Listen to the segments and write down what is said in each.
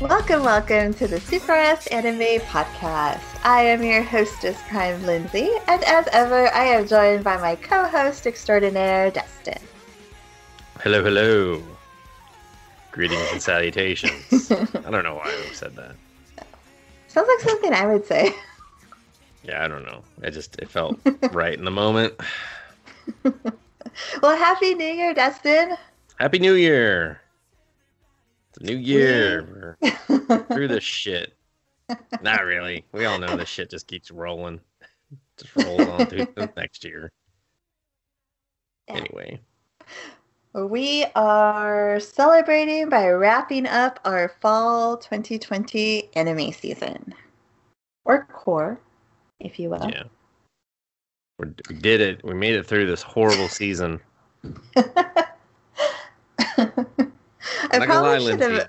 Welcome, welcome to the Super S Anime Podcast. I am your hostess, Prime Lindsay, and as ever, I am joined by my co-host extraordinaire, Dustin. Hello, hello. Greetings and salutations. I don't know why I said that. Sounds like something I would say. Yeah, I don't know. I just it felt right in the moment. Well, Happy New Year, Dustin. Happy New Year. New oh, year. We're through this shit. Not really. We all know this shit just keeps rolling. Just rolls on through the next year. Yeah. Anyway. We are celebrating by wrapping up our fall 2020 anime season, or cour, if you will. Yeah. We're, we did it. We made it through this horrible season. I I'm not gonna lie, probably should Lindsay. have.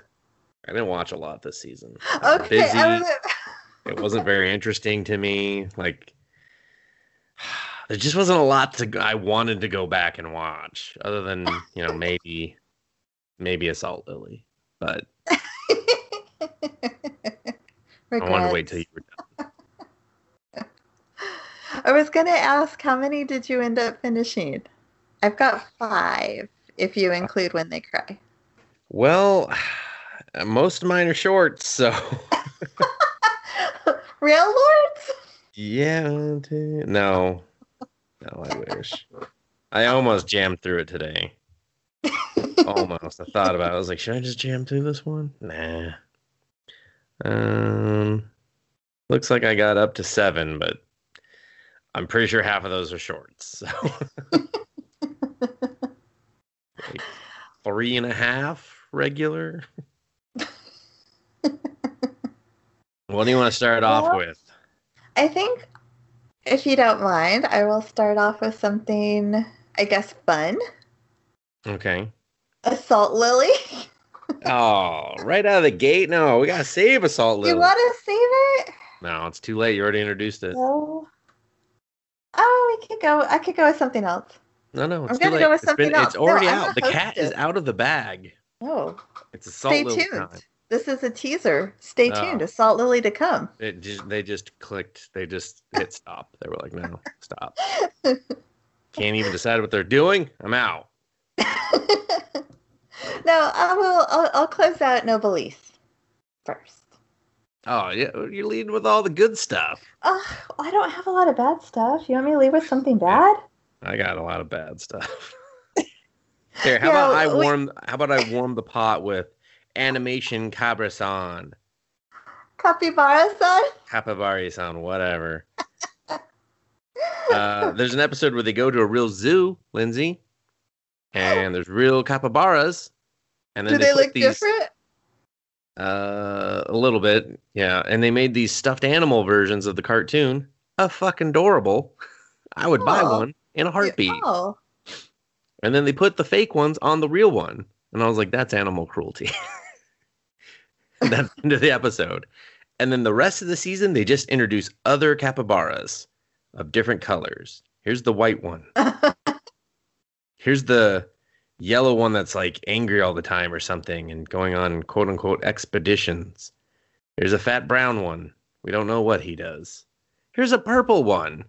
I didn't watch a lot this season. Okay. Was, it wasn't very interesting to me. Like, there just wasn't a lot to. I wanted to go back and watch, other than you know maybe, maybe Assault Lily. But I wanted to wait till you were done. I was gonna ask how many did you end up finishing? I've got five, if you include when they cry. Well, most of mine are shorts, so Real lords? yeah. No, no, I wish. I almost jammed through it today. almost. I thought about it. I was like, should I just jam through this one? Nah. Um, looks like I got up to seven, but I'm pretty sure half of those are shorts. So like three and a half regular. what do you want to start off with? I think, if you don't mind, I will start off with something, I guess, fun. Okay. Assault Lily. Oh, right out of the gate? No, we gotta save Assault Lily. you want to save it? No, it's too late. You already introduced it. No. Oh, we could go. I could go with something else. No, no, it's I'm gonna late. go with It's, something it's else. No, already I'm out. The cat host is out of the bag. Oh, It's Assault stay Lily tuned. time. This is a teaser. Stay Oh. tuned. salt Lily to come. It just, they just clicked. They just hit stop. They were like, no, stop. Can't even decide what they're doing. I'm out. no, I will. I'll, I'll close out No Noblesse first. Oh, yeah, you're leading with all the good stuff. Oh, I don't have a lot of bad stuff. You want me to leave with something bad? I got a lot of bad stuff. Here, how Yeah, about I we- warm? How about I warm the pot with animation Cabra-san, Capybara-san. Capybara-san, whatever. Uh, there's an episode where they go to a real zoo, Lindsay, and there's real capybaras, and then Do they put look these, different? Uh, a little bit, yeah. And they made these stuffed animal versions of the cartoon. A fucking adorable. I would buy one in a heartbeat. Oh, And then they put the fake ones on the real one. And I was like, that's animal cruelty. that's the end of the episode. And then the rest of the season, they just introduce other capybaras of different colors. Here's the white one. Here's the yellow one that's like angry all the time or something and going on quote unquote expeditions. Here's a fat brown one. We don't know what he does. Here's a purple one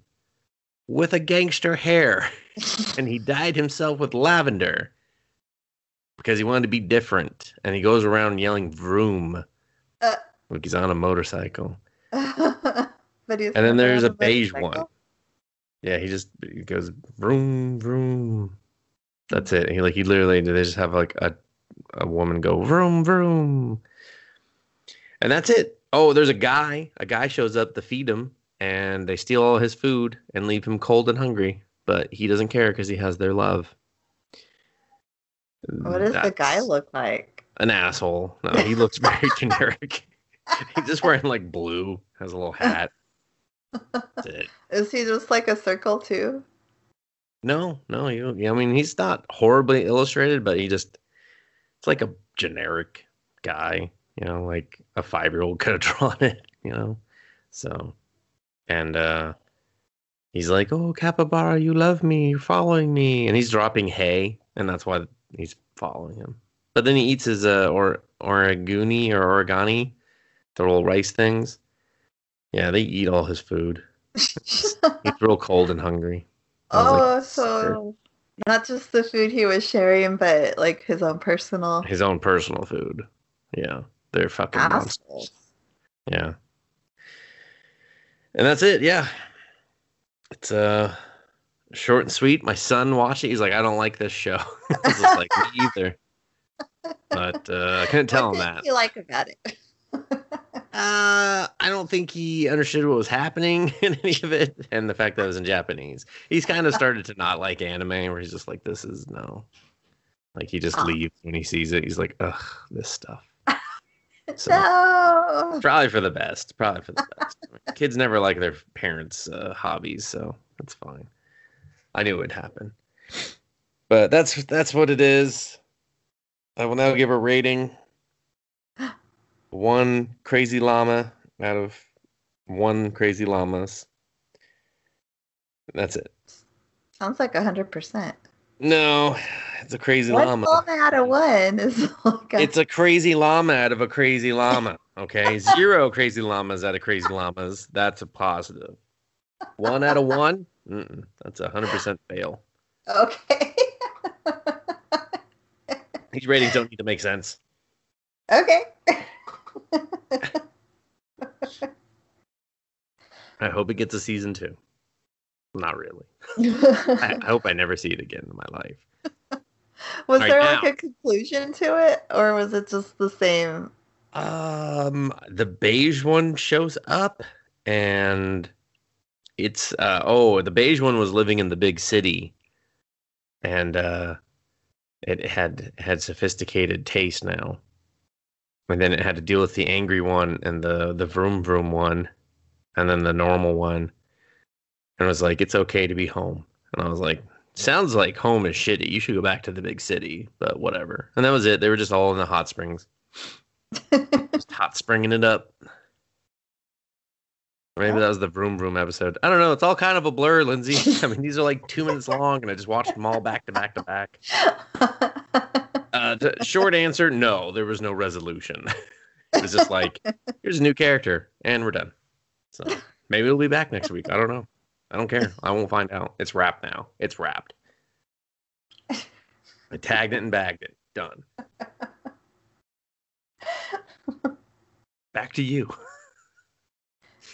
with a gangster hair and he dyed himself with lavender because he wanted to be different. And he goes around yelling "vroom" Uh. like he's on a motorcycle. but And then there's a beige one. Yeah, he just he goes vroom vroom. That's it. He like he literally they just have like a a woman go vroom vroom, and that's it. Oh, there's a guy. A guy shows up to feed him, and they steal all his food and leave him cold and hungry. But he doesn't care because he has their love. What does the guy look like? An asshole. No, he looks very generic. He's just wearing like blue, has a little hat. Is he just like a circle too? No, no, you. Yeah, I mean, he's not horribly illustrated, but he just it's like a generic guy. You know, like a five year old could have drawn it. You know, so and uh he's like, "Oh, capybara, you love me, you're following me," and he's dropping hay, and that's why he's following him. But then he eats his uh or origami or origami, the little rice things. Yeah, they eat all his food. He's real cold and hungry. Oh, like, so not just the food he was sharing, but like his own personal his own personal food. Yeah, they're fucking monsters. Yeah, and that's it. Yeah, it's uh short and sweet. My son watched it. He's like, I don't like this show. I was like, me either. But uh, I couldn't tell him what that. you like about it? Uh, I don't think he understood what was happening in any of it, and the fact that it was in Japanese. He's kind of started to not like anime, where he's just like, "This is no." Like he just Oh. leaves when he sees it. He's like, "Ugh, this stuff." So no. probably for the best. Probably for the best. Kids never like their parents' uh, hobbies, so that's fine. I knew it would happen, but that's that's what it is. I will now give a rating. One crazy llama out of one crazy llamas. That's it. Sounds like a hundred percent. No, it's a crazy llama. llama out of one is like a, It's a crazy llama out of a crazy llama. Okay, zero crazy llamas out of crazy llamas. That's a positive. One out of one. Mm-mm, that's a hundred percent fail. okay. These ratings don't need to make sense. okay. I hope it gets a season two. Not really. I, I hope I never see it again in my life. was Right there like a conclusion to it, or was it just the same? Um, the beige one shows up, and it's uh oh, the beige one was living in the big city, and uh, it had had sophisticated taste now, and then it had to deal with the angry one and the the vroom vroom one, and then the normal one, and was like it's okay to be home, and I was like. Sounds like home is shitty. You should go back to the big city, but whatever. And that was it. They were just all in the hot springs just hot springing it up. Maybe that was the Vroom Vroom episode. I don't know. It's all kind of a blur, Lindsay. I mean, these are like two minutes long, and I just watched them all back to back to back. Uh, t- short answer: No, there was no resolution. it was just like, here's a new character, and we're done. So maybe we'll be back next week. I don't know. I don't care. I won't find out. It's wrapped now. It's wrapped. I tagged it and bagged it. Done. Back to you.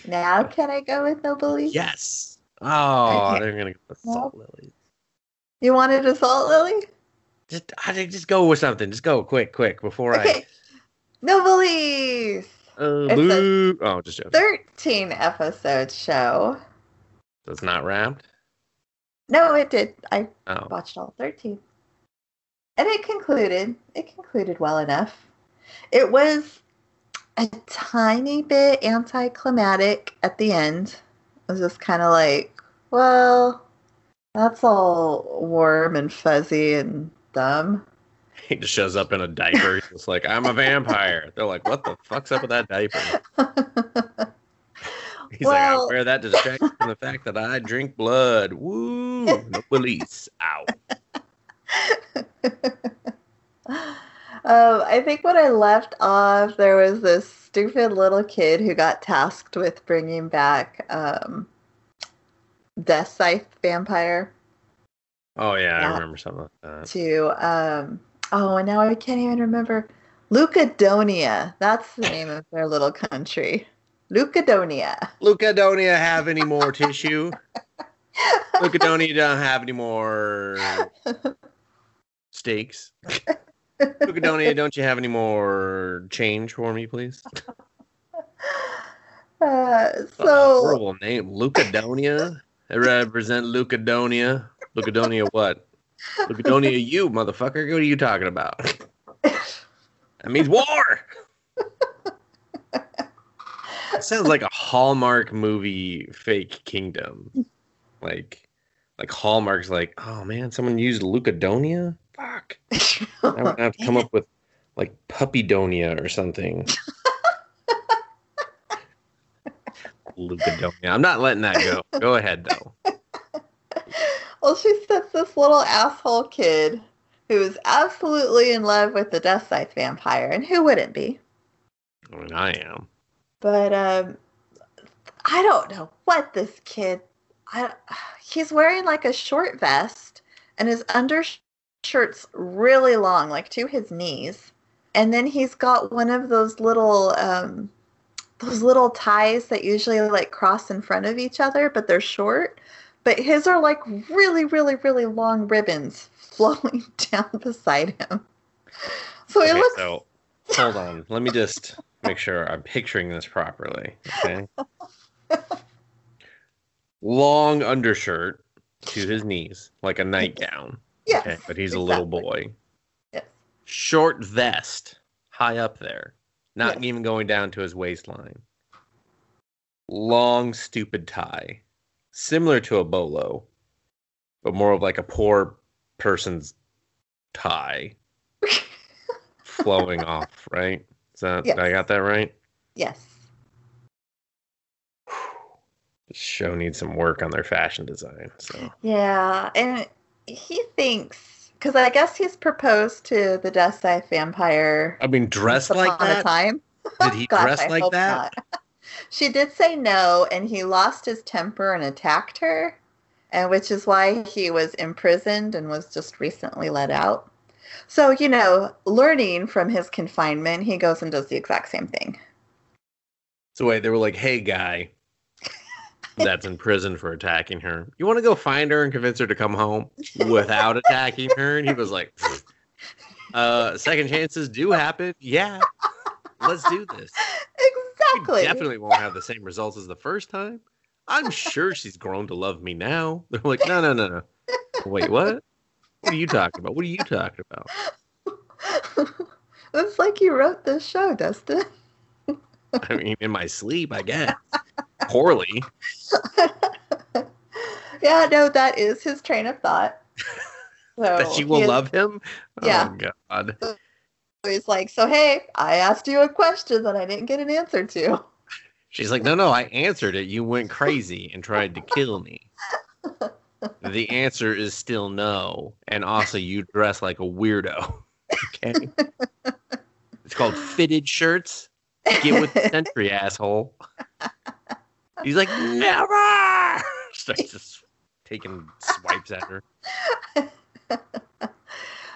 now can I go with Noblesse? Yes. Oh, Okay. they're gonna go with salt lilies. You wanted a salt lily? Just, I think just go with something. Just go quick, quick before Okay. Noblesse. I. Uh, It's a- Oh, just joking. Thirteen episode show. It's not wrapped. No, it did. I Oh, watched all 13. And it concluded. It concluded well enough. It was a tiny bit anticlimactic at the end. It was just kind of like, well, that's all warm and fuzzy and dumb. he just shows up in a diaper. He's just like, I'm a vampire. They're like, what the fuck's up with that diaper? He's like, I Well- wear that to distract from the fact that I drink blood. Woo! No police. Ow. um, I think when I left off, there was this stupid little kid who got tasked with bringing back um, Death Scythe Vampire Oh yeah, Yeah. I remember something like that. to. Um, oh, and now I can't even remember. Lucadonia. That's the name of their little country. Lucadonia. Lucadonia have any more tissue? Lucadonia don't have any more steaks. Lucadonia, don't you have any more change for me, please? Uh, so horrible name, Lucadonia. I represent Lucadonia. Lucadonia, what? Lucadonia, you motherfucker. What are you talking about? That means war. Sounds like a Hallmark movie fake kingdom. Like like Hallmark's like, oh man, someone used Lucadonia? Fuck. I would have to come up with like Puppydonia or something. Lucadonia. I'm not letting that go. Go ahead though. Well, she sets this little asshole kid who is absolutely in love with the Death Scythe vampire, and who wouldn't be? I mean, I am. But um, I don't know what this kid. I, he's wearing like a short vest, and his undershirt's really long, like to his knees. And then he's got one of those little um, those little ties that usually like cross in front of each other, but they're short. But his are like really, really, really long ribbons flowing down beside him. So it Okay, looks so hold on. Let me just make sure I'm picturing this properly. Okay. Long undershirt to his knees, like a nightgown. yes, Okay, but he's a little boy. Yes. Short vest, high up there, not Yes. even going down to his waistline. Long, stupid tie, similar to a bolo, but more of like a poor person's tie, flowing off. Right? Is that Yes. I got that right? Yes. This show needs some work on their fashion design. So Yeah, and he thinks because I guess he's proposed to the Death Scythe vampire I mean, dressed like upon a that. time. Did he Gosh, dress I like that? she did say no, and he lost his temper and attacked her, and which is why he was imprisoned and was just recently let out. So you know, learning from his confinement, he goes and does the exact same thing. So wait, they were like, "Hey, guy, that's in prison for attacking her. You want to go find her and convince her to come home without attacking her?" And he was like, "Uh, second chances do happen. Yeah, let's do this. We Exactly. definitely won't have the same results as the first time. I'm sure she's grown to love me now." They're like, "No, no, no, no. Wait, what? What are you talking about? What are you talking about?" it's like you wrote this show, Dustin. I mean, in my sleep, I guess. Poorly. yeah, no, that is his train of thought. So that she will is- love him. Oh, yeah. Oh God. He's like, so hey, I asked you a question that I didn't get an answer to. She's like, no, no, I answered it. You went crazy and tried to kill me. The answer is still no. And also, you dress like a weirdo. Okay. It's called fitted shirts. Get with the century, asshole. He's like, never. Starts just taking swipes at her.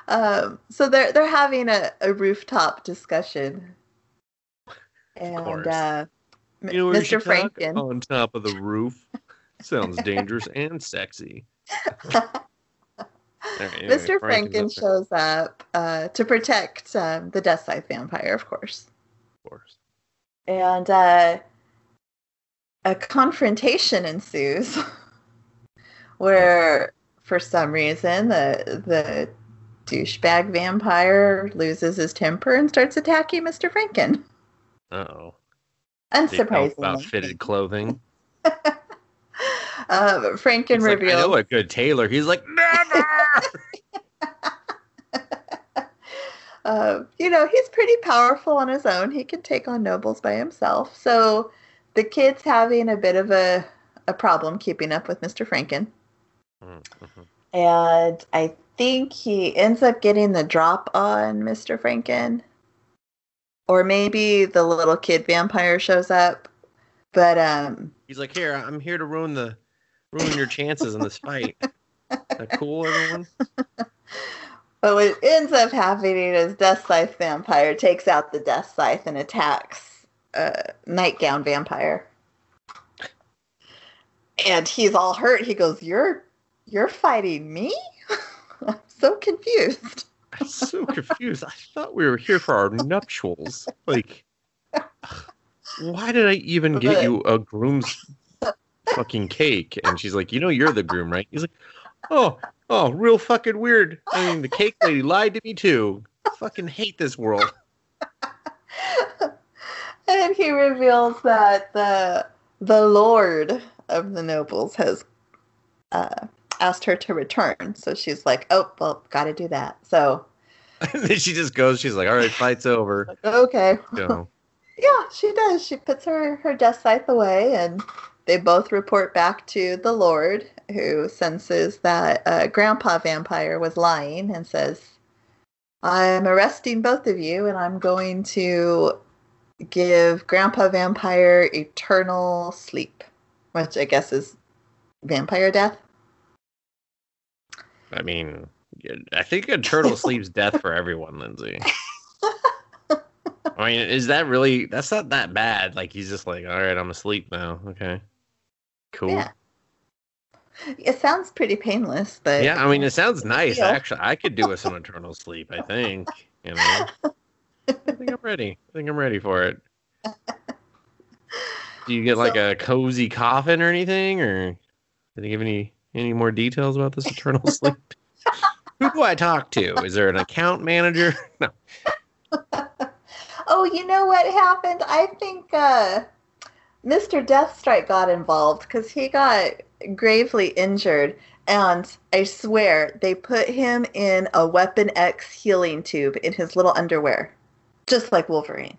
um, so they're they're having a, a rooftop discussion, and course. uh, You know Mr. should talk? Franken. On top of the roof. Sounds dangerous and sexy. Right, anyway, Mr. Franken shows up uh, to protect um, the Death Scythe vampire, of course. Of course. and uh, a confrontation ensues where for some reason the the douchebag vampire loses his temper and starts attacking Mr. Franken. Uh oh. Know about fitted clothing. Uh, Franken It's like, I know a good tailor. He's like, never. uh, you know, he's pretty powerful on his own. He can take on nobles by himself. So the kid's having a bit of a, a problem keeping up with Mr. Franken. Mhm. And I think he ends up getting the drop on Mr. Franken. Or maybe the little kid vampire shows up. But um He's like, here, I'm here to ruin the ruin your chances in this fight. Cool, everyone? but what ends up happening is Death Scythe vampire takes out the Death Scythe and attacks uh nightgown vampire. And he's all hurt. He goes, You're you're fighting me? I'm so confused. I'm so confused. I thought we were here for our nuptials. Like, why did I even get you a groom's fucking cake? And she's like, you know, you're the groom, right? He's like, oh, oh, real fucking weird. I mean, the cake lady lied to me too. Fucking hate this world. and he reveals that the the lord of the nobles has uh, asked her to return. So she's like, "Oh, well, got to do that." So then she just goes. She's like, "All right, fight's over." okay, Go. Yeah, she does. She puts her her death scythe away, and they both report back to the lord, who senses that uh, Grandpa Vampire was lying and says, "I'm arresting both of you, and I'm going to." Give Grandpa Vampire eternal sleep, which I guess is vampire death. I mean, I think eternal sleep's death for everyone, Lindsay. I mean, is that really? That's not that bad. Like he's just like, all right, I'm asleep now. Okay, cool. Yeah. It sounds pretty painless, but Yeah, I mean, it sounds nice. Actually, I could do with some eternal sleep. I think. You know, I think I'm ready. I think I'm ready for it. Do you get like a cozy coffin or anything, or did they give any any more details about this eternal sleep? Who do I talk to? Is there an account manager? No. Oh, you know what happened? I think uh, Mr. Deathstrike got involved because he got gravely injured, and I swear they put him in a Weapon X healing tube in his little underwear, just like Wolverine.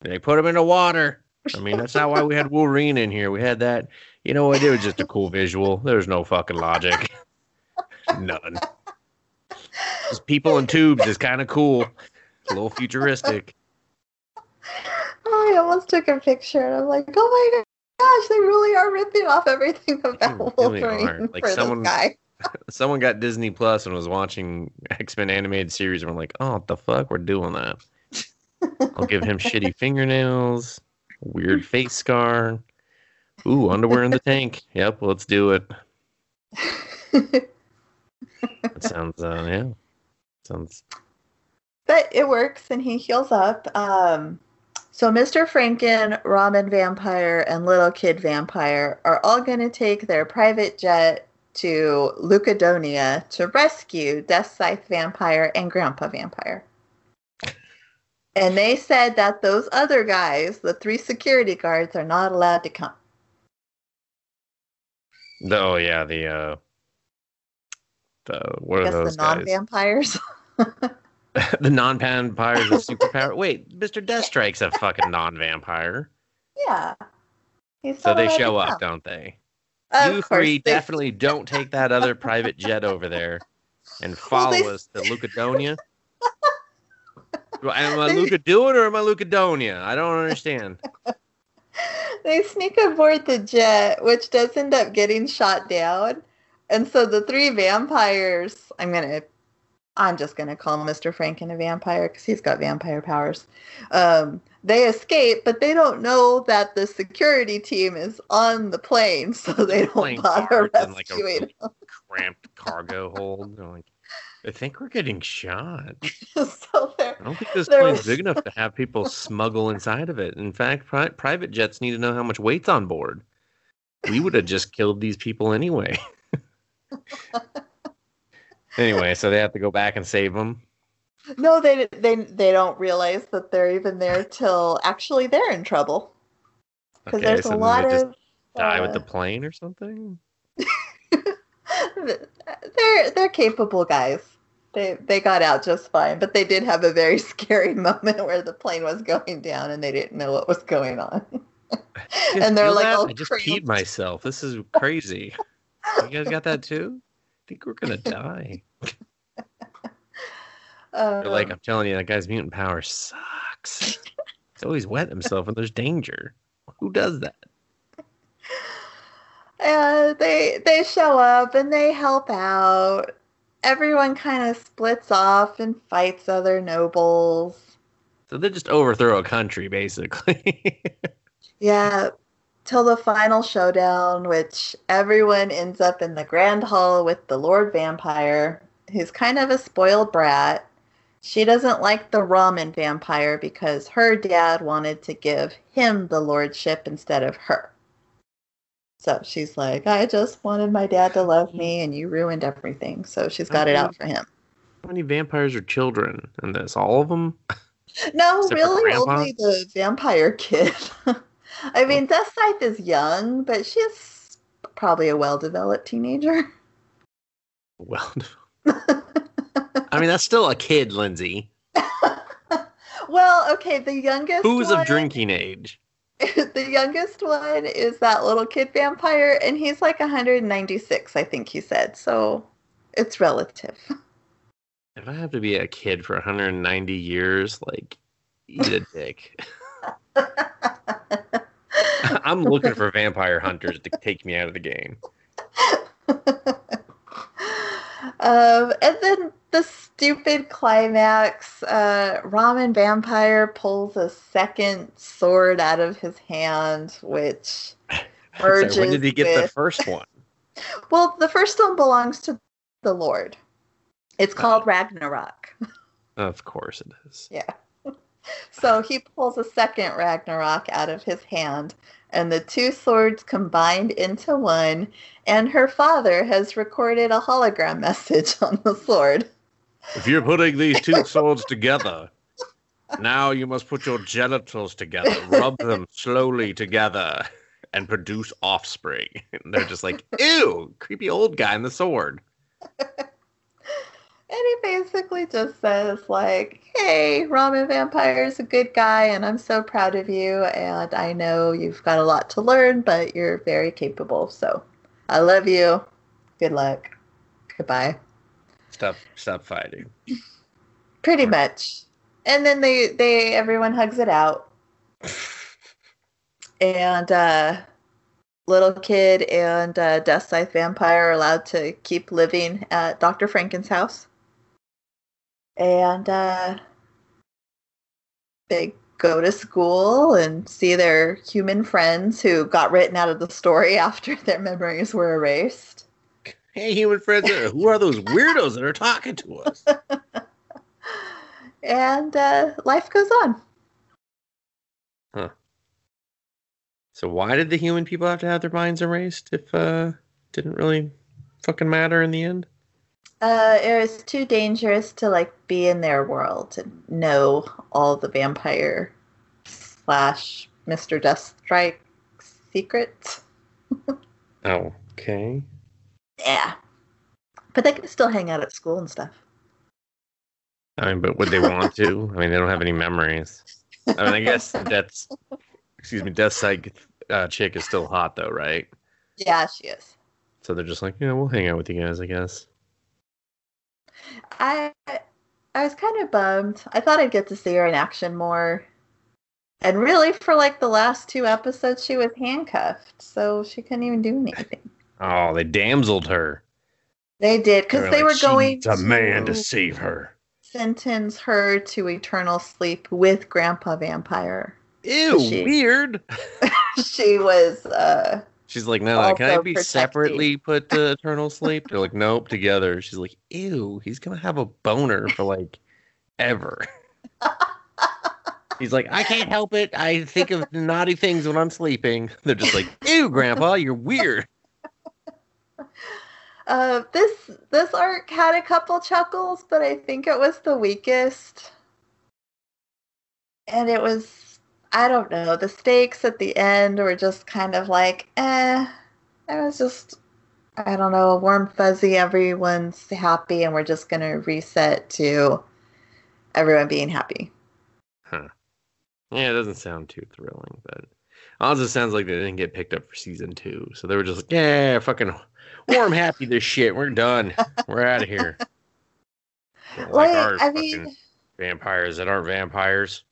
They put him in the water. I mean, that's not why we had Wolverine in here. We had that. You know what? It was just a cool visual. There's no fucking logic. None. Just people in tubes is kind of cool. It's a little futuristic. Oh, I almost took a picture, and I'm like, oh my gosh, they really are ripping off everything about really are. Wolverine Like for someone- this guy. Someone got Disney Plus and was watching X Men animated series and we're like, oh, what the fuck? We're doing that. I'll give him shitty fingernails, weird face scar. Ooh, underwear in the tank. Yep, let's do it. That sounds, uh, yeah. Sounds but it works and he heals up. Um, so Mr. Franken, Ramen Vampire, and Little Kid Vampire are all going to take their private jet to Lucadonia to rescue Death Scythe Vampire and Grandpa Vampire. And they said that those other guys, the three security guards, are not allowed to come. Oh yeah, the uh the what are those the non-vampires. the non-vampires with superpower. Wait, Mister Deathstrike's a fucking non-vampire. yeah. He's So they show up, don't they? Of you three they- definitely don't take that other private jet over there and follow they- us to Lucadonia. Am I They- Lucadonia or am I Lucadonia? I don't understand. they sneak aboard the jet, which does end up getting shot down. And so the three vampires, I'm gonna, I'm just gonna call Mr. Franken a vampire because he's got vampire powers. Um, they escape, but they don't know that the security team is on the plane, so they don't bother cards in like a rescuing. cramped cargo hold. They're like, I think we're getting shot. so I don't think this plane's was- big enough to have people smuggle inside of it. In fact, pri- private jets need to know how much weight's on board. We would have just killed these people anyway. Anyway, so they have to go back and save them. no, they they they don't realize that they're even there till actually they're in trouble because Okay, there's so a lot they just of die with uh, the plane or something. they're they're capable guys. They they got out just fine, but they did have a very scary moment where the plane was going down and they didn't know what was going on. And they're like I just peed myself. This is crazy. you guys got that too? I think we're gonna die. Um, They're like, I'm telling you, that guy's mutant power sucks. He's always wet himself when there's danger. Who does that? uh, they they show up and they help out. Everyone kind of splits off and fights other nobles. So they just overthrow a country, basically. Yeah, till the final showdown, which everyone ends up in the Grand Hall with the Lord Vampire, who's kind of a spoiled brat. She doesn't like the ramen vampire because her dad wanted to give him the lordship instead of her. So she's like, I just wanted my dad to love me and you ruined everything. So she's got it out for him. How many vampires are children in this? All of them? No, Except really, only the vampire kid. I mean, Death Scythe is young, but she's probably a well-developed teenager. Well, I mean that's still a kid, Lindsay. well, okay, the youngest Who's one, of drinking age? the youngest one is that little kid vampire, and he's like 196, I think he said. So it's relative. If I have to be a kid for 190 years, like eat a dick. I'm looking for vampire hunters to take me out of the game. um, and then the stupid climax uh, Ramen Vampire pulls a second sword out of his hand, which Sorry, when did he get the first one? Well, the first one belongs to the Lord. It's called Ragnarok. Of course it is. Yeah. So he pulls a second Ragnarok out of his hand, and the two swords combined into one, and her father has recorded a hologram message on the sword. If you're putting these two swords together, now you must put your genitals together, rub them slowly together, and produce offspring. And they're just like, ew, creepy old guy in the sword. And he basically just says, like, hey, Ramen Vampire is a good guy, and I'm so proud of you, and I know you've got a lot to learn, but you're very capable, so I love you. Good luck. Goodbye. Stop, stop fighting. Pretty much. And then they, they everyone hugs it out. And uh little kid and uh, Death Scythe Vampire are allowed to keep living at Dr. Franken's house. And uh they go to school and see their human friends who got written out of the story after their memories were erased. Hey, human friends, uh, who are those weirdos that are talking to us? And uh, life goes on. Huh. So why did the human people have to have their minds erased if uh didn't really fucking matter in the end? Uh, it was too dangerous to like be in their world and know all the vampire slash Mr. Deathstrike secrets. Okay. Yeah, but they can still hang out at school and stuff. I mean, but would they want to? I mean, they don't have any memories. I mean, I guess that's excuse me, Death Scythe uh, chick is still hot though, right? Yeah, she is. So they're just like, yeah, we'll hang out with you guys, I guess. I I was kind of bummed. I thought I'd get to see her in action more. And really, for like the last two episodes, she was handcuffed, so she couldn't even do anything. Oh, they damseled her. They did because they like, were going "She needs a man to to save her. sentence her to eternal sleep with Grandpa Vampire. Ew, She- weird. she was uh She's like, no, can I be protecting. separately put to eternal sleep? They're like, nope, together. She's like, ew, he's gonna have a boner for like ever. He's like, I can't help it. I think of naughty things when I'm sleeping. They're just like, ew, grandpa, you're weird. uh this this arc had a couple chuckles, but I think it was the weakest. And it was I don't know, the stakes at the end were just kind of like, eh. It was just I don't know, warm fuzzy, everyone's happy and we're just gonna reset to everyone being happy. Huh. Yeah, it doesn't sound too thrilling, but also sounds like they didn't get picked up for season two. So they were just like, yeah, fucking warm happy this shit. We're done. We're out of here. Don't Like, our I fucking mean vampires that aren't vampires.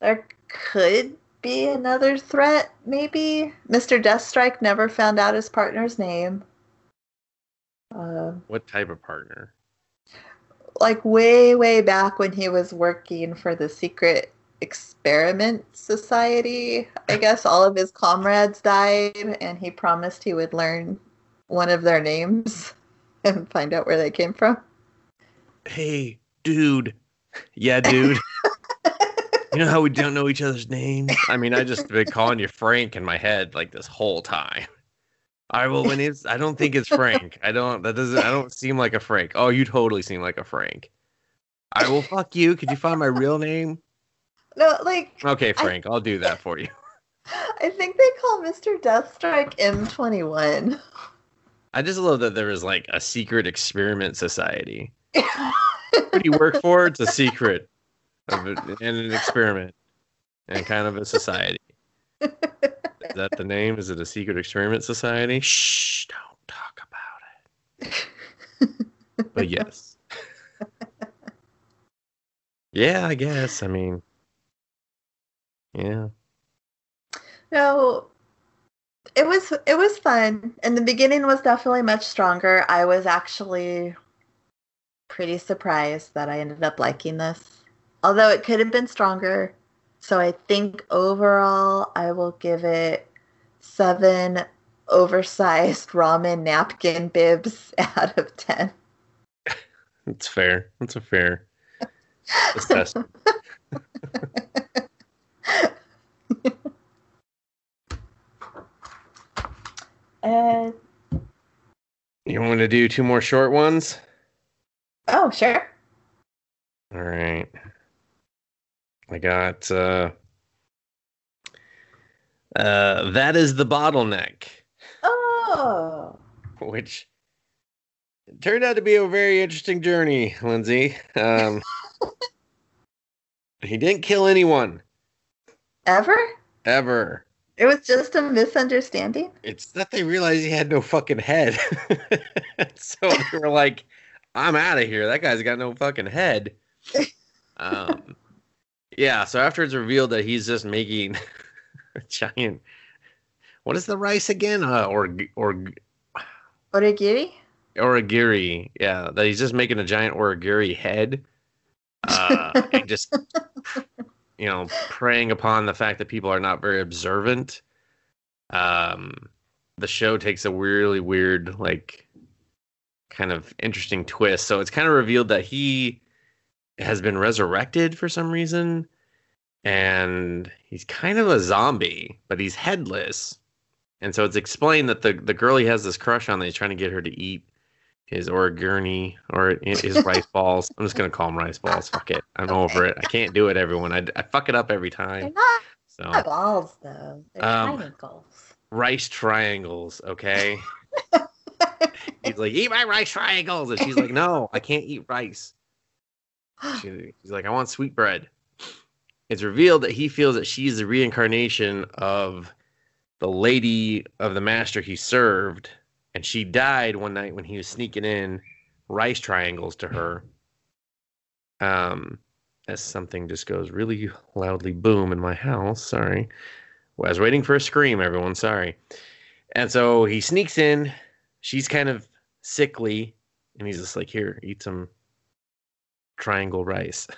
There could be another threat, maybe. Mr. Deathstrike never found out his partner's name. Uh, What type of partner? like way, way back when he was working for the Secret Experiment Society, I guess all of his comrades died, and he promised he would learn one of their names and find out where they came from. Hey, dude. Yeah, dude. you know how we don't know each other's names? I mean, I just been calling you Frank in my head like this whole time. All right, well, when it's, I don't think it's Frank. I don't, that doesn't, I don't seem like a Frank. Oh, you totally seem like a Frank. I will fuck you. Could you find my real name? No, like Okay, Frank, I, will do that for you. I think they call Mr. Deathstrike M21. I just love that there is like a secret experiment society. what do you work for? It's a secret of it, and an experiment and kind of a society. Is that the name? Is it a secret experiment society? Shh, don't talk about it. but yes. Yeah, I guess. I mean, yeah. No, it was it was fun, and the beginning was definitely much stronger. I was actually pretty surprised that I ended up liking this, although it could have been stronger. So I think overall, I will give it seven oversized ramen napkin bibs out of ten. That's fair. That's a fair assessment. Uh, you want to do two more short ones? Oh, sure. All right. I got uh uh that is the bottleneck. Oh. Which turned out to be a very interesting journey, Lindsay. Um he didn't kill anyone. Ever? Ever. It was just a misunderstanding. It's that they realized he had no fucking head. so they were like, I'm out of here. That guy's got no fucking head. Um, yeah, so after it's revealed that he's just making a giant. What is the rice again? Uh, or or origiri. Origiri, yeah, that he's just making a giant origiri head, uh, and just you know, preying upon the fact that people are not very observant. Um, the show takes a really weird, like, kind of interesting twist. So it's kind of revealed that he has been resurrected for some reason, and he's kind of a zombie, but he's headless. And so it's explained that the the girl he has this crush on that he's trying to get her to eat his origurni or his rice balls. I'm just gonna call them rice balls. Fuck it. I'm over it. I can't do it, everyone. I, I fuck it up every time. They're so, not balls though. They're um, triangles. Rice triangles. Okay. He's like, eat my rice triangles, and she's like, no, I can't eat rice. She, she's like, I want sweet bread. It's revealed that he feels that she's the reincarnation of the lady of the master he served and she died one night when he was sneaking in rice triangles to her. Um, as something just goes really loudly boom in my house. Sorry. Well, I was waiting for a scream, everyone. Sorry. And so he sneaks in. She's kind of sickly, and he's just like, Here, eat some triangle rice.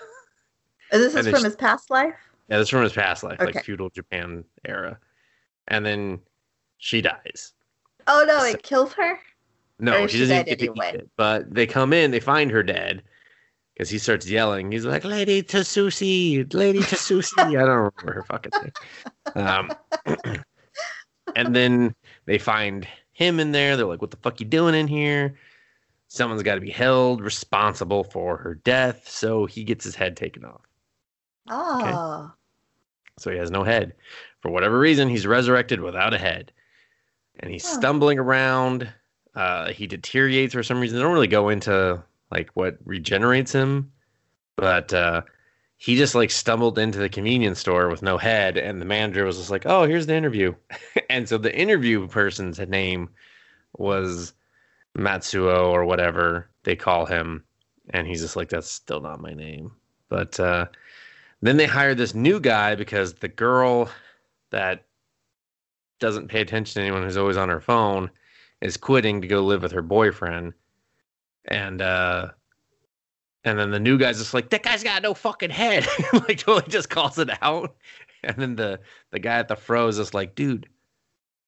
And this is from his past life? Yeah, this is from his past life, okay. like feudal Japan era. And then she dies. Oh no, it kills her. No, she, she doesn't get anyway? to eat it. But they come in, they find her dead because he starts yelling. He's like, "Lady Tsushi, Lady Tsushi." I don't remember her fucking name. Um, and then they find him in there. They're like, "What the fuck you doing in here?" Someone's got to be held responsible for her death, so he gets his head taken off. Oh. Okay? So he has no head. For whatever reason, he's resurrected without a head and he's stumbling around. Uh, he deteriorates for some reason. They don't really go into like what regenerates him, but uh, he just like stumbled into the convenience store with no head, and the manager was just like, "Oh, here's the interview," and so the interview person's name was Matsuo or whatever they call him, and he's just like, "That's still not my name." But uh, then they hired this new guy because the girl that doesn't pay attention to anyone who's always on her phone is quitting to go live with her boyfriend. And uh and then the new guy's just like that guy's got no fucking head. Like totally just calls it out. And then the the guy at the fro is just like dude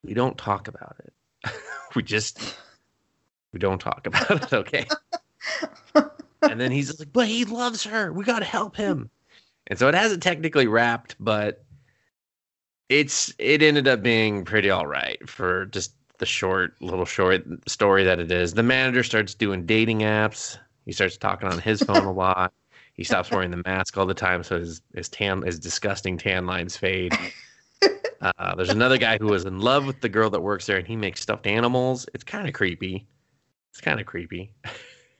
we don't talk about it. We just we don't talk about it okay and then he's like but he loves her we gotta help him and so it hasn't technically wrapped but it's it ended up being pretty all right for just the short little short story that it is. The manager starts doing dating apps. He starts talking on his phone a lot. He stops wearing the mask all the time, so his his tan his disgusting tan lines fade. Uh, there's another guy who is in love with the girl that works there, and he makes stuffed animals. It's kind of creepy. It's kind of creepy.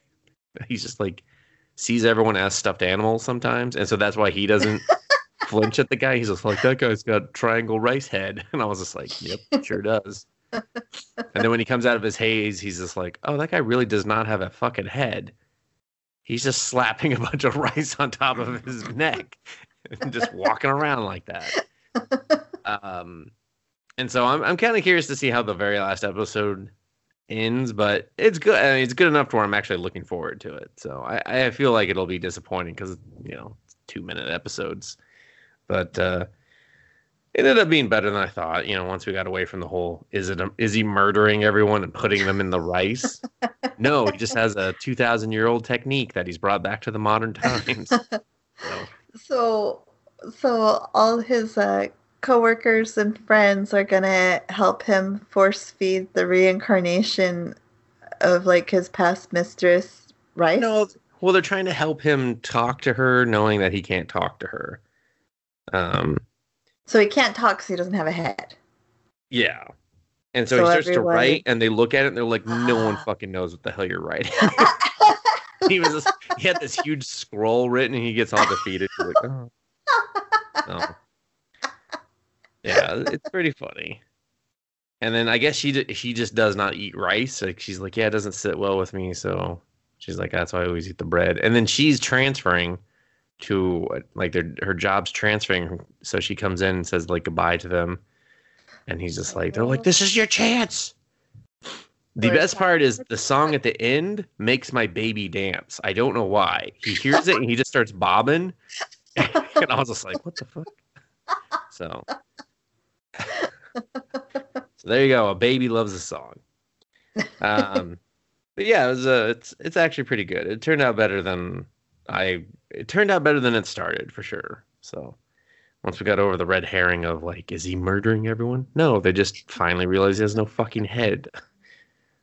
He's just like sees everyone as stuffed animals sometimes, and so that's why he doesn't flinch at the guy. He's just like, that guy's got triangle rice head, and I was just like, yep, sure does. and then when he comes out of his haze, he's just like, oh, that guy really does not have a fucking head. He's just slapping a bunch of rice on top of his neck and just walking around like that. Um, and so I'm I'm kind of curious to see how the very last episode ends, but it's good. I mean, it's good enough to where I'm actually looking forward to it. So I, I feel like it'll be disappointing because you know two minute episodes, but uh, it ended up being better than I thought. You know, once we got away from the whole is it a, is he murdering everyone and putting them in the rice? no, he just has a two thousand year old technique that he's brought back to the modern times. So, So, so all his uh, coworkers and friends are gonna help him force feed the reincarnation of like his past mistress, right? no, well, they're trying to help him talk to her, knowing that he can't talk to her. Um, So he can't talk because he doesn't have a head. Yeah. And so, So he starts to write, and they look at it, and they're like, "No one fucking knows what the hell you're writing." he was, just, he had this huge scroll written, and he gets all defeated. Like, "Oh, no." Yeah, it's pretty funny. And then I guess she she just does not eat rice. Like she's like, "Yeah, it doesn't sit well with me." So she's like, "That's why I always eat the bread." And then she's transferring to like their her job's transferring, so she comes in and says like goodbye to them. And he's just like, they're like, "This is your chance." The best part is the song at the end makes my baby dance. I don't know why. He hears it and he just starts bobbing, and I was just like, "What the fuck?" So, so there you go. A baby loves a song. Um, but yeah, it was uh, it's it's actually pretty good. It turned out better than I. It turned out better than it started for sure. So once we got over the red herring of like, is he murdering everyone? No, they just finally realized he has no fucking head.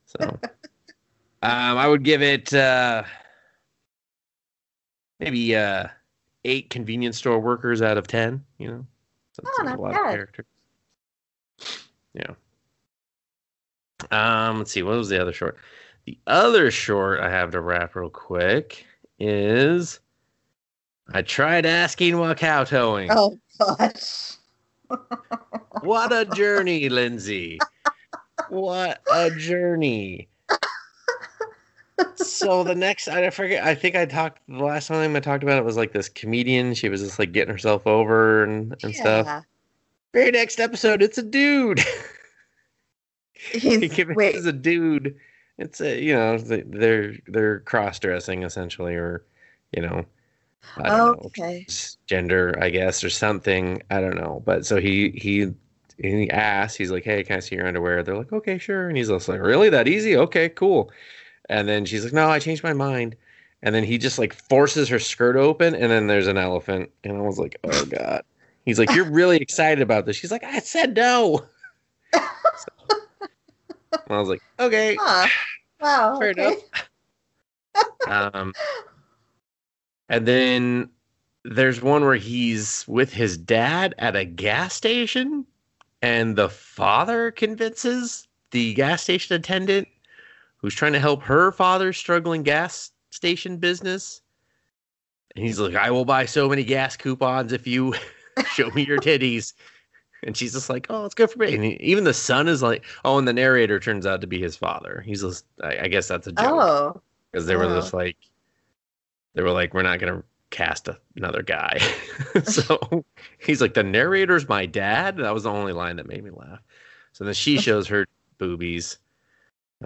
So um, I would give it uh, maybe uh, eight convenience store workers out of ten. You know, so Oh, a not lot bad. of characters. Yeah. Um, let's see. What was the other short? The other short I have to wrap real quick is I tried asking while kowtowing. Oh gosh. What a journey, Lindsay. What a journey. So the next I forget I think I talked the last time I talked about it was like this comedian. She was just like getting herself over and, and stuff. Very next episode, it's a dude. he He's convinces wait. a dude. It's a you know they- they're they're cross dressing essentially, or you know, I don't know, Okay. gender I guess or something. I don't know. But so he he he asks, he's like, "Hey, can I see your underwear?" They're like, "Okay, sure." And he's just like, "Really? That easy? Okay, cool." And then she's like, "No, I changed my mind." And then he just like forces her skirt open, and then there's an elephant. And I was like, "Oh god." He's like, "You're really excited about this?" She's like, "I said no." So- I was like, "Okay." Huh. Wow. Fair okay. enough. um, and then there's one where he's with his dad at a gas station, and the father convinces the gas station attendant who's trying to help her father's struggling gas station business. And he's like, I will buy so many gas coupons if you show me your titties. And she's just like, oh, it's good for me. And he- even the son is like, oh, and the narrator turns out to be his father. He's just, I, I guess that's a joke Oh. because they were Oh. just like, they were like, we're not gonna cast a, another guy. so he's like, the narrator's my dad. That was the only line that made me laugh. So then she shows her boobies.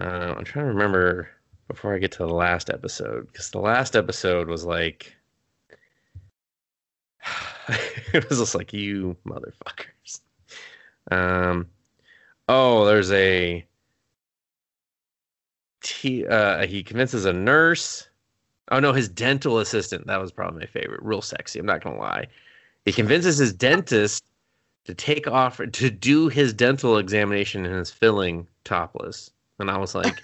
Uh, I'm trying to remember before I get to the last episode because the last episode was like, it was just like you motherfuckers. Um, oh, there's a he uh he convinces a nurse oh no his dental assistant that was probably my favorite real sexy i'm not gonna lie he convinces his dentist to take off to do his dental examination and his filling topless and i was like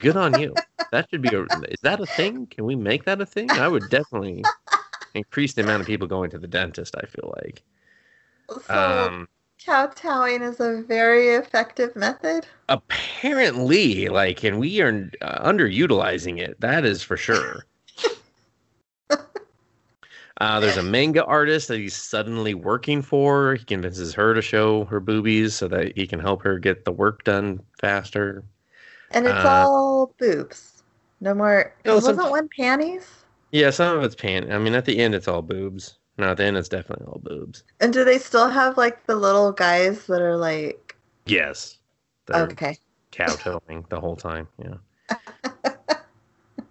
Good on you. That should be a. Is that a thing? Can we make that a thing? I would definitely increase the amount of people going to the dentist. I feel like. So Um, kowtowing is a very effective method. apparently, like, and we are uh, underutilizing it. That is for sure. Uh, there's a manga artist that he's suddenly working for. He convinces her to show her boobies so that he can help her get the work done faster. And it's Uh, all boobs. No more. No, wasn't some- one panties? Yeah, some of it's pan. I mean, at the end, it's all boobs. No, at the end, it's definitely all boobs. And do they still have like the little guys that are like Yes. Okay? kowtowing the whole time. Yeah.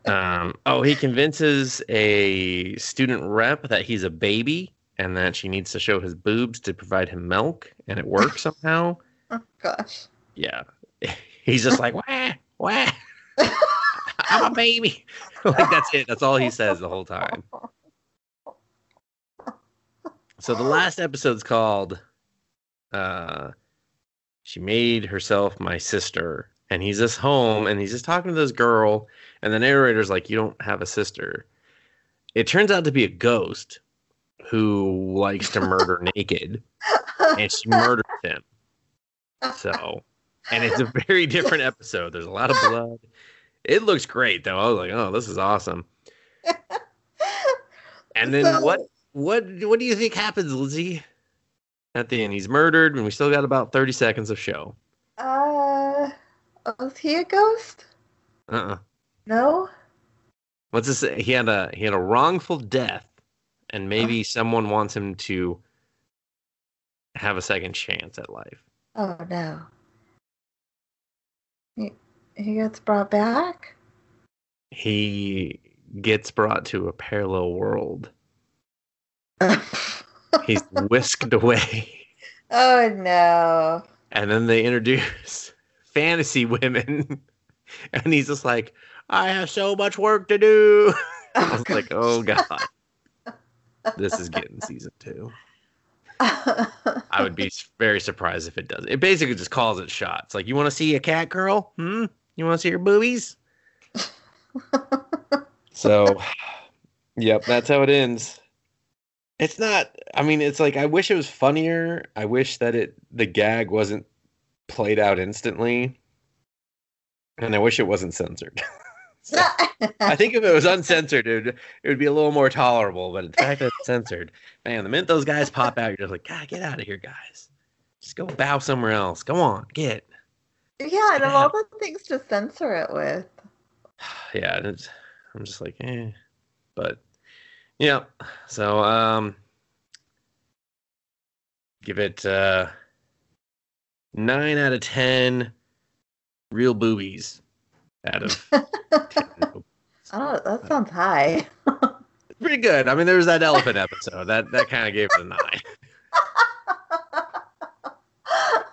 um, oh, he convinces a student rep that he's a baby and that she needs to show his boobs to provide him milk, and it works somehow. Oh gosh. Yeah. He's just like, wah, wah. I'm a baby. like, that's it. That's all he says the whole time. So the last episode's called uh She Made Herself My Sister. And he's just home and he's just talking to this girl, and the narrator's like, You don't have a sister. It turns out to be a ghost who likes to murder naked, and she murders him. So and it's a very different episode. There's a lot of blood. It looks great though. I was like, Oh, this is awesome. And then So- what what what do you think happens, Lizzie? At the end, he's murdered, and we still got about thirty seconds of show. Uh, was he a ghost? Uh, uh No. what's this? He had a he had a wrongful death, and Oh. maybe someone wants him to have a second chance at life. Oh no. He gets brought back. He gets brought to a parallel world. He's whisked away, oh no. and then they introduce fantasy women, and he's just like, "I have so much work to do." I was like, oh god, this is getting season two. I would be very surprised if it does. It basically just calls it shots. Like, you want to see a cat girl? Hmm. You want to see her boobies? so, yep, that's how it ends. It's not. I mean, it's like I wish it was funnier. I wish that it the gag wasn't played out instantly, and I wish it wasn't censored. So- I think if it was uncensored, it would, it would be a little more tolerable. But the fact that it's censored, man, the minute those guys pop out, you're just like, God, get out of here, guys. Just go bow somewhere else. Go on, get. Yeah, and of all the things to censor it with. Yeah, it's, I'm just like, eh. But yeah, so um, give it uh nine out of ten real boobies out of. Oh, that sounds high. Pretty good. I mean, there was that elephant episode that that kind of gave it a nine.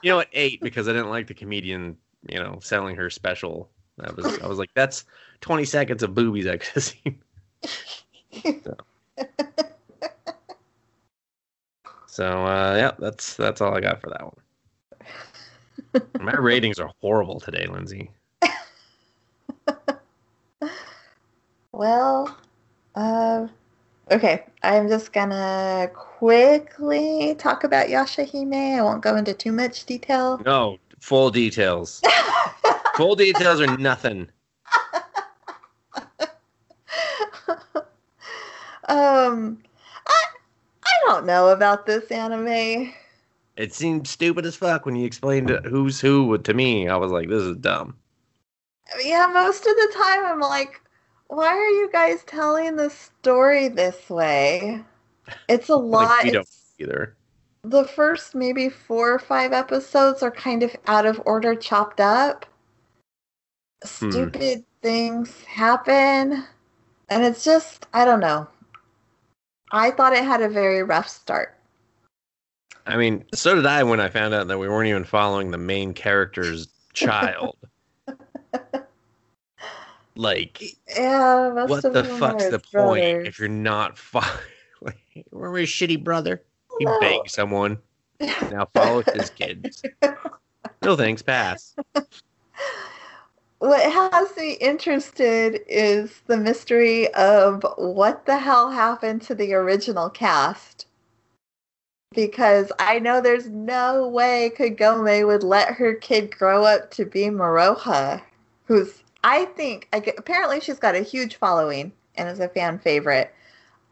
You know what? Eight because I didn't like the comedian, you know, selling her special. That was I was like, that's twenty seconds of boobies I could have seen. So, so uh, yeah, that's that's all I got for that one. My ratings are horrible today, Lindsay. Well, uh, okay. I'm just gonna quickly talk about Yashahime. I won't go into too much detail. No, full details. Full details are nothing. um, I I don't know about this anime. It seemed stupid as fuck when you explained who's who to me. I was like, this is dumb. Yeah, most of the time I'm like, why are you guys telling the story this way? It's a lot. Like, don't either. the first maybe four or five episodes are kind of out of order, chopped up. Hmm. Stupid things happen. And it's just, I don't know. I thought it had a very rough start. I mean, so did I when I found out that we weren't even following the main character's child. like, Yeah, what the fuck's the his point if you're not following? Like, remember his shitty brother? He No. begged someone. Now follow his kids. No thanks, pass. what has me interested is the mystery of what the hell happened to the original cast. Because I know there's no way Kagome would let her kid grow up to be Moroha, who's, I think, I get, apparently she's got a huge following and is a fan favorite.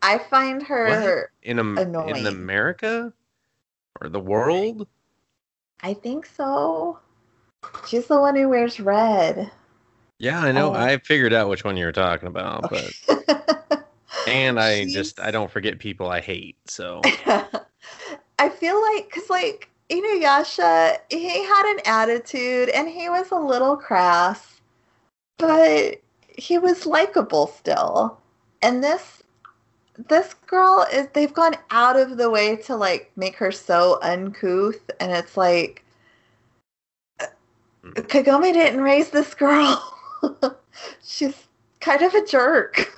I find her in Annoying. in America or the world. I think so. She's the one who wears red. Yeah, I know. Oh. I figured out which one you were talking about, but and I just I don't forget people I hate. So I feel like, because like Inuyasha, he had an attitude and he was a little crass, but he was likable still. And this this girl is they've gone out of the way to like make her so uncouth and it's like hmm. uh, Kagome didn't raise this girl. She's kind of a jerk.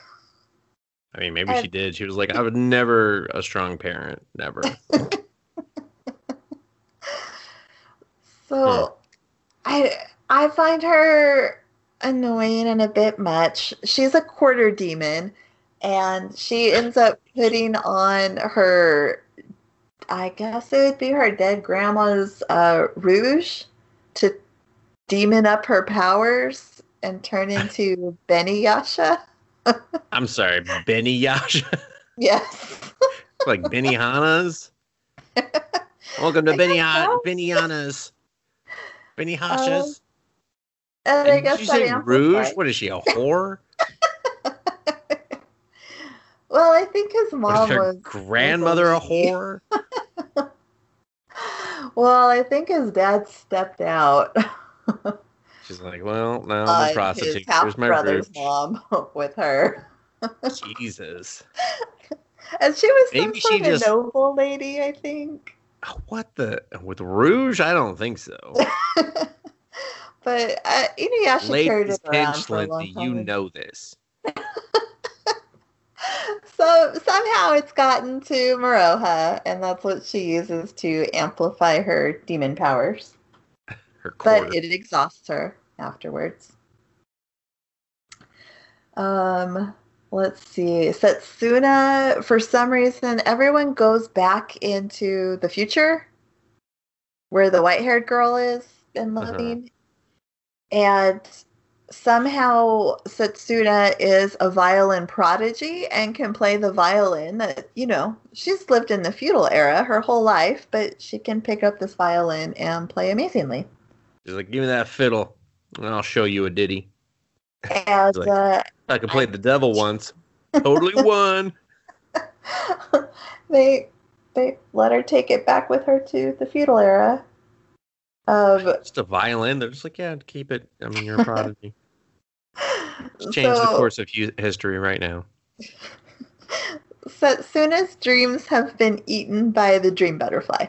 I mean, maybe she did. She was like, I would never a strong parent, never. So hmm. I I find her annoying and a bit much. She's a quarter demon and she ends up putting on her I guess it would be her dead grandma's uh, rouge to demon up her powers and turn into Beniyasha. I'm sorry, Beniyasha, Yes. like Benihana's. Welcome to Benihana's. Benny Hasha's. And I guess that say Rouge? What is she, a whore? Well, I think his mom her was grandmother a whore? Well, I think his dad stepped out. She's like, well, now I'm a prostitute. his half Here's my brother's Rouge. mom with her, Jesus. and she was some Maybe she sort of just- noble lady, I think. What the? With Rouge? I don't think so. But uh, Inuyasha carried it around for a long time. you know this. So somehow it's gotten to Moroha, and that's what she uses to amplify her demon powers. Her but it exhausts her afterwards. Um, let's see. Setsuna, for some reason, everyone goes back into the future where the white haired girl is and Uh-huh. And somehow Setsuna is a violin prodigy and can play the violin that, you know, she's lived in the feudal era her whole life, but she can pick up this violin and play amazingly. She's like, give me that fiddle, and I'll show you a ditty. And Like- uh, I could play the devil once. Totally won. they they let her take it back with her to the feudal era. Um, of Just a violin. They're just like, yeah, keep it. I mean, you're a prodigy. Change the course of hu- history right now. Setsuna's dreams have been eaten by the dream butterfly,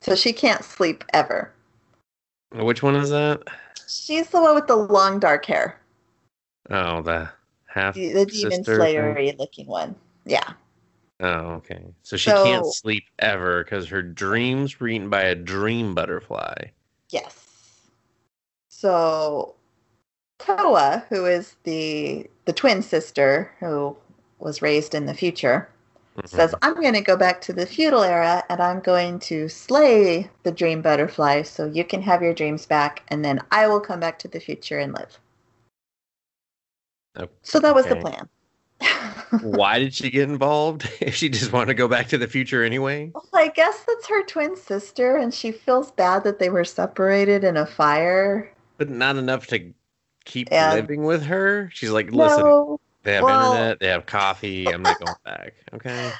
so she can't sleep ever. Which one is that? She's the one with the long dark hair, Oh, the half the, the demon slayery looking one. Yeah, Oh, okay. So she can't sleep ever because her dreams were eaten by a dream butterfly. yes. So Towa, who is the the twin sister who was raised in the future, Mhm. says, I'm going to go back to the feudal era and I'm going to slay the dream butterfly so you can have your dreams back and then I will come back to the future and live. Oh, So that was the plan. Why did she get involved? If she just wanted to go back to the future anyway? well, I guess that's her twin sister and she feels bad that they were separated in a fire. But not enough to keep Yeah. living with her? She's like, listen, No, they have well- internet, they have coffee, I'm not going back. Okay.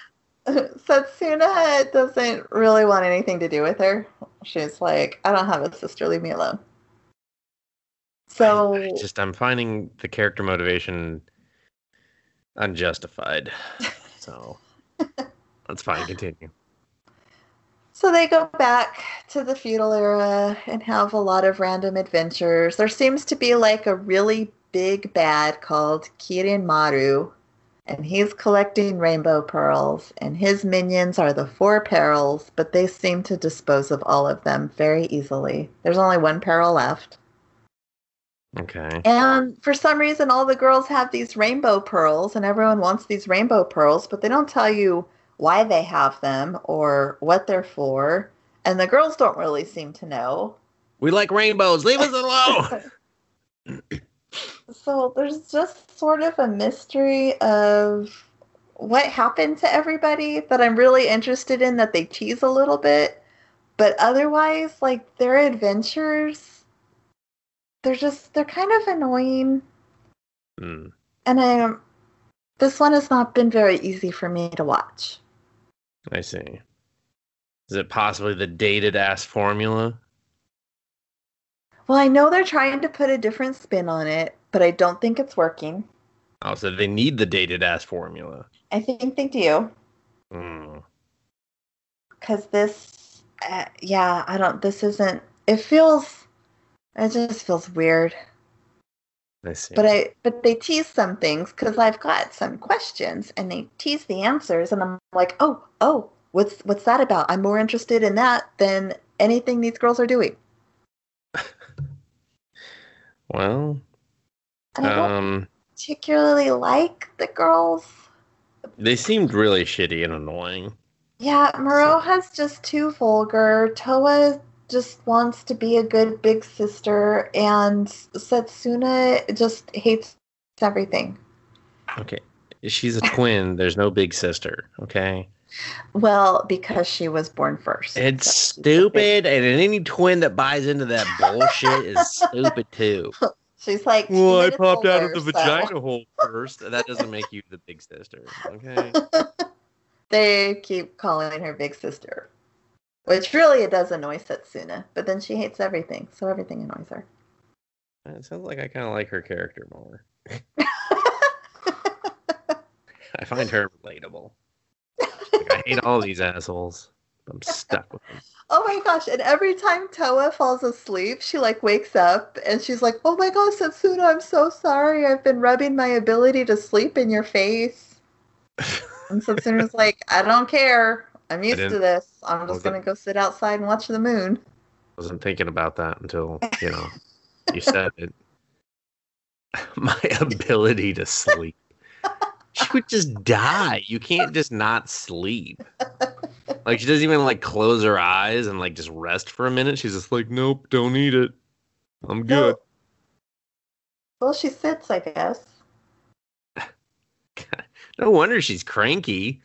Setsuna doesn't really want anything to do with her. She's like, I don't have a sister, leave me alone. So I just I'm finding the character motivation unjustified. So that's fine. Continue. So they go back to the feudal era and have a lot of random adventures. There seems to be like a really big bad called Kirinmaru, and he's collecting rainbow pearls, and his minions are the four perils, but they seem to dispose of all of them very easily. There's only one peril left. Okay. And for some reason, all the girls have these rainbow pearls, and everyone wants these rainbow pearls, but they don't tell you why they have them or what they're for. And the girls don't really seem to know. We like rainbows. Leave us alone. So there's just sort of a mystery of what happened to everybody that I'm really interested in that they tease a little bit. But otherwise, like their adventures, they're just they're kind of annoying. Hmm. And I this one has not been very easy for me to watch. I see. Is it possibly the dated ass formula? Well, I know they're trying to put a different spin on it, but I don't think it's working. Oh, so they need the dated ass formula. I think they do Hmm. because this, uh, yeah, I don't. This isn't. It feels. It just feels weird. I see. But I, but they tease some things because I've got some questions, and they tease the answers, and I'm like, oh, oh, what's what's that about? I'm more interested in that than anything these girls are doing. well, And I don't um, particularly like the girls. they seemed really shitty and annoying. Yeah, Moroha's just too vulgar. Towa just wants to be a good big sister, and Setsuna just hates everything. Okay. She's a twin. There's no big sister. Okay. Well, because she was born first. It's So she's a big- stupid, and any twin that buys into that bullshit is stupid too. She's like. Well, I minutes popped out of the so- vagina hole first. That doesn't make you the big sister. Okay. they keep calling her big sister, which really it does annoy Setsuna. But then she hates everything, so everything annoys her. Uh, it sounds like I kind of like her character more. I find her relatable. Like, I hate all these assholes. I'm stuck with them. Oh my gosh, and every time Towa falls asleep, she like wakes up and she's like, Oh my gosh, Setsuna, I'm so sorry. I've been rubbing my ability to sleep in your face. And Setsuna's like, I don't care. I'm used to this. I'm just gonna go sit outside and watch the moon. wasn't thinking about that until you know you said it. My ability to sleep. She would just die. You can't just not sleep. Like she doesn't even like close her eyes and like just rest for a minute. She's just like, nope, don't eat it. I'm good. Well, she sits, I guess. No wonder she's cranky.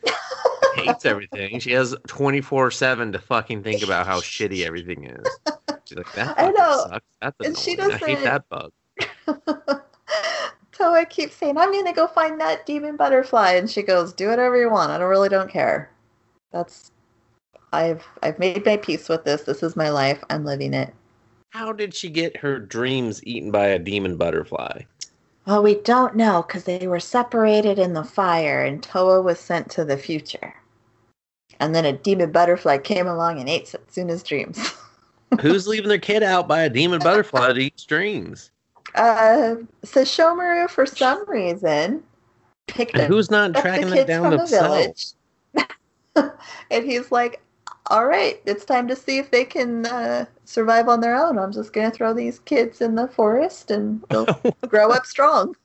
Hates everything. She has 24 7 to fucking think about how shitty everything is. She's like, that I know. sucks. That's And she annoying. I hate that bug. Towa keeps saying, I'm gonna go find that demon butterfly and she goes, Do whatever you want. I don't really don't care. That's I've I've made my peace with this. This is my life. I'm living it. How did she get her dreams eaten by a demon butterfly? Well, we don't know because they were separated in the fire and Towa was sent to the future. And then a demon butterfly came along and ate Setsuna's dreams. Who's leaving their kid out by a demon butterfly to eat dreams? uh, so Shomaru, for some reason, picked And up who's not the tracking them kids down the village. and he's like, all right, it's time to see if they can uh, survive on their own. I'm just going to throw these kids in the forest and they'll grow up strong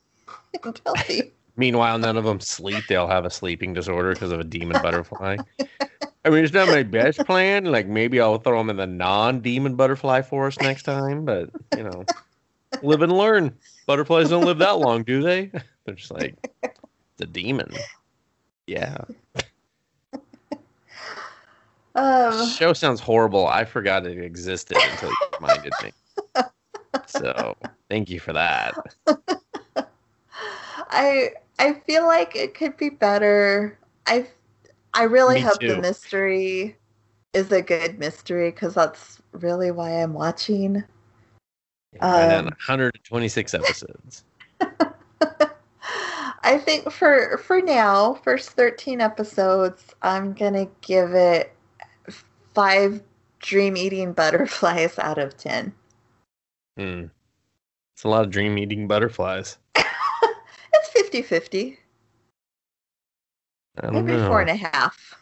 and healthy. Meanwhile, none of them sleep. They all have a sleeping disorder because of a demon butterfly. I mean, it's not my best plan. Like, maybe I'll throw them in the non demon butterfly forest next time, but, you know, live and learn. Butterflies don't live that long, do they? They're just like, the demon. Yeah. Um, show sounds horrible. I forgot it existed until you reminded me. So, thank you for that. I I feel like it could be better. I I really Me hope too. the mystery is a good mystery because that's really why I'm watching. and Um, 126 episodes. I think for for now, first 13 episodes, I'm gonna give it five dream eating butterflies out of 10. Hmm. It's a lot of dream eating butterflies. It's 50 50, maybe know. four and a half.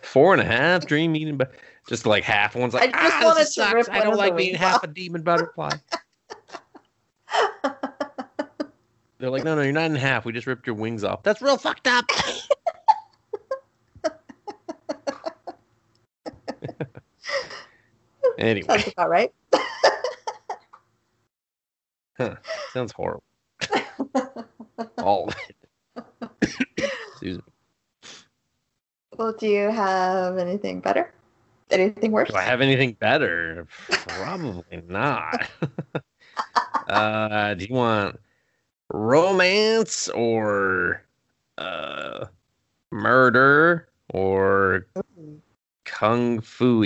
Four and a half dream eating, but just like half. One's like, I just ah, wanted to sucks. rip I don't like being wings half a demon butterfly. They're like, no, no, you're not in half. We just ripped your wings off. That's real fucked up. anyway, Sounds about right. sounds horrible. All of it. Excuse me. Well, do you have anything better? Anything worse? Do I have anything better? Probably not. uh, do you want romance or uh, murder or kung fu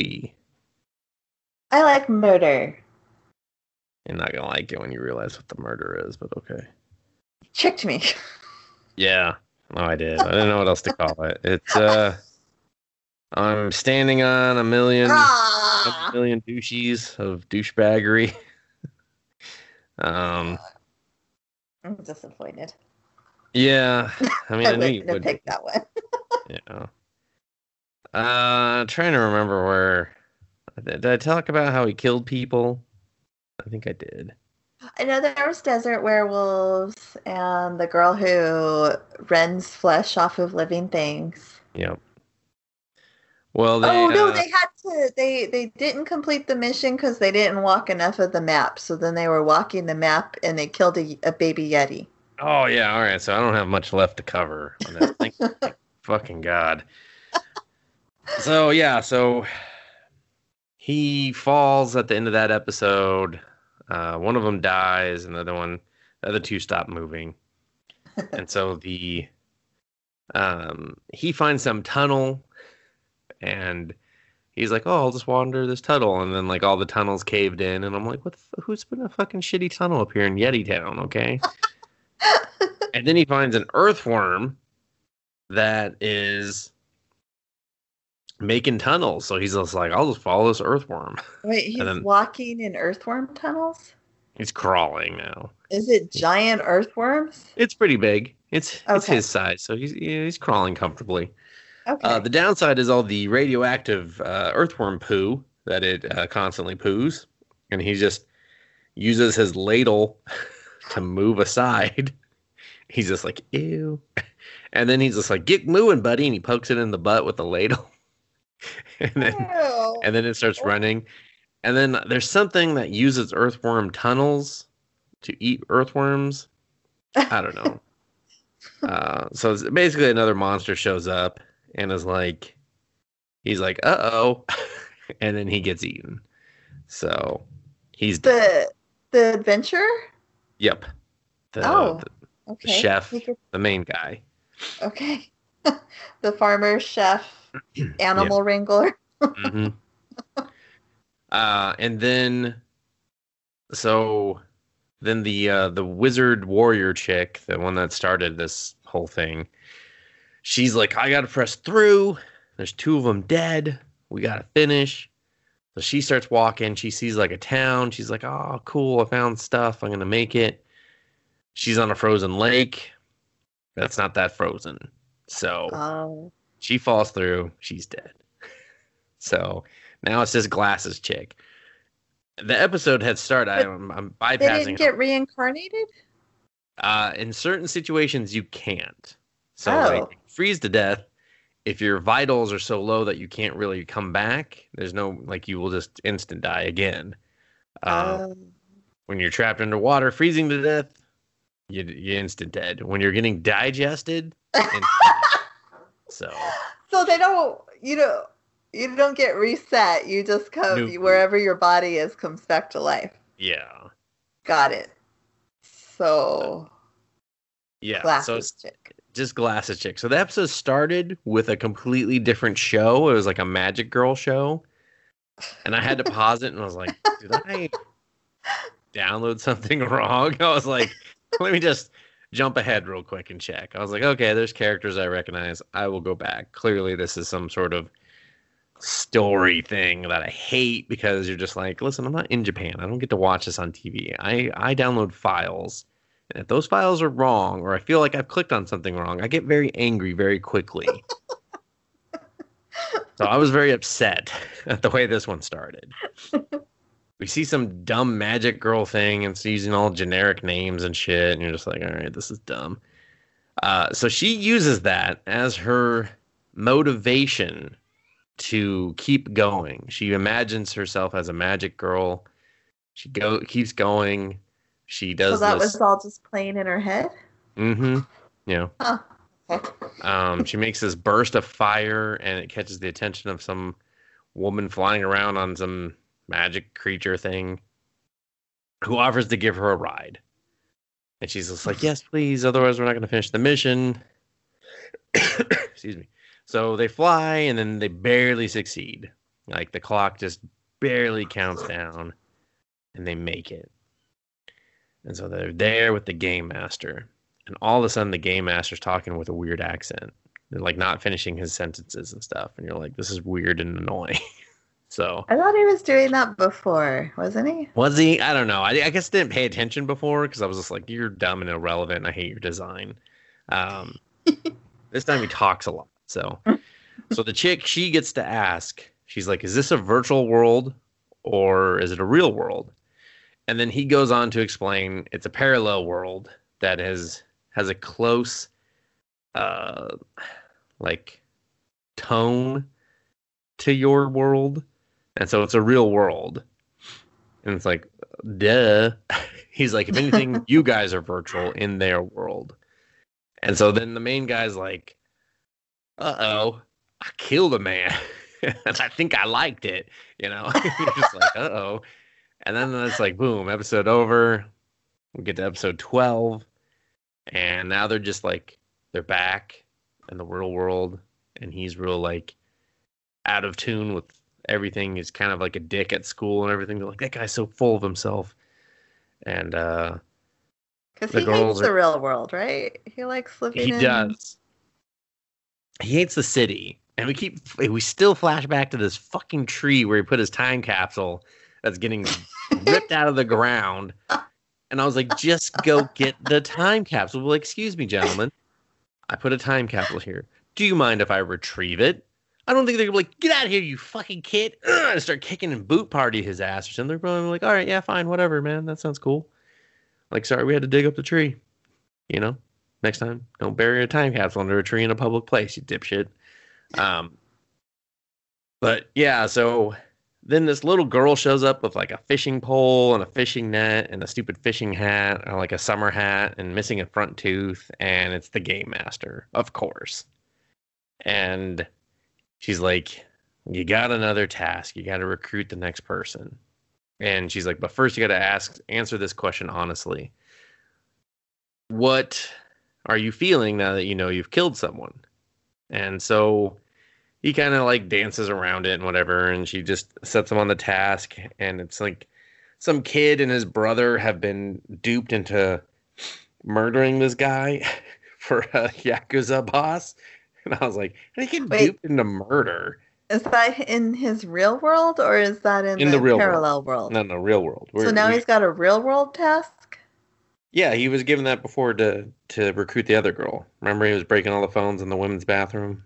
I like murder. You're not gonna like it when you realize what the murder is, but okay. Tricked me. Yeah, no, I did. I didn't know what else to call it. It's uh, I'm standing on a million, a Ah! million douches of douchebaggery. um, I'm disappointed. yeah. I mean, I, I knew you wouldn't have that one. Yeah. Uh, trying to remember where. Did I talk about how he killed people? I think I did. I know there was desert werewolves and the girl who rends flesh off of living things. Yep. Well, they, oh no, uh, they had to. They they didn't complete the mission because they didn't walk enough of the map. So then they were walking the map and they killed a, a baby yeti. Oh yeah, all right. So I don't have much left to cover on that. Thank, thank fucking God. So yeah, so he falls at the end of that episode. Uh, one of them dies, and the other one, the other two stop moving. and so the um, he finds some tunnel, and he's like, "Oh, I'll just wander this tunnel," and then like all the tunnels caved in, and I'm like, "What? The f- who's put a fucking shitty tunnel up here in Yeti Town?" Okay. and then he finds an earthworm that is making tunnels. So he's just like, I'll just follow this earthworm. Wait, he's then- walking in earthworm tunnels. He's crawling now. Is it giant earthworms? It's pretty big. It's it's his size, so he's he's crawling comfortably. Okay. Uh, the downside is all the radioactive uh, earthworm poo that it uh, constantly poos, and he just uses his ladle to move aside. He's just like ew, and then he's just like get moving, buddy, and he pokes it in the butt with the ladle, and then and then it starts running. And then there's something that uses earthworm tunnels to eat earthworms. I don't know. uh, so basically, another monster shows up and is like, he's like, uh oh. and then he gets eaten. So he's dead. the the adventure. Yep. The, Oh. the, Okay. chef. The main guy. okay. the farmer, chef, animal wrangler. hmm uh, and then, so then the uh, the wizard warrior chick, the one that started this whole thing, she's like, I gotta press through. There's two of them dead. We gotta finish. So she starts walking. She sees like a town. She's like, oh, cool. I found stuff. I'm gonna make it. She's on a frozen lake. That's not that frozen. So Oh. She falls through. She's dead. So now it's this glasses chick. The episode had started. But I'm, I'm They bypassing. didn't it. get reincarnated. uh, in certain situations, you can't. So Oh. like freeze to death. If your vitals are so low that you can't really come back, there's no like you will just instant die again. Uh, Um, when you're trapped underwater, freezing to death, you you instant dead. When you're getting digested, instant. So so they don't. You know. You don't get reset. You just come wherever your body is comes back to life. yeah, Got it. So yeah. So glasses it's chick. just glasses chick. So the episode started with a completely different show. It was like a magic girl show. And I had to pause it and I was like, did I download something wrong? I was like, let me just jump ahead real quick and check. I was like, okay, there's characters I recognize. I will go back. Clearly this is some sort of story thing that I hate because you're just like, listen, I'm not in Japan. I don't get to watch this on TV. I, I download files. And if those files are wrong or I feel like I've clicked on something wrong, I get very angry very quickly. so I was very upset at the way this one started. we see some dumb magic girl thing and it's using all generic names and shit and you're just like all right this is dumb uh, so she uses that as her motivation to keep going she imagines herself as a magic girl she go keeps going she does so that this was all just playing in her head. mm-hmm yeah Huh. Okay. um, she makes this burst of fire and it catches the attention of some woman flying around on some magic creature thing who offers to give her a ride. And she's just like, Yes, please, otherwise we're not gonna finish the mission. Excuse me. So they fly and then they barely succeed. Like the clock just barely counts down and they make it. And so they're there with the game master. And all of a sudden the game master's talking with a weird accent. They're like not finishing his sentences and stuff. And you're like, this is weird and annoying. so I thought he was doing that before, wasn't he? was he? I don't know. I, I guess didn't pay attention before because I was just like, you're dumb and irrelevant. And I hate your design. Um, this time he talks a lot. So, so the chick she gets to ask. She's like, "Is this a virtual world or is it a real world?" And then he goes on to explain it's a parallel world that has has a close, uh, like tone to your world, and so it's a real world. And it's like, duh. He's like, if anything, you guys are virtual in their world. And so then the main guy's like, uh oh, I killed a man. and I think I liked it. You know, just like, uh oh. And then it's like, boom, episode over. We get to episode 12. And now they're just like, they're back in the real world. And he's real, like, out of tune with everything. is kind of like a dick at school and everything. They're like, that guy's so full of himself. And uh, Because he hates are- the real world, right? He likes living he in. does. He hates the city, and we keep we still flash back to this fucking tree where he put his time capsule that's getting ripped out of the ground. And I was like, just go get the time capsule. Well, excuse me, gentlemen, I put a time capsule here. Do you mind if I retrieve it? I don't think they're gonna be like, get out of here, you fucking kid, and start kicking and boot party his ass or something. They're probably like, all right, yeah, fine, whatever, man, that sounds cool. Like, sorry, we had to dig up the tree. You know, next time, don't bury a time capsule under a tree in a public place, you dipshit. Um, but yeah, so then this little girl shows up with like a fishing pole and a fishing net and a stupid fishing hat or like a summer hat and missing a front tooth, and it's the game master, of course. And she's like, You got another task. You got to recruit the next person. And she's like, But first, you got to ask, answer this question honestly. What are you feeling now that you know you've killed someone? And so he kind of like dances around it and whatever. And she just sets him on the task. And it's like some kid and his brother have been duped into murdering this guy for a Yakuza boss. And I was like, how do you get Wait. duped into murder? Is that in his real world or is that in, In the, the real parallel world? No, no, real world. so We're- now we- he's got a real world task? Yeah, he was given that before to to recruit the other girl. Remember, he was breaking all the phones in the women's bathroom.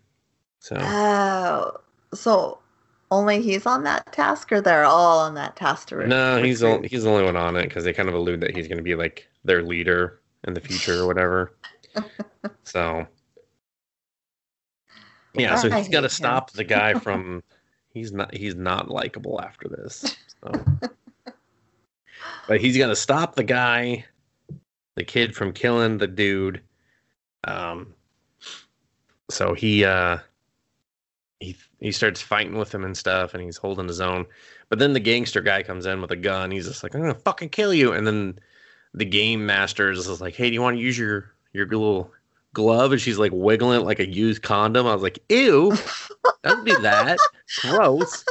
So Oh, so only he's on that task, or they're all on that task to re- no, he's recruit? he's the only one on it because they kind of allude that he's going to be like their leader in the future or whatever. so yeah, so he's got to stop the guy from. He's not. He's not likable after this. So. but he's got to stop the guy, the kid from killing the dude. Um. So he uh. He he starts fighting with him and stuff, and he's holding his own. But then the gangster guy comes in with a gun. He's just like, "I'm gonna fucking kill you!" And then the game master is like, "Hey, do you want to use your your little glove?" And she's like wiggling it like a used condom. I was like, "Ew, don't do that. Gross."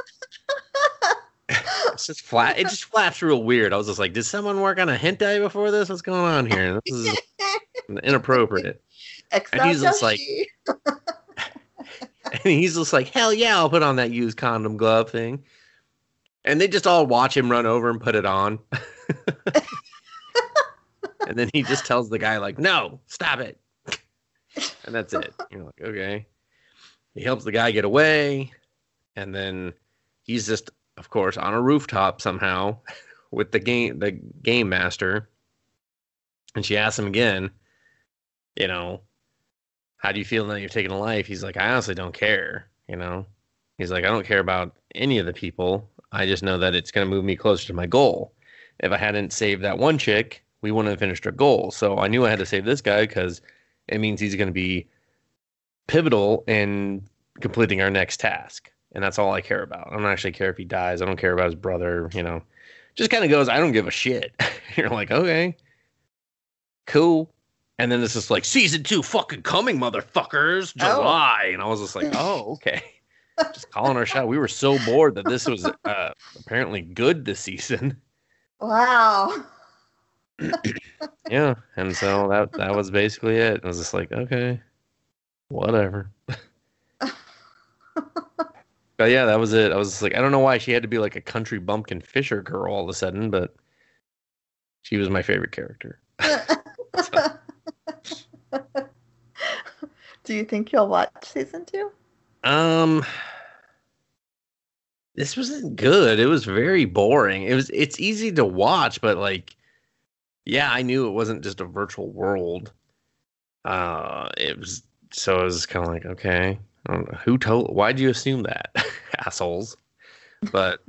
it's just flat. It just flaps real weird. I was just like, "Did someone work on a hentai before this? What's going on here? This is inappropriate." Except he's just like- And he's just like, hell yeah, I'll put on that used condom glove thing. And they just all watch him run over and put it on. and then he just tells the guy, like, no, stop it. And that's it. You're like, okay. He helps the guy get away. And then he's just of course, on a rooftop somehow with the game the game master. And she asks him again, you know, how do you feel now you've taken a life? He's like, I honestly don't care, you know. He's like, I don't care about any of the people. I just know that it's going to move me closer to my goal. If I hadn't saved that one chick, we wouldn't have finished our goal. So I knew I had to save this guy because it means he's going to be pivotal in completing our next task. And that's all I care about. I don't actually care if he dies. I don't care about his brother, you know. Just kind of goes, I don't give a shit. You're like, okay, cool. And then this is like season two fucking coming, motherfuckers, July. Oh. And I was just like, oh, okay. just calling our shot. We were so bored that this was uh, apparently good this season. Wow. Yeah, and so that that was basically it. I was just like, okay, whatever. but yeah, that was it. I was just like, I don't know why she had to be like a country bumpkin Fisher girl all of a sudden, but she was my favorite character. Do you think you'll watch season two? Um, this wasn't good. It was very boring. It was. It's easy to watch, but like, yeah, I knew it wasn't just a virtual world. Uh, it was. So it was kind of like, okay, who told? Why'd you assume that, assholes? But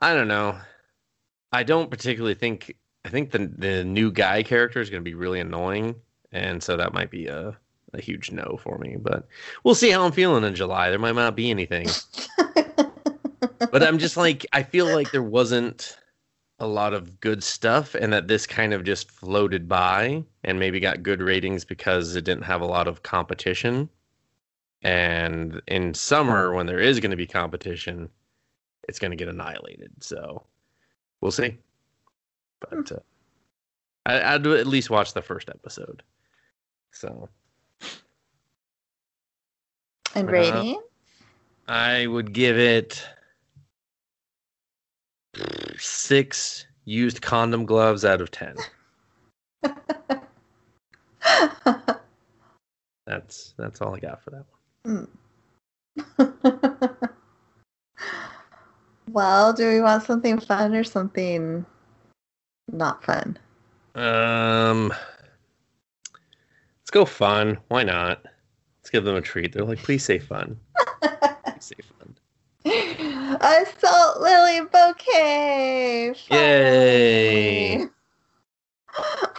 I don't know. I don't particularly think. I think the the new guy character is going to be really annoying, and so that might be a a huge no for me. But we'll see how I'm feeling in July. There might not be anything. but I'm just like I feel like there wasn't a lot of good stuff and that this kind of just floated by and maybe got good ratings because it didn't have a lot of competition. And in summer when there is going to be competition, it's going to get annihilated. So we'll see. But uh, I, I'd at least watch the first episode. So and rating? Uh, I would give it six used condom gloves out of ten. that's that's all I got for that one. Mm. well, do we want something fun or something not fun? Um, let's go fun. Why not? Let's give them a treat. They're like, please say fun. Please say fun. A salt lily bouquet. Yay!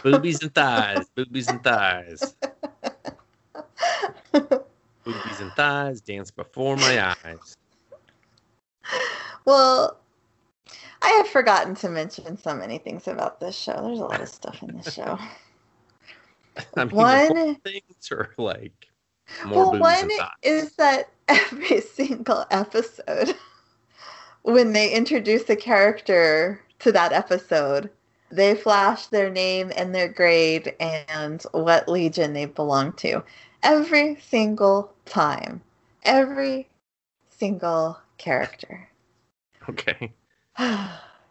boobies and thighs. Boobies and thighs. boobies and thighs dance before my eyes. Well, I have forgotten to mention so many things about this show. There's a lot of stuff in this show. I mean, One things are like more well, one is that every single episode, when they introduce a character to that episode, they flash their name and their grade and what legion they belong to. Every single time. Every single character. Okay.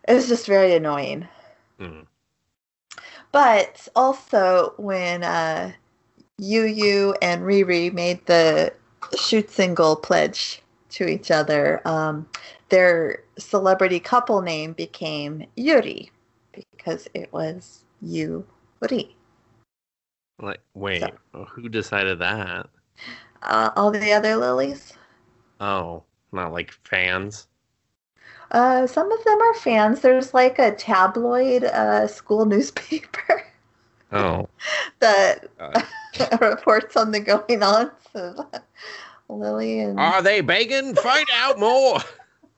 it's just very annoying. Mm. But also, when uh, Yu Yu and Riri made the Schutzengel pledge to each other, um, their celebrity couple name became Yuri because it was Yuri. Like, wait, so, who decided that? Uh, all the other lilies. Oh, not like fans. Uh, some of them are fans. There's like a tabloid uh, school newspaper. Oh. that reports on the going on of Lily and. Are they begging? Find out more.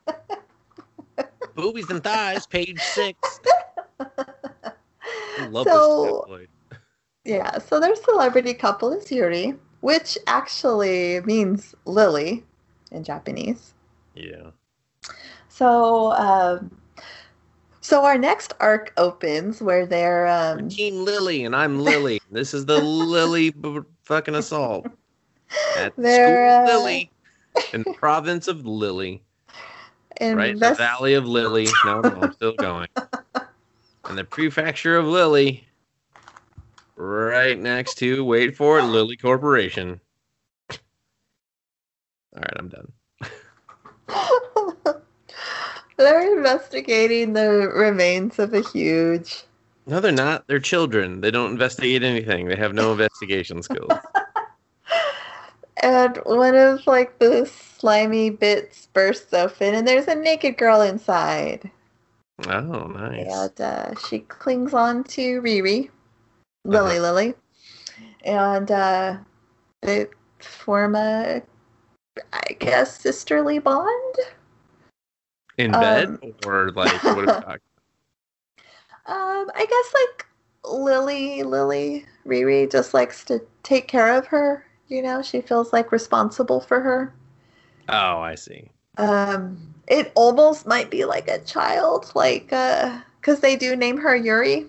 Boobies and thighs, page six. love so, Yeah, so their celebrity couple is Yuri, which actually means Lily in Japanese. Yeah. So, um, so our next arc opens where they're um Team Lily and I'm Lily. this is the Lily b- fucking assault. At they're, School uh... Lily in the province of Lily. In right, the Valley of Lily. No, no, I'm still going. And the prefecture of Lily. Right next to, wait for it, Lily Corporation. All right, I'm done. They're investigating the remains of a huge. No, they're not. They're children. They don't investigate anything. They have no investigation skills. And one of like the slimy bits bursts open, and there's a naked girl inside. Oh, nice. And uh, she clings on to Riri, Lily Uh-huh. Lily, and uh, they form a, I guess, sisterly bond. In Um, bed or like what talking? Um, I guess like Lily, Lily, Riri just likes to take care of her. You know, she feels like responsible for her. Oh, I see. Um, it almost might be like a child, like uh, because they do name her Yuri,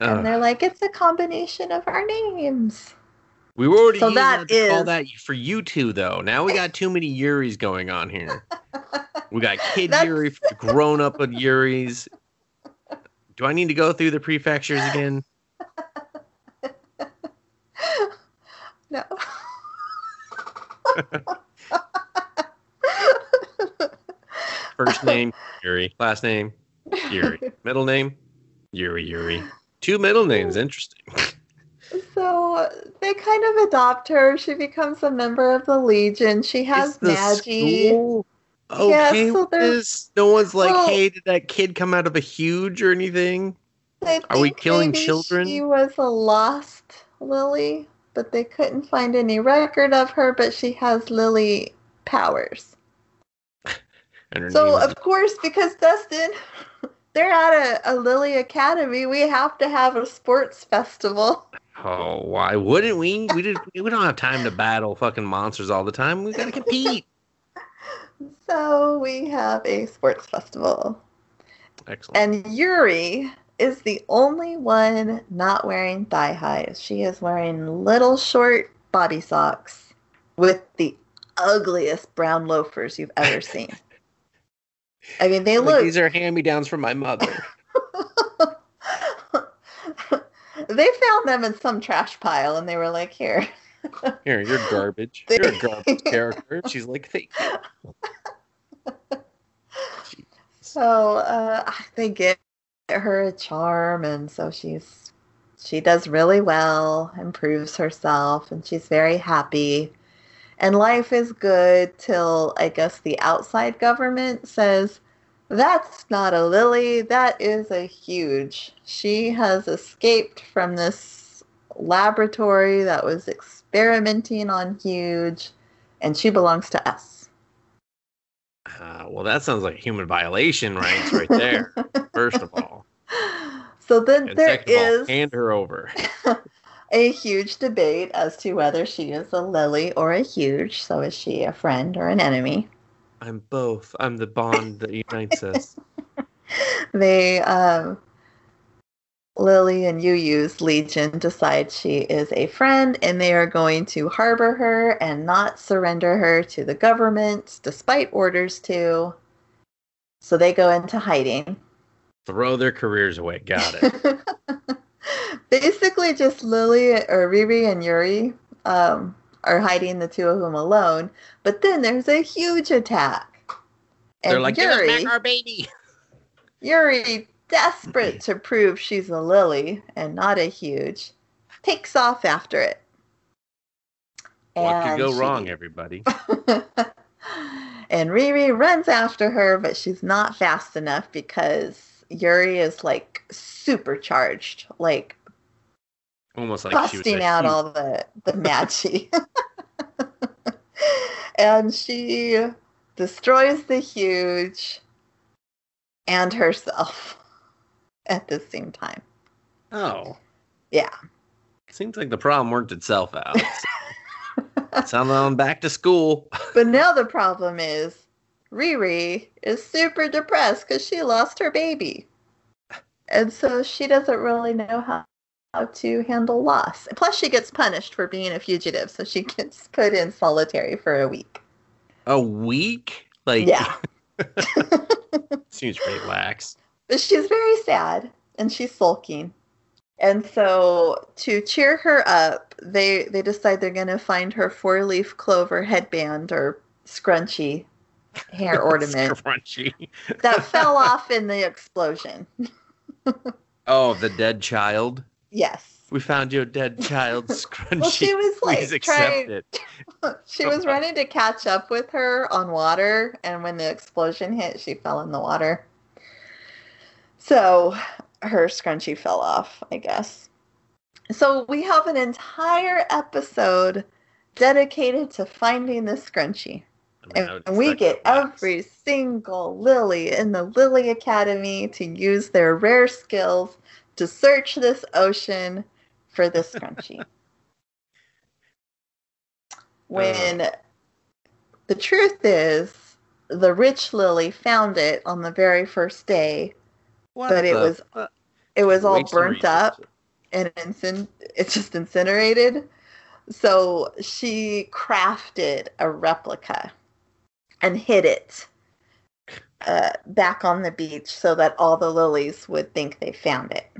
and they're like it's a combination of our names. we were already so using that to call that for you two though. Now we got too many Yuris going on here. We got kid That's- Yuri, grown up Yuris. Do I need to go through the prefectures again? No. First name Yuri, last name Yuri, middle name Yuri Yuri. Two middle names. Interesting. So they kind of adopt her. She becomes a member of the Legion. She has Magi. school Yeah, okay so with? No one's like, Well- hey, did that kid come out of a huge or anything? Are we killing children? She was a lost Lily, but they couldn't find any record of her. But she has Lily powers. So of course, because Dustin, they're at a, a Lily Academy, we have to have a sports festival. oh, why wouldn't we? We did. We don't have time to battle fucking monsters all the time. We gotta compete. So we have a sports festival. Excellent. And Yuri is the only one not wearing thigh highs. She is wearing little short body socks with the ugliest brown loafers you've ever seen. I mean, they Like, look. these are hand me downs from my mother. they found them in some trash pile and they were like, here. Here, you're garbage. They- You're a garbage character. She's like, thank you. So uh, they get her charm, and so she's she does really well, improves herself, and she's very happy. And life is good till I guess the outside government says that's not a lily, that is a huge. She has escaped from this laboratory that was experimenting on huge, and she belongs to us. Uh, well, that sounds like human violation rights right there. First of all, So then and there of all, hand her over. a huge debate as to whether she is a lily or a huge. So is she a friend or an enemy? I'm both. I'm the bond that unites us. They, um, Lily and Yuyu's Legion decide she is a friend and they are going to harbor her and not surrender her to the government despite orders to. So they go into hiding. Throw their careers away. Got it. Basically, just Lily or Riri and Yuri um, are hiding the two of them alone. But then there's a huge attack. And They're like, give us Yuri, back our baby. Yuri, desperate to prove she's a Lily and not a huge, takes off after it. What could And go she- wrong, everybody? and Riri runs after her, but she's not fast enough because Yuri is like supercharged, like Almost like she was busting out all the the magi. and she destroys the huge and herself at the same time. Oh, Yeah. seems like the problem worked itself out. So I'm back to school. But now the problem is Riri is super depressed because she lost her baby. And so she doesn't really know how, how to handle loss. Plus, she gets punished for being a fugitive. So she gets put in solitary for a week. A week? Like, Yeah. seems pretty lax. But she's very sad and she's sulking. And so to cheer her up, they they decide they're going to find her four-leaf clover headband or scrunchie hair ornament Scrunchy. that fell off in the explosion. Oh, the dead child. Yes. We found your dead child scrunchie. Well, she was Please like accept it. She was running to catch up with her on water, and when the explosion hit, she fell in the water. So her scrunchie fell off, I guess. So we have an entire episode dedicated to finding the scrunchie. I mean, And, we get every single Lily in the Lily Academy to use their rare skills to search this ocean for the scrunchie. when the truth is, the rich Lily found it on the very first day. What but it the was fuck? It was all Waste burnt up and incin- it's just incinerated. So she crafted a replica and hid it uh, back on the beach so that all the lilies would think they found it.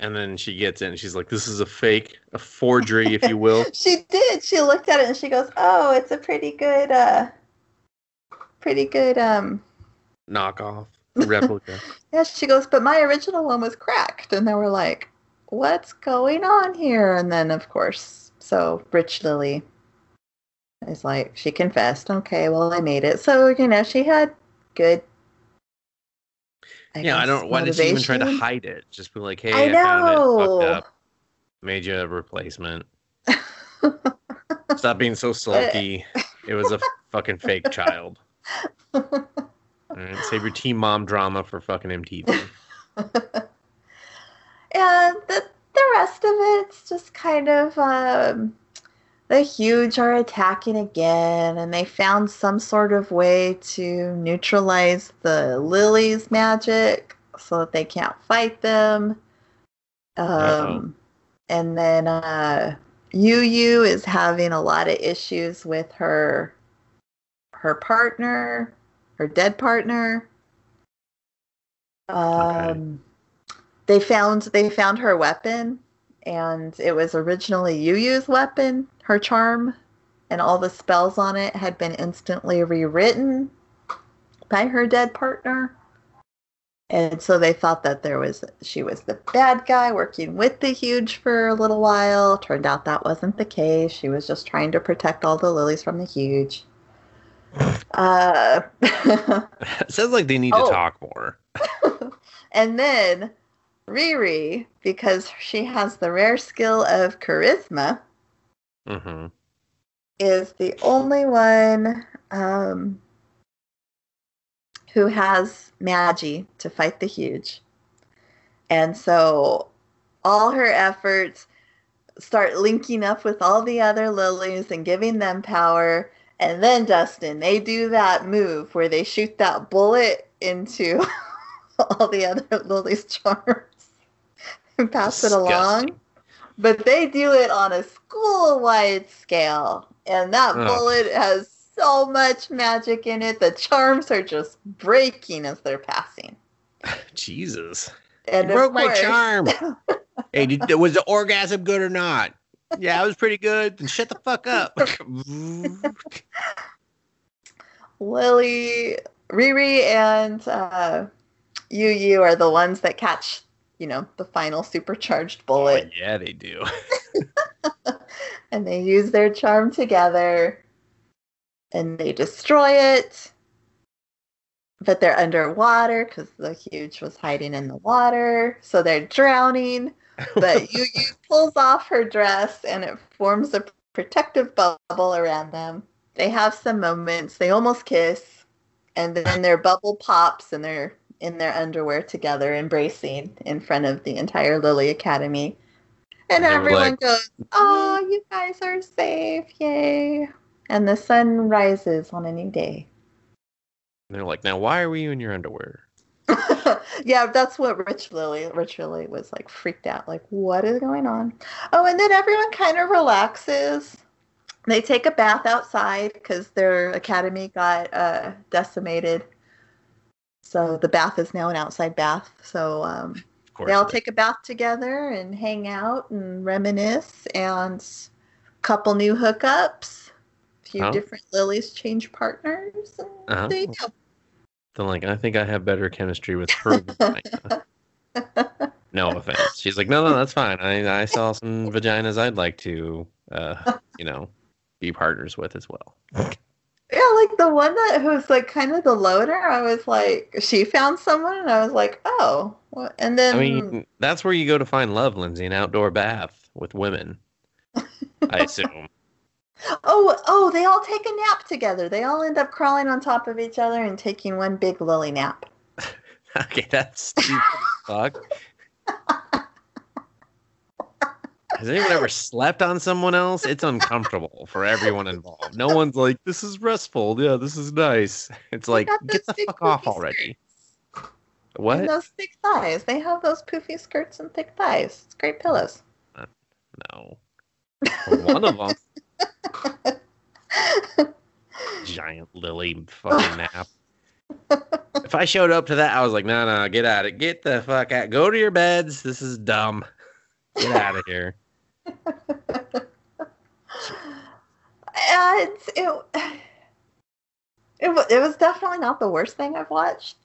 And then she gets in. She's like, "This is a fake, a forgery, if you will." She did. She looked at it and she goes, "Oh, it's a pretty good, uh, pretty good." Um, Knockoff replica. yeah. She goes, "But my original one was cracked," and they were like, "What's going on here?" And then, of course, so Rich Lily is like, she confessed. Okay, well, I made it. So you know, she had good. yeah, I don't. Why did she even try to hide it? Just be like, "Hey, I I, found it. know. Fucked up. Made you a replacement. Stop being so sulky. It was a fucking fake child. All right, save your team mom drama for fucking MTV. and the the rest of it's just kind of um, the huge are attacking again, and they found some sort of way to neutralize the lilies' magic so that they can't fight them. Um, and then uh, Yu Yu is having a lot of issues with her her partner, her dead partner. Um, they found they found her weapon, and it was originally Yu Yu's weapon, her charm, and all the spells on it had been instantly rewritten by her dead partner. And so they thought that there was she was the bad guy working with the huge for a little while. Turned out that wasn't the case. She was just trying to protect all the lilies from the huge. Uh, It sounds like they need Oh. to talk more. and then Riri, because she has the rare skill of charisma, hmm is the only one um, who has Magi to fight the huge. And so all her efforts start linking up with all the other lilies and giving them power. And then, Dustin, they do that move where they shoot that bullet into all the other lilies' charms and pass it along. But they do it on a school wide scale. And that bullet has so much magic in it. The charms are just breaking as they're passing. Jesus. And you broke my charm. hey, did, was the orgasm good or not? Yeah, it was pretty good. Then shut the fuck up. Lily, Riri, and uh, Yu Yu are the ones that catch, you know, the final supercharged oh, bullet. yeah, they do. and they use their charm together and they destroy it. But they're underwater because the huge was hiding in the water. So they're drowning. But Yu Yu pulls off her dress and it forms a protective bubble around them. They have some moments. They almost kiss. And then their bubble pops and they're in their underwear together, embracing in front of the entire Lily Academy. And were everyone like- goes, Oh, you guys are safe. Yay. And the sun rises on a new day. And they're like, now why are we in your underwear? yeah, that's what Rich Lily, Rich Lily was like freaked out. Like, what is going on? Oh, and then everyone kind of relaxes. They take a bath outside because their academy got uh, decimated. So the bath is now an outside bath. So um, they all take a bath together and hang out and reminisce and couple new hookups A few Oh. different lilies change partners. And Uh-huh. there you go. Then like I think I have better chemistry with her. no offense. She's like, no, no, that's fine. I I saw some vaginas I'd like to, uh, you know, be partners with as well. Yeah, like the one that was like kind of the loner. I was like, she found someone, and I was like, oh. Well, and then I mean, that's where you go to find love, Lindsay, an outdoor bath with women. I assume. Oh, oh, they all take a nap together. They all end up crawling on top of each other and taking one big lily nap. Okay, that's stupid as fuck. Has anyone ever slept on someone else? It's uncomfortable for everyone involved. No one's like, "This is restful. Yeah, this is nice." It's like, get the fuck off poofy already. And What? those thick thighs. They have those poofy skirts and thick thighs. It's great pillows. Uh, no. One of them, giant lily fucking nap. If I showed up to that, I was like, no, no, get out of it. Get the fuck out. Go to your beds. This is dumb. Get out of here. Uh, and it, it, it was definitely not the worst thing I've watched.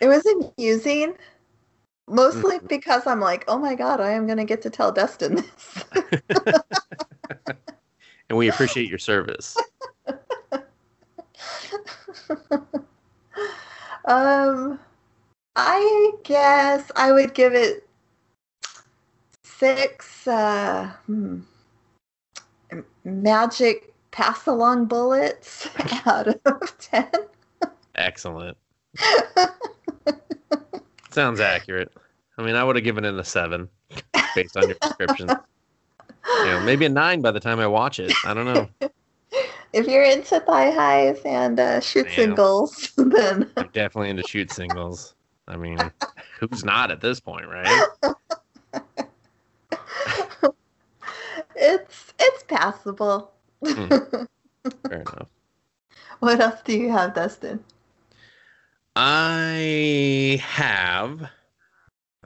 It was amusing, mostly mm-hmm. because I'm like, oh my god, I am going to get to tell Dustin this. And we appreciate your service. um, I guess I would give it six uh, hmm, magic pass along bullets out of ten. Excellent. Sounds accurate. I mean, I would have given it a seven based on your description. You know, maybe a nine by the time I watch it. I don't know. if you're into thigh highs and uh, and goals, then I'm definitely into Schutzengels. I mean, who's not at this point, right? it's it's passable. Hmm. Fair enough. what else do you have, Dustin? I have.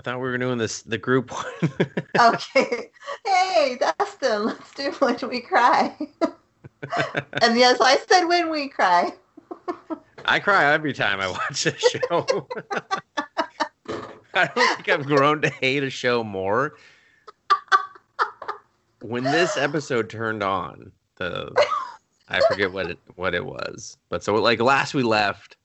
I thought we were doing this the group one. Okay. Hey, Dustin, let's do when we cry. and yes, I said when we cry. I cry every time I watch this show. I don't think I've grown to hate a show more. When this episode turned on, the I forget what it what it was, but so like last we left,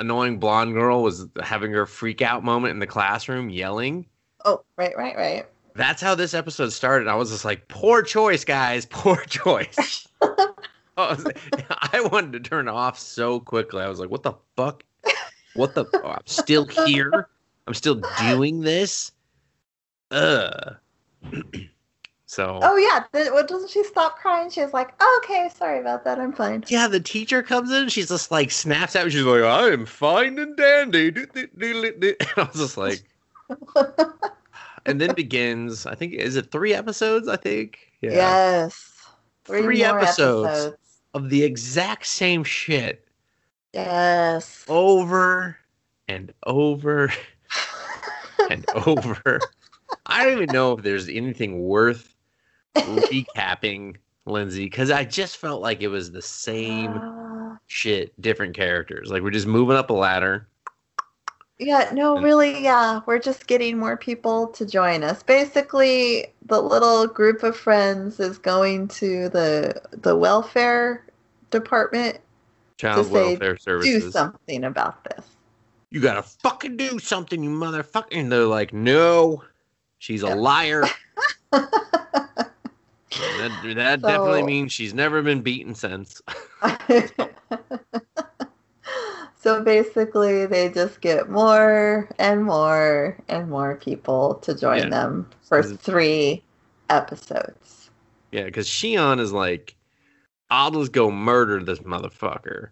annoying blonde girl was having her freak out moment in the classroom, yelling. Oh, right, right, right. That's how this episode started. I was just like, poor choice, guys, poor choice. I, was- I wanted to turn off so quickly. I was like, what the fuck? What the? Oh, I'm still here. I'm still doing this. Ugh. so Oh yeah, th- what doesn't she stop crying? She's like, oh, "Okay, sorry about that. I'm fine." yeah, the teacher comes in. She's just like snaps at me. She's like, I am fine and dandy. Do, do, do, do. And I was just like, and then begins. I think is it three episodes? I think. Yeah. Yes. Three more episodes. Of the exact same shit Yes. over and over and over. I don't even know if there's anything worth recapping, Lindsay, because I just felt like it was the same Uh, shit, different characters. Like we're just moving up a ladder. yeah, no, And- really, yeah. We're just getting more people to join us. Basically, the little group of friends is going to the the welfare department Child say, welfare do services. something about this. You gotta fucking do something, you motherfucker. And they're like, no, she's a Yeah. liar. That, that definitely means she's never been beaten since. so basically, they just get more and more and more people to join Yeah. them for three episodes. Yeah, because Shion is like, I'll just go murder this motherfucker.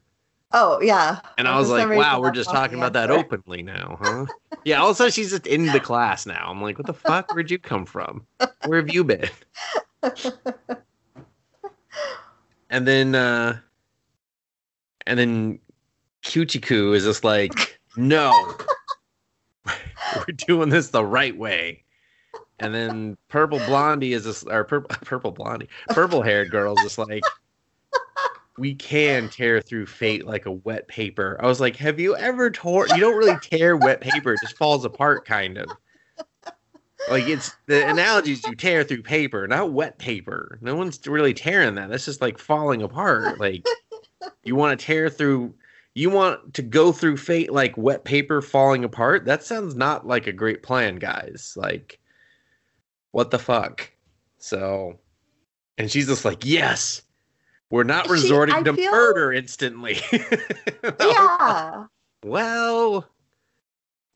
Oh yeah. And I was like, wow, we're just talking about that openly now, huh? yeah, all of a sudden she's just in the class now. I'm like, what the fuck? Where'd you come from? Where have you been? And then, uh, and then Kuchiku is just like, no, we're doing this the right way. And then Purple Blondie is just, or purple, purple Blondie, purple haired girl is just like, we can tear through fate like a wet paper. I was like, have you ever torn? You don't really tear wet paper; it just falls apart, kind of. Like it's the analogies you tear through paper, not wet paper. No one's really tearing that. That's just like falling apart. Like you want to tear through. You want to go through fate like wet paper falling apart. That sounds not like a great plan, guys. Like, what the fuck? So, and she's just like, yes, we're not She- resorting I to feel- murder instantly. Yeah. Well,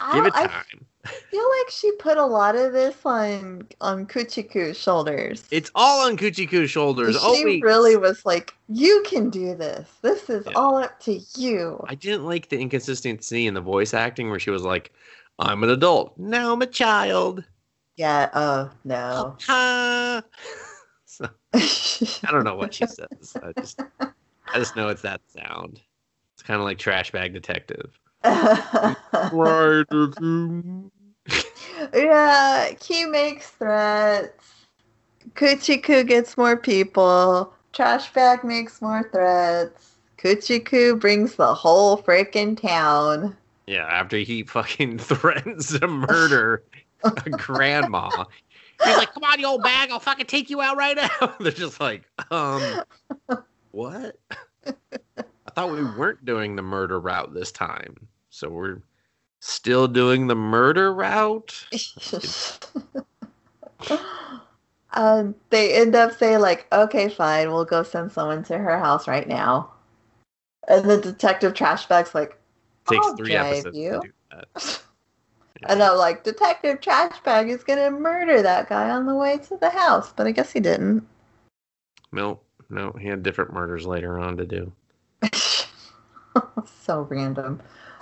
I, give it I time. Feel like she put a lot of this on on Kuchiku's shoulders. It's all on Kuchiku's shoulders. she Oh, really was like, "You can do this. This is Yeah. all up to you." I didn't like the inconsistency in the voice acting where she was like, I'm an adult. Now I'm a child. Yeah. Oh no. So, I don't know what she says. I just I just know it's that sound. It's kind of like trash bag detective. Right. yeah. He makes threats. Kuchiku gets more people. Trash bag makes more threats. Kuchiku brings the whole freaking town. Yeah, after he fucking threatens to murder a grandma. He's like, come on, you old bag, I'll fucking take you out right now. They're just like, um, what? I thought we weren't doing the murder route this time. So we're still doing the murder route? um, they end up saying like, "Okay, fine, we'll go send someone to her house right now." And the detective trash bag's like, Takes I'll three episodes you. to do that. and I'm like, Detective Trash Bag is gonna murder that guy on the way to the house, but I guess he didn't. No, no, he had different murders later on to do. so random.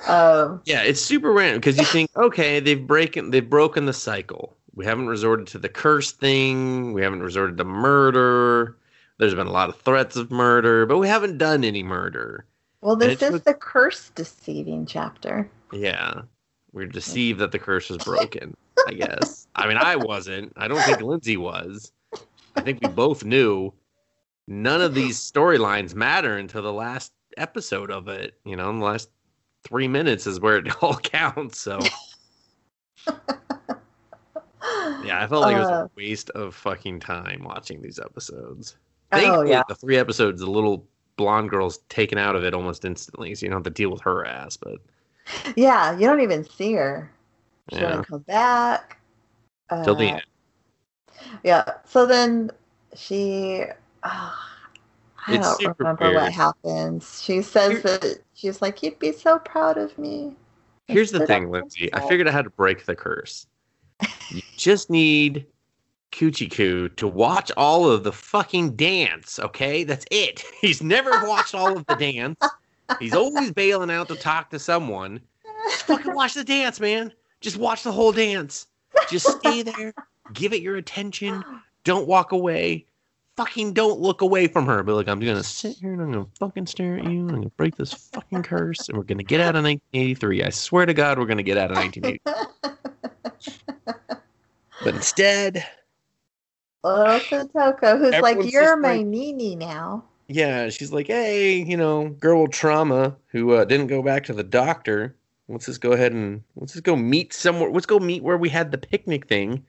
Um, Yeah, it's super random because you think, okay, they've broken they've broken the cycle. We haven't resorted to the curse thing. We haven't resorted to murder. There's been a lot of threats of murder, but we haven't done any murder. well, this is the curse deceiving chapter. Yeah, we're deceived that the curse was broken. I guess. I mean, I wasn't. I don't think Lindsay was. I think we both knew none of these storylines matter until the last episode of it. You know, in the last three minutes is where it all counts. So. Yeah, I felt like it was Uh, a waste of fucking time watching these episodes. Oh yeah. the three episodes, the little blonde girl's taken out of it almost instantly, so you don't have to deal with her ass. But Yeah, you don't even see her. She Yeah. doesn't come back. till the Uh, end, Yeah. So then she, ah, I It's don't super remember what happens. She says Here- that she's like, "You'd be so proud of me." here's the thing, Lindsay. I figured out how to break the curse. You just need Coochie Coo to watch all of the fucking dance. Okay, that's it. He's never watched all of the dance. He's always bailing out to talk to someone. Just fucking watch the dance, man. Just watch the whole dance. Just stay there. Give it your attention. Don't walk away. Fucking don't look away from her. But like, I'm gonna sit here and I'm gonna fucking stare at you. And I'm gonna break this fucking curse, and we're gonna get out of 1983. I swear to God, we're gonna get out of 1983. But instead, Little Kotoko, who's like, "You're my like- Nini now." yeah, she's like, hey, you know, girl with trauma who uh, didn't go back to the doctor. Let's just go ahead and let's just go meet somewhere. Let's go meet where we had the picnic thing,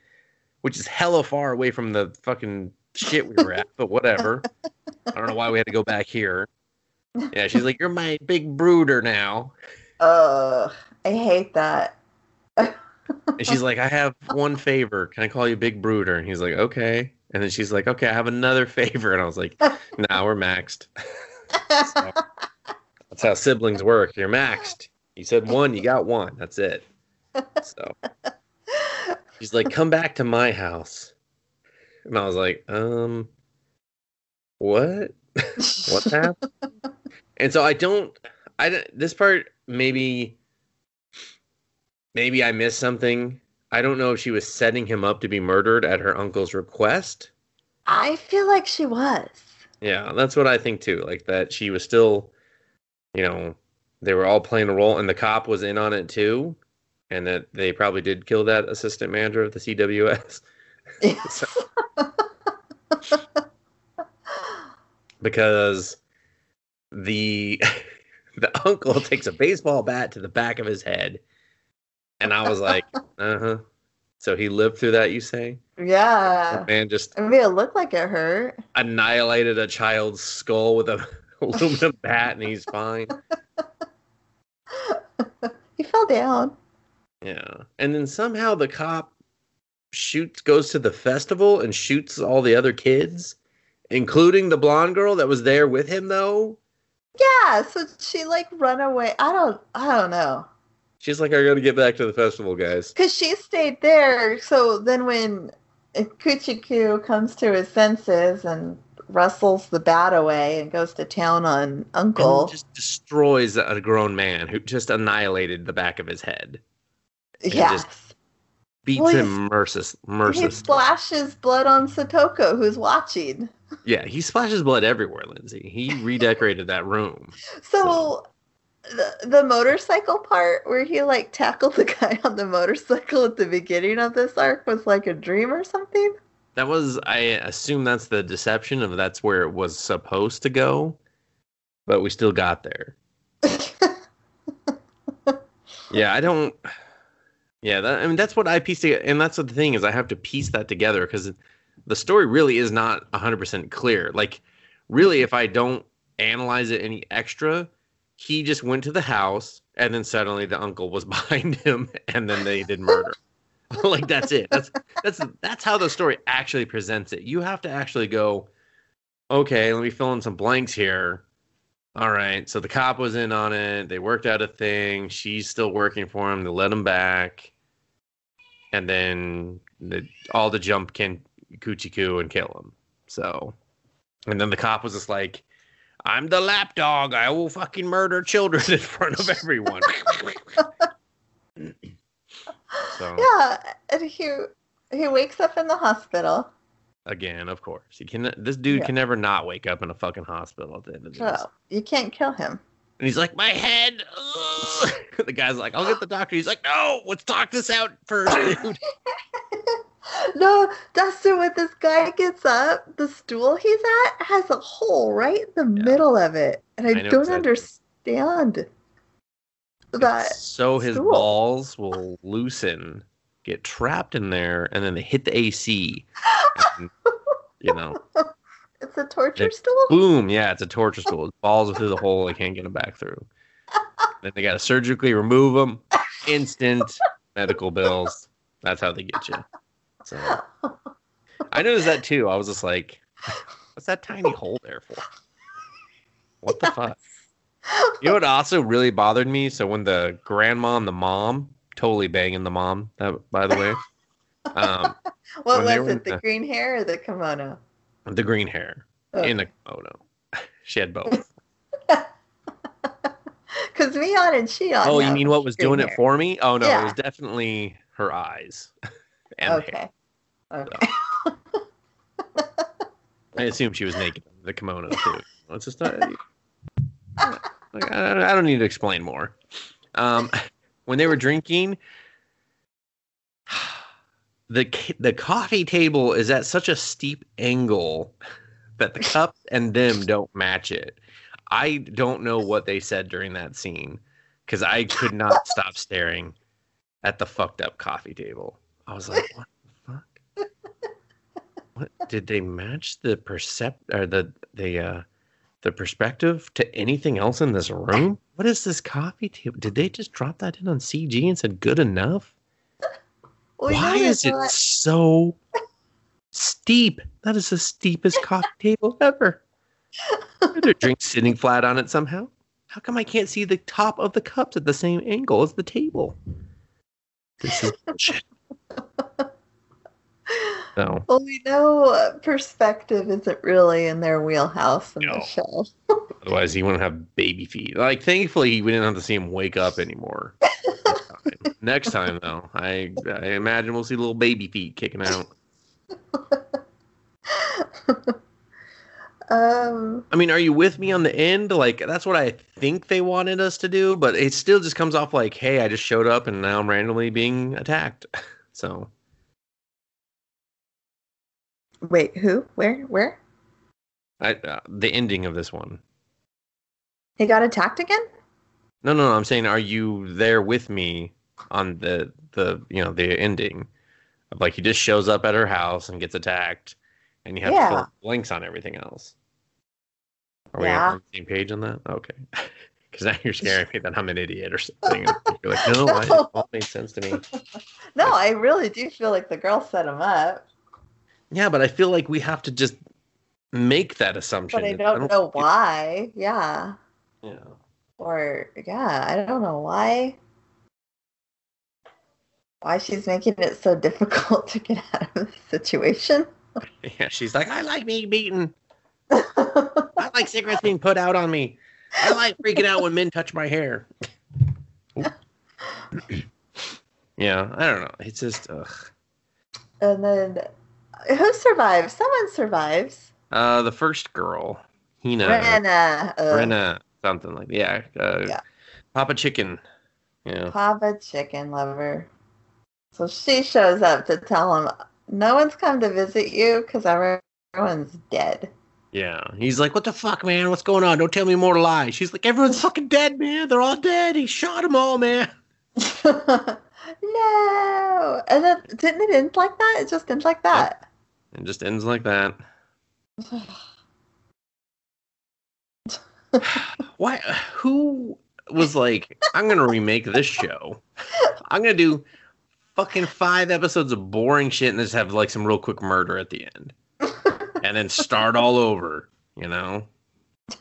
which is hella far away from the fucking shit we were at. But whatever. I don't know why we had to go back here. Yeah, she's like, you're my big brooder now. Ugh, I hate that. And she's like, I have one favor. Can I call you Big Brooder? And he's like, okay. And then she's like, okay, I have another favor. And I was like, nah, we're maxed. So, that's how siblings work. You're maxed. You said one, you got one. That's it. So she's like, come back to my house. And I was like, um, what? What's happened? and so I don't, I don't, this part maybe, maybe I missed something. I don't know if she was setting him up to be murdered at her uncle's request. I feel like she was. Yeah, that's what I think too. Like that she was still, you know, they were all playing a role, and the cop was in on it too, and that they probably did kill that assistant manager of the CWS because the the uncle takes a baseball bat to the back of his head, and I was like, uh huh. So he lived through that, you say? Yeah. Man, just I mean, it looked like it hurt. annihilated a child's skull with a aluminum bat, and he's fine. he fell down. Yeah, and then somehow the cop shoots, goes to the festival and shoots all the other kids, including the blonde girl that was there with him, though. Yeah, so she like run away. I don't I don't know. She's like, I gotta get back to the festival, guys. Cuz she stayed there. So then when Kuchiku comes to his senses and wrestles the bat away and goes to town on Uncle. And just destroys a grown man who just annihilated the back of his head. yes. just Beats Well, him merciless, He splashes blood on Satoko who's watching. Yeah, he splashes blood everywhere, Lindsay. He redecorated that room. So the, the motorcycle part where he like tackled the guy on the motorcycle at the beginning of this arc was like a dream or something. That was, I assume that's the deception of that's where it was supposed to go, but we still got there. Yeah, I don't. Yeah, that, I mean that's what I pieced together, and that's the thing is. I have to piece that together because the story really is not hundred percent clear. Like, really, if I don't analyze it any extra, he just went to the house, and then suddenly the uncle was behind him, and then they did murder. like that's it. That's that's that's how the story actually presents it. You have to actually go, okay, let me fill in some blanks here. All right, so the cop was in on it. They worked out a thing. She's still working for him. They let him back, and then the, all the jump can Kuchiku and kill him. So, and then the cop was just like, "I'm the lapdog. I will fucking murder children in front of everyone." so Yeah, and he he wakes up in the hospital. again, of course, he can. This dude Yeah. can never not wake up in a fucking hospital at the end of this. So you can't kill him. And he's like, my head. the guy's like, I'll get the doctor. He's like, no, let's talk this out first, dude. no, Dustin, when this guy gets up, the stool he's at has a hole right in the Yeah. middle of it. And I, I don't exactly. understand that. so his stool. balls will loosen, get trapped in there, and then they hit the AC. And, you know, It's a torture It- stool? boom. Yeah, it's a torture stool. Balls are through the hole. They can't get them back through. Then they got to surgically remove them. Instant medical bills. That's how they get you. So I noticed that too. I was just like, what's that tiny hole there for? What the fuck? You know what also really bothered me? So when the grandma and the mom, totally banging the mom, that, by the way, um, what was it? The the- green hair or the kimono? The green hair in the kimono. She had both. Because Mion and Shion. Oh, you mean what was doing it for me? Oh no, it was definitely her eyes hair. Okay. Okay. I assume she was naked in the kimono too. It's just not, I, I don't need to explain more. Um, when they were drinking, the the coffee table is at such a steep angle that the cup and them don't match it. I don't know what they said during that scene because I could not stop staring at the fucked up coffee table. I was like, what the fuck? What did they match the percept or the the uh the perspective to anything else in this room? What is this coffee table? Did they just drop that in on CG and said good enough? You Why is it so steep? That is the steepest coffee table ever. Are there drinks sitting flat on it somehow? How come I can't see the top of the cups at the same angle as the table? This is bullshit. No. Well, we know uh, perspective isn't really in their wheelhouse in No. the show. Otherwise, he wouldn't have baby feet. Like, thankfully, we didn't have to see him wake up anymore. Next time, though, I I imagine we'll see little baby feet kicking out. um, I mean, are you with me on the end? Like, that's what I think they wanted us to do, but it still just comes off like, hey, I just showed up and now I'm randomly being attacked. So, wait, who? Where? Where? I uh, the ending of this one. He got attacked again? No, no, no. I'm saying, are you there with me on the the you know the ending? Of like he just shows up at her house and gets attacked, and you have Yeah. to fill blanks on everything else. Are we Yeah. on the same page on that? Okay. Because now you're scaring me that I'm an idiot or something. You're like, no, I, it No. all made sense to me. No, I really do feel like the girl set him up, Yeah, but I feel like we have to just make that assumption. but I It- don't know why. Yeah. Yeah. Or, yeah, I don't know why. Why she's making it so difficult to get out of the situation. Yeah, she's like, I like being beaten. I like cigarettes being put out on me. I like freaking out when men touch my hair. yeah, I don't know. It's just, ugh. and then, who survives? Someone survives. Uh, the first girl, Hina, Brenna. Brenna, something like yeah, uh, Yeah. Papa Chicken. Yeah, Papa Chicken Lover. So she shows up to tell him, no one's come to visit you because everyone's dead. yeah. He's like, what the fuck, man? What's going on? Don't tell me more lies. She's like, everyone's fucking dead, man. They're all dead. He shot them all, man. no. And then didn't it end like that? It just ends like that. It just ends like that. Why? Who was like, I'm gonna remake this show. I'm gonna do fucking five episodes of boring shit and just have like some real quick murder at the end, and then start all over. You know,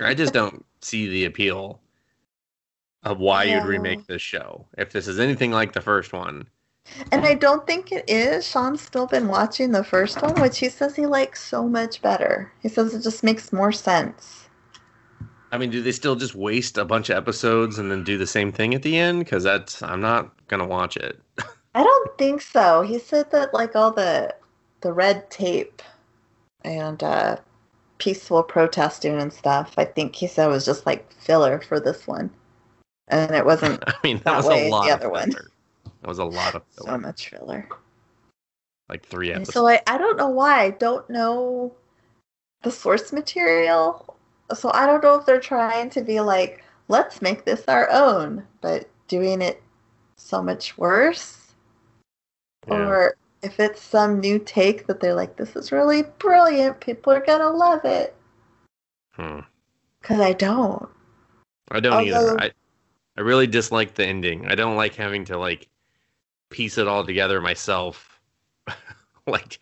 I just don't see the appeal of why you'd remake this show if this is anything like the first one. and I don't think it is. Sean's still been watching the first one, which he says he likes so much better. He says it just makes more sense. I mean, do they still just waste a bunch of episodes and then do the same thing at the end? Because that's I'm not gonna watch it. I don't think so. He said that like all the the red tape and uh peaceful protesting and stuff, I think he said was just like filler for this one. And it wasn't I mean, that, That was way, a lot the other one. filler. That was a lot of so much filler. like three episodes. so I, I don't know why. I don't know the source material. So I don't know if they're trying to be like, let's make this our own, but doing it so much worse. Yeah. Or if it's some new take that they're like, this is really brilliant. People are going to love it. Hmm. Because I don't. I don't although- either. I I really dislike the ending. I don't like having to like piece it all together myself, like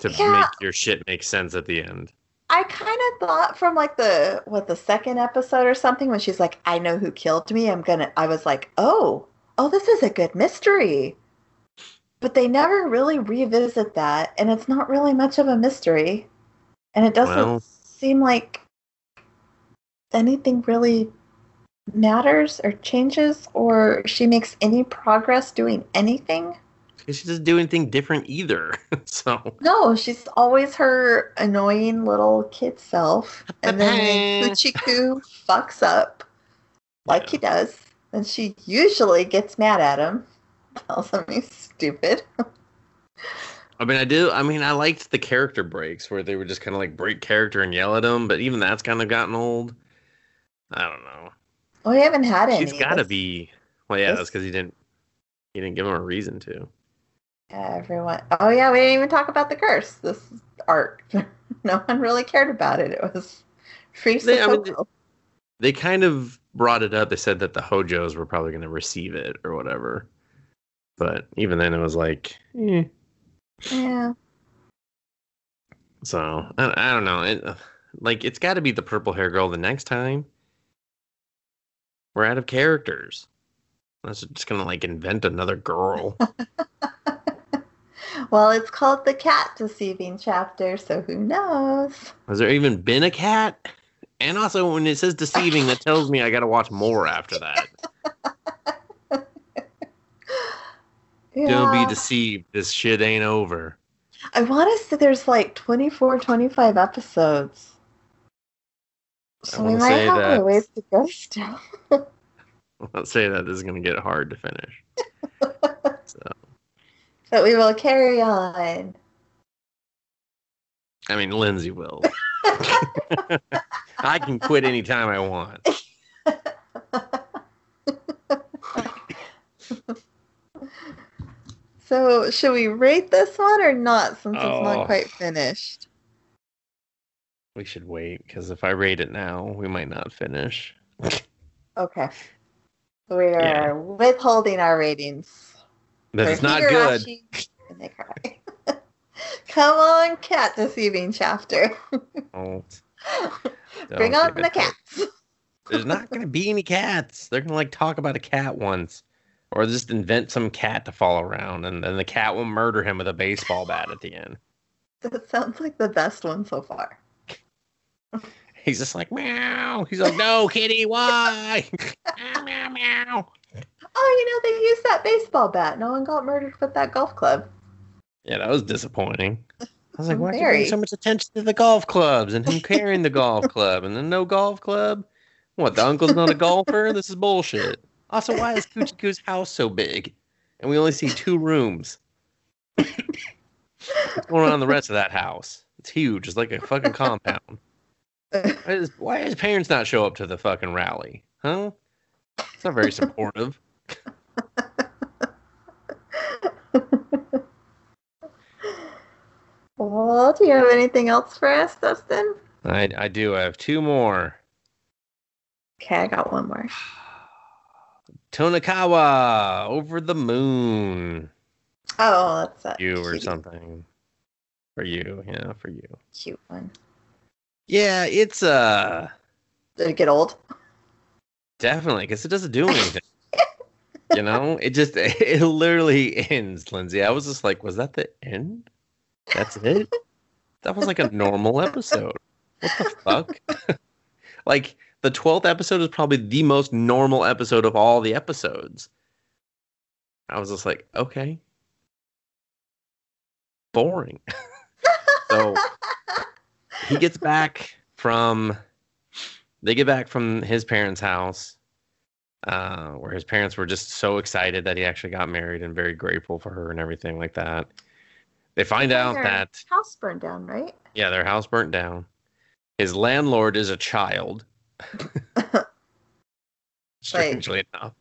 to Yeah. make your shit make sense at the end. I kind of thought from like the what the second episode or something when she's like, "I know who killed me." I'm gonna. I was like, "Oh, oh, this is a good mystery," but they never really revisit that, and it's not really much of a mystery, and it doesn't Well- seem like anything really matters or changes or she makes any progress doing anything. Because she doesn't do anything different either. so No, she's always her annoying little kid self. And then Kuchiku fucks up, like he does, and she usually gets mad at him, tells him he's stupid. I mean, I do. I mean, I liked the character breaks where they would just kind of like break character and yell at him, but even that's kind of gotten old. I don't know. We haven't had it. She's got to be. Well, yeah, this- that's because he didn't. He didn't give him a reason to. Everyone. Oh yeah, we didn't even talk about the curse. This arc. no one really cared about it. It was free. They- I mean, Sissoko. They kind of brought it up. They said that the Hojos were probably going to receive it or whatever. But even then, it was like, eh. yeah. So I, I don't know. It, like it's got to be the purple hair girl the next time. We're out of characters. Let's just gonna like invent another girl. Well, it's called the cat deceiving chapter, so who knows? Has there even been a cat? And also, when it says deceiving, that tells me I got to watch more after that. Don't be deceived. This shit ain't over. I want to say there's like 24, 25 episodes. So we might have that- a ways to go still. Let's say that this is gonna get hard to finish. so, But we will carry on. I mean, Lindsay will. I can quit anytime I want. so, should we rate this one or not since it's Oh. not quite finished? We should wait because if I rate it now, we might not finish. Okay. We are Yeah. withholding our ratings. That is not good. They cry. Come on, cat deceiving chapter. Bring don't on give the it cats. There's not gonna be any cats. They're gonna like talk about a cat once, or just invent some cat to follow around, and then the cat will murder him with a baseball bat at the end. That sounds like the best one so far. He's just like meow. He's like, no, kitty, why? meow, meow, meow. Oh, you know, they used that baseball bat. No one got murdered with that golf club. Yeah, that was disappointing. I was like, why are you paying so much attention to the golf clubs and him carrying the golf club and then no golf club? What, the uncle's not a golfer? This is bullshit. Also, why is Coochie Coo's house so big? And we only see two rooms. What's going on in the rest of that house? It's huge. It's like a fucking compound. Why does, why does parents not show up to the fucking rally? Huh? It's not very supportive. well, do you have anything else for us, Dustin? I, I do. I have two more. Okay, I got one more. Tonikawa over the moon. Oh, that's that You or something. For you, yeah, for you. cute one. Yeah, it's uh Did it get old? definitely because it doesn't do anything. you know, it just it literally ends, Lindsay. I was just like, was that the end? That's it? that was like a normal episode. What the fuck? like the twelfth episode is probably the most normal episode of all the episodes. I was just like, okay. Boring. so he gets back from they get back from his parents' house, uh, where his parents were just so excited that he actually got married and very grateful for her and everything like that. They find out that house burned down, right? yeah, their house burnt down. His landlord is a child. Strangely enough,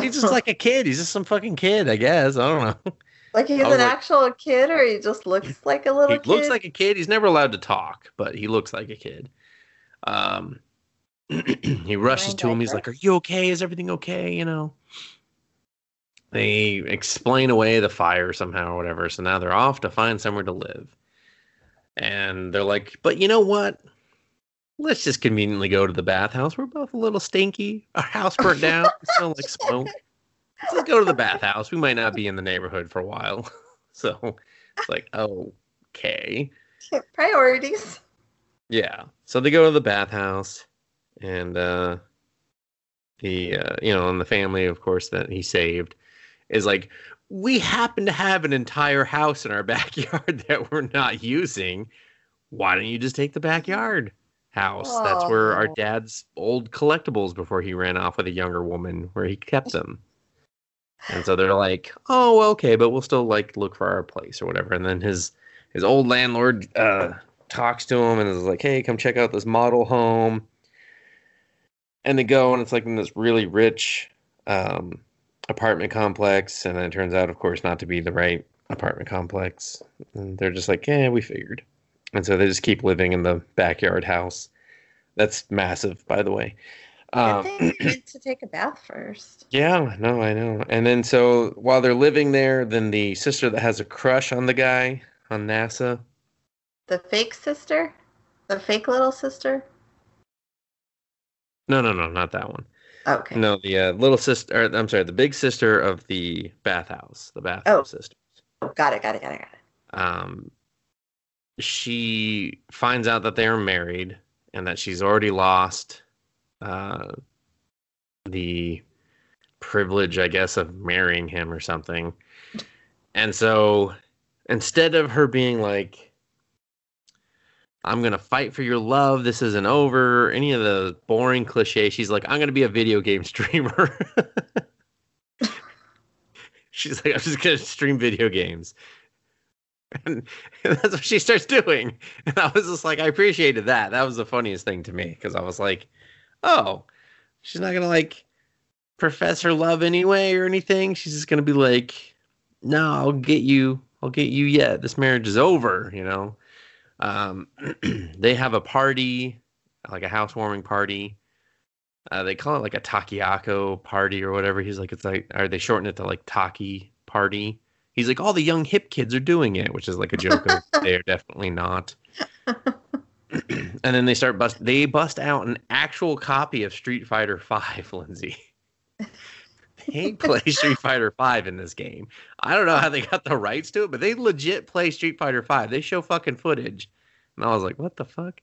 he's just like a kid. He's just some fucking kid, I guess. I don't know. like he's an like- actual kid, or he just looks like a little he kid. looks like a kid. He's never allowed to talk, but he looks like a kid. Um, he rushes to him. He's like, "Are you okay? Is everything okay?" You know. They explain away the fire somehow or whatever. So now they're off to find somewhere to live. And they're like, "But you know what? Let's just conveniently go to the bathhouse. We're both a little stinky. Our house burnt down. Smell like smoke. Let's just go to the bathhouse. We might not be in the neighborhood for a while." So it's like, okay. priorities. Yeah. So they go to the bathhouse and uh the uh you know, and the family of course that he saved is like we happen to have an entire house in our backyard that we're not using. Why don't you just take the backyard house? That's where our Oh. dad's old collectibles before he ran off with a younger woman where he kept them. And so they're like, "Oh, okay, but we'll still like look for our place or whatever." And then his his old landlord uh talks to him and is like, "Hey, come check out this model home." And they go, and it's like in this really rich um, apartment complex, and then it turns out, of course, not to be the right apartment complex. And they're just like, "Yeah, we figured." And so they just keep living in the backyard house. That's massive, by the way. Um, need to take a bath first. yeah, no, I know. And then so while they're living there, then the sister that has a crush on the guy on Nasa, The fake sister, the fake little sister. No, no, no, not that one. Okay. No, the uh, little sister. Or, I'm sorry, the big sister of the bathhouse, the bathhouse sister. Oh, got it. Got it. Got it. Got it. Um, she finds out that they are married and that she's already lost uh, the privilege, I guess, of marrying him or something. And so instead of her being like, I'm to fight for your love, this isn't over, any of the boring cliche, she's like, I'm to be a video game streamer. she's like, I'm just to stream video games. And, and that's what she starts doing. And I was just like, I appreciated that. That was the funniest thing to me because I was like, oh, she's not gonna like profess her love anyway or anything. She's just gonna be like, no, I'll get you. I'll get you yet. This marriage is over, you know. Um, they have a party, like a housewarming party. Uh, they call it like a takiako party or whatever. He's like, it's like, or they shorten it to like taki party. He's like, all the young hip kids are doing it, which is like a joke they are definitely not. and then they start bust. They bust out an actual copy of Street Fighter Five, Lindsay. They play Street Fighter Five in this game. I don't know how they got the rights to it, but they legit play Street Fighter Five. They show fucking footage, and I was like, "What the fuck?"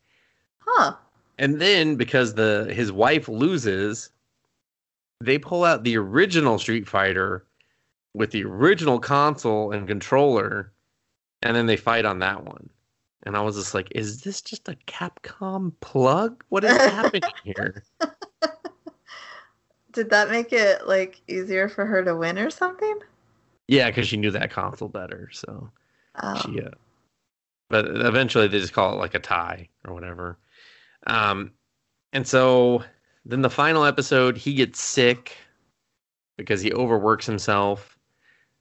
Huh. And then because the his wife loses, they pull out the original Street Fighter with the original console and controller, and then they fight on that one. And I was just like, "Is this just a Capcom plug? What is happening here?" Did that make it like easier for her to win or something? Yeah, because she knew that console better. So Oh. she, uh, but eventually they just call it like a tie or whatever. Um, and so then the final episode, he gets sick because he overworks himself,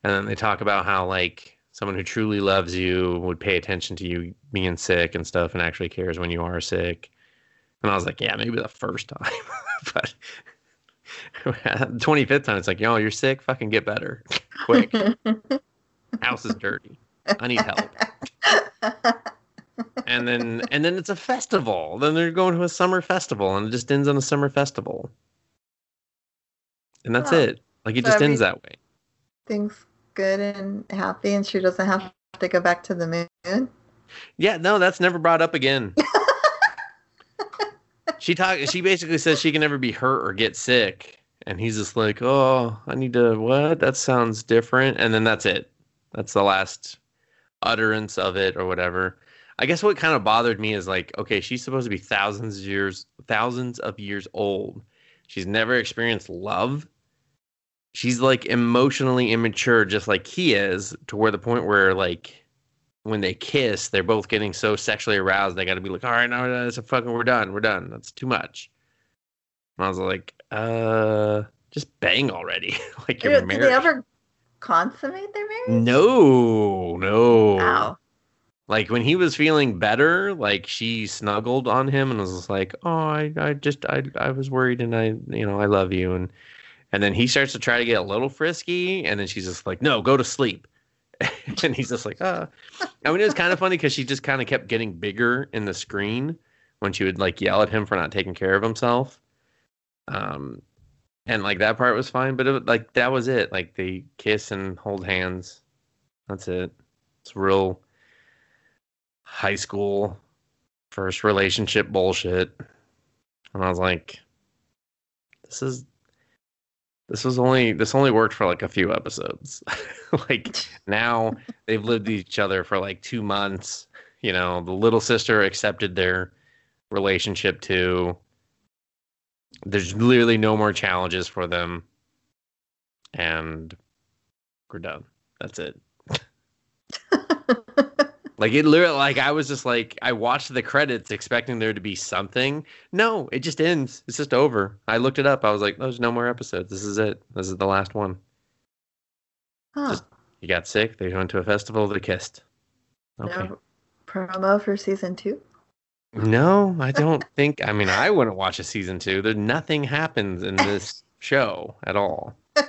and then they talk about how like someone who truly loves you would pay attention to you being sick and stuff, and actually cares when you are sick. And I was like, yeah, maybe the first time, but. the 25th time, it's like, yo, you're sick. Fucking get better. Quick. House is dirty. I need help. and then and then it's a festival. Then they're going to a summer festival, and it just ends on a summer festival. And that's Oh. it. Like it So just ends that way. Things good and happy, and she doesn't have to go back to the moon. Yeah, no, that's never brought up again. She talk. She basically says she can never be hurt or get sick, and he's just like, "Oh, I need to what? That sounds different." And then that's it. That's the last utterance of it or whatever. I guess what kind of bothered me is like, okay, she's supposed to be thousands of years, thousands of years old. She's never experienced love. She's like emotionally immature, just like he is, to where the point where like when they kiss, they're both getting so sexually aroused. They got to be like, all right, now that's a fucking, we're done, we're done. That's too much. And I was like, uh, just bang already. like you're Did married. they ever consummate their marriage? No, no. Wow. Like when he was feeling better, like she snuggled on him and was like, "Oh, I, I just, I, I was worried, and I, you know, I love you." And and then he starts to try to get a little frisky, and then she's just like, "No, go to sleep." and he's just like, "Ah." I mean, it was kind of funny because she just kind of kept getting bigger in the screen when she would like yell at him for not taking care of himself. Um, and like that part was fine, but it, like that was it. Like they kiss and hold hands. That's it. It's real high school first relationship bullshit. And I was like, this is this was only this only worked for like a few episodes. like now they've lived with each other for like two months. You know, the little sister accepted their relationship too. There's literally no more challenges for them. And we're done. That's it. Like it literally like I was just like I watched the credits expecting there to be something. No, it just ends. It's just over. I looked it up. I was like, oh, there's no more episodes. This is it. This is the last one. Huh. Just- He got sick, they went to a festival, they kissed. Okay. No promo for season two. No, I don't think I mean I wouldn't watch a season two. There nothing happens in this show at all.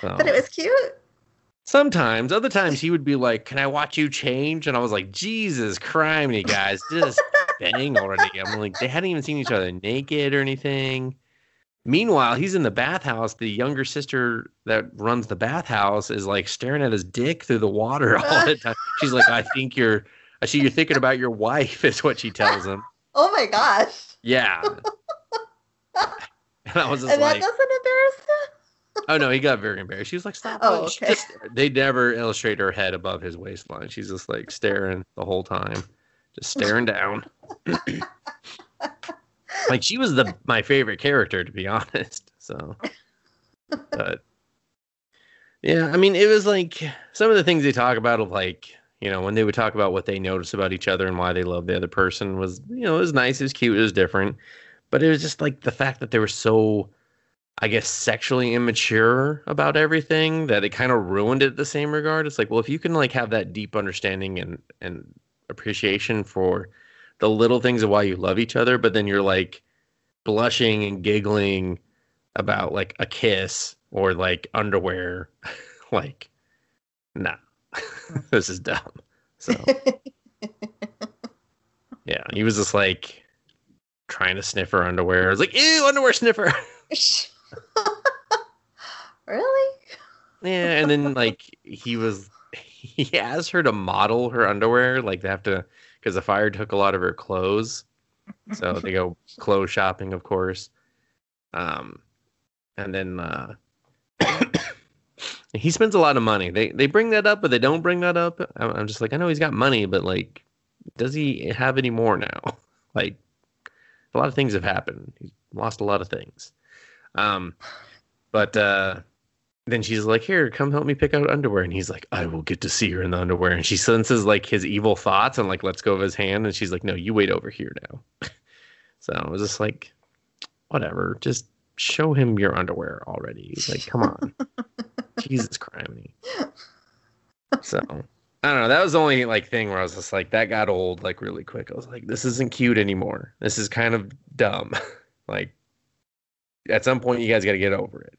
So. But it was cute. Sometimes, other times he would be like, "Can I watch you change?" And I was like, "Jesus, criminy guys, just bang already." I'm like, they hadn't even seen each other naked or anything. Meanwhile, he's in the bathhouse. The younger sister that runs the bathhouse is like staring at his dick through the water all the time. She's like, "I think you're, I see you're thinking about your wife," is what she tells him. Oh my gosh. Yeah. And I was just and like, that doesn't embarrass him? Oh no, he got very embarrassed. She was like, "Stop!" Oh, okay. just- they never illustrate her head above his waistline. She's just like staring the whole time, just staring down. like she was the my favorite character, to be honest. So, but yeah, I mean, it was like some of the things they talk about of like you know when they would talk about what they notice about each other and why they love the other person was you know it was nice, it was cute, it was different. but it was just like the fact that they were so I guess sexually immature about everything that it kind of ruined it the same regard. It's like, well, if you can like have that deep understanding and and appreciation for the little things of why you love each other, but then you're like blushing and giggling about like a kiss or like underwear, like, nah, this is dumb. So yeah, he was just like trying to sniff her underwear. I was like, ew, underwear sniffer. really? Yeah, and then like he was he asked her to model her underwear, like they have to because the fire took a lot of her clothes. So they go clothes shopping, of course. Um and then uh he spends a lot of money. They they bring that up, but they don't bring that up. I'm, I'm just like, I know he's got money, but like, does he have any more now? Like, a lot of things have happened. He's lost a lot of things. Um, but uh, then she's like, "Here, come help me pick out underwear." And he's like, "I will get to see her in the underwear." And she senses like his evil thoughts and like lets go of his hand. And she's like, "No, you wait over here now." so I was just like, "Whatever, just show him your underwear already." He's like, "Come on, Jesus criminy." So I don't know. That was the only like thing where I was just like, that got old like really quick. I was like, this isn't cute anymore. This is kind of dumb. like, at some point, you guys got to get over it.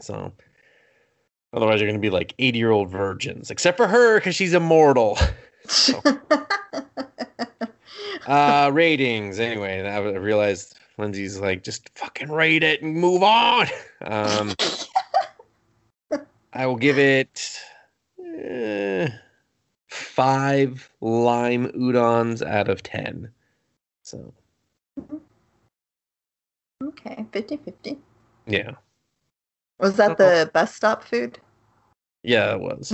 So, otherwise, you're going to be like 80 year old virgins, except for her because she's immortal. So, uh, ratings. Anyway, I realized Lindsay's like, just fucking rate it and move on. Um, I will give it uh, five lime udons out of 10. So, okay, 50 50. yeah. Was that the bus stop food? Yeah, it was.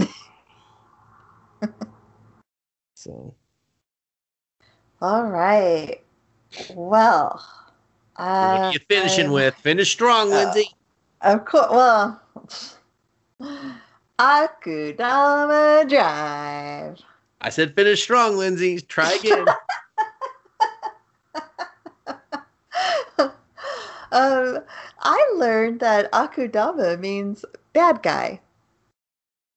so, All right. Well, what uh, are you finishing I'm- with? Finish strong, uh, Lindsay. Of course. Well, Akudama Drive. I said finish strong, Lindsay. Try again. um, I learned that Akudama means bad guy.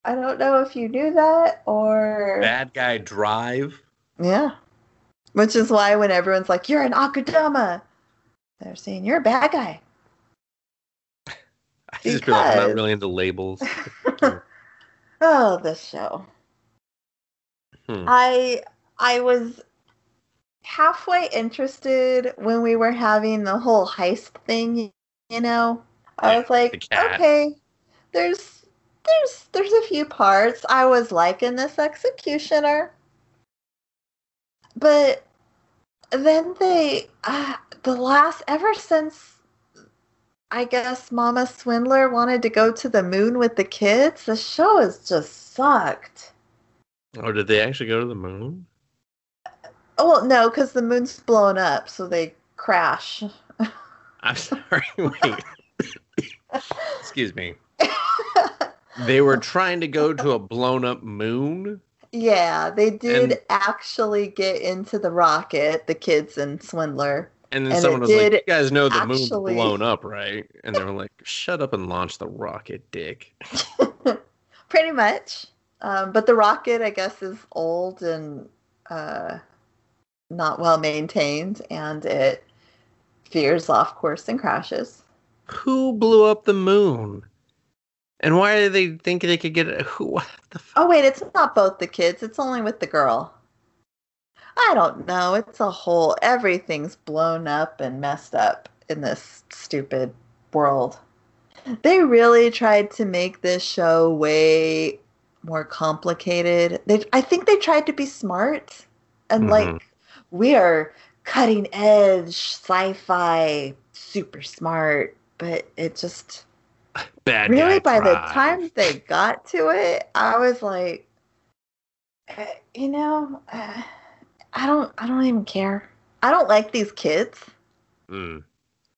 I don't know if you knew that or Bad guy drive. yeah, which is why when everyone's like, "You're an Akudama," they're saying you're a bad guy. I just feel like I'm not really into labels. oh, this show. Hmm. I I was halfway interested when we were having the whole heist thing, you know. I was like, cat. okay, there's there's there's a few parts I was liking this executioner. But then they uh, the last ever since I guess Mama Swindler wanted to go to the moon with the kids, the show has just sucked. Oh, did they actually go to the moon? Oh, well, no, because the moon's blown up, so they crash. I'm sorry. Wait. Excuse me. They were trying to go to a blown up moon. yeah, they did And- actually get into the rocket, the kids and Swindler. And then And someone was like, You guys know the moon's blown up, right? And they were like, Shut up and launch the rocket, dick. Pretty much. Um, but the rocket, I guess, is old and uh, not well maintained, and it veers off course and crashes. Who blew up the moon? And why do they think they could get it? Who? What the fuck? Oh, wait, it's not both the kids, it's only with the girl. I don't know. It's a whole, everything's blown up and messed up in this stupid world. They really tried to make this show way more complicated. They, I think they tried to be smart and Mhm. like, we are cutting edge sci fi, super smart, but it just Bad really by the time they got to it i was like uh, you know uh, i don't i don't even care i don't like these kids Mm.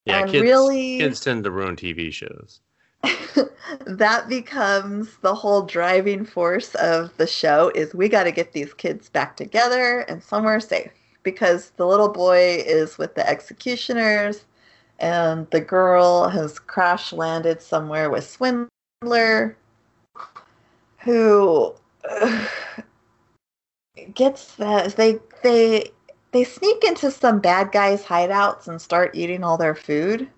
Yeah, and kids, really kids tend to ruin TV shows. that becomes the whole driving force of the show is we got to get these kids back together and somewhere safe because the little boy is with the executioners and the girl has crash landed somewhere with Swindler who uh, gets that they they they sneak into some bad guys hideouts and start eating all their food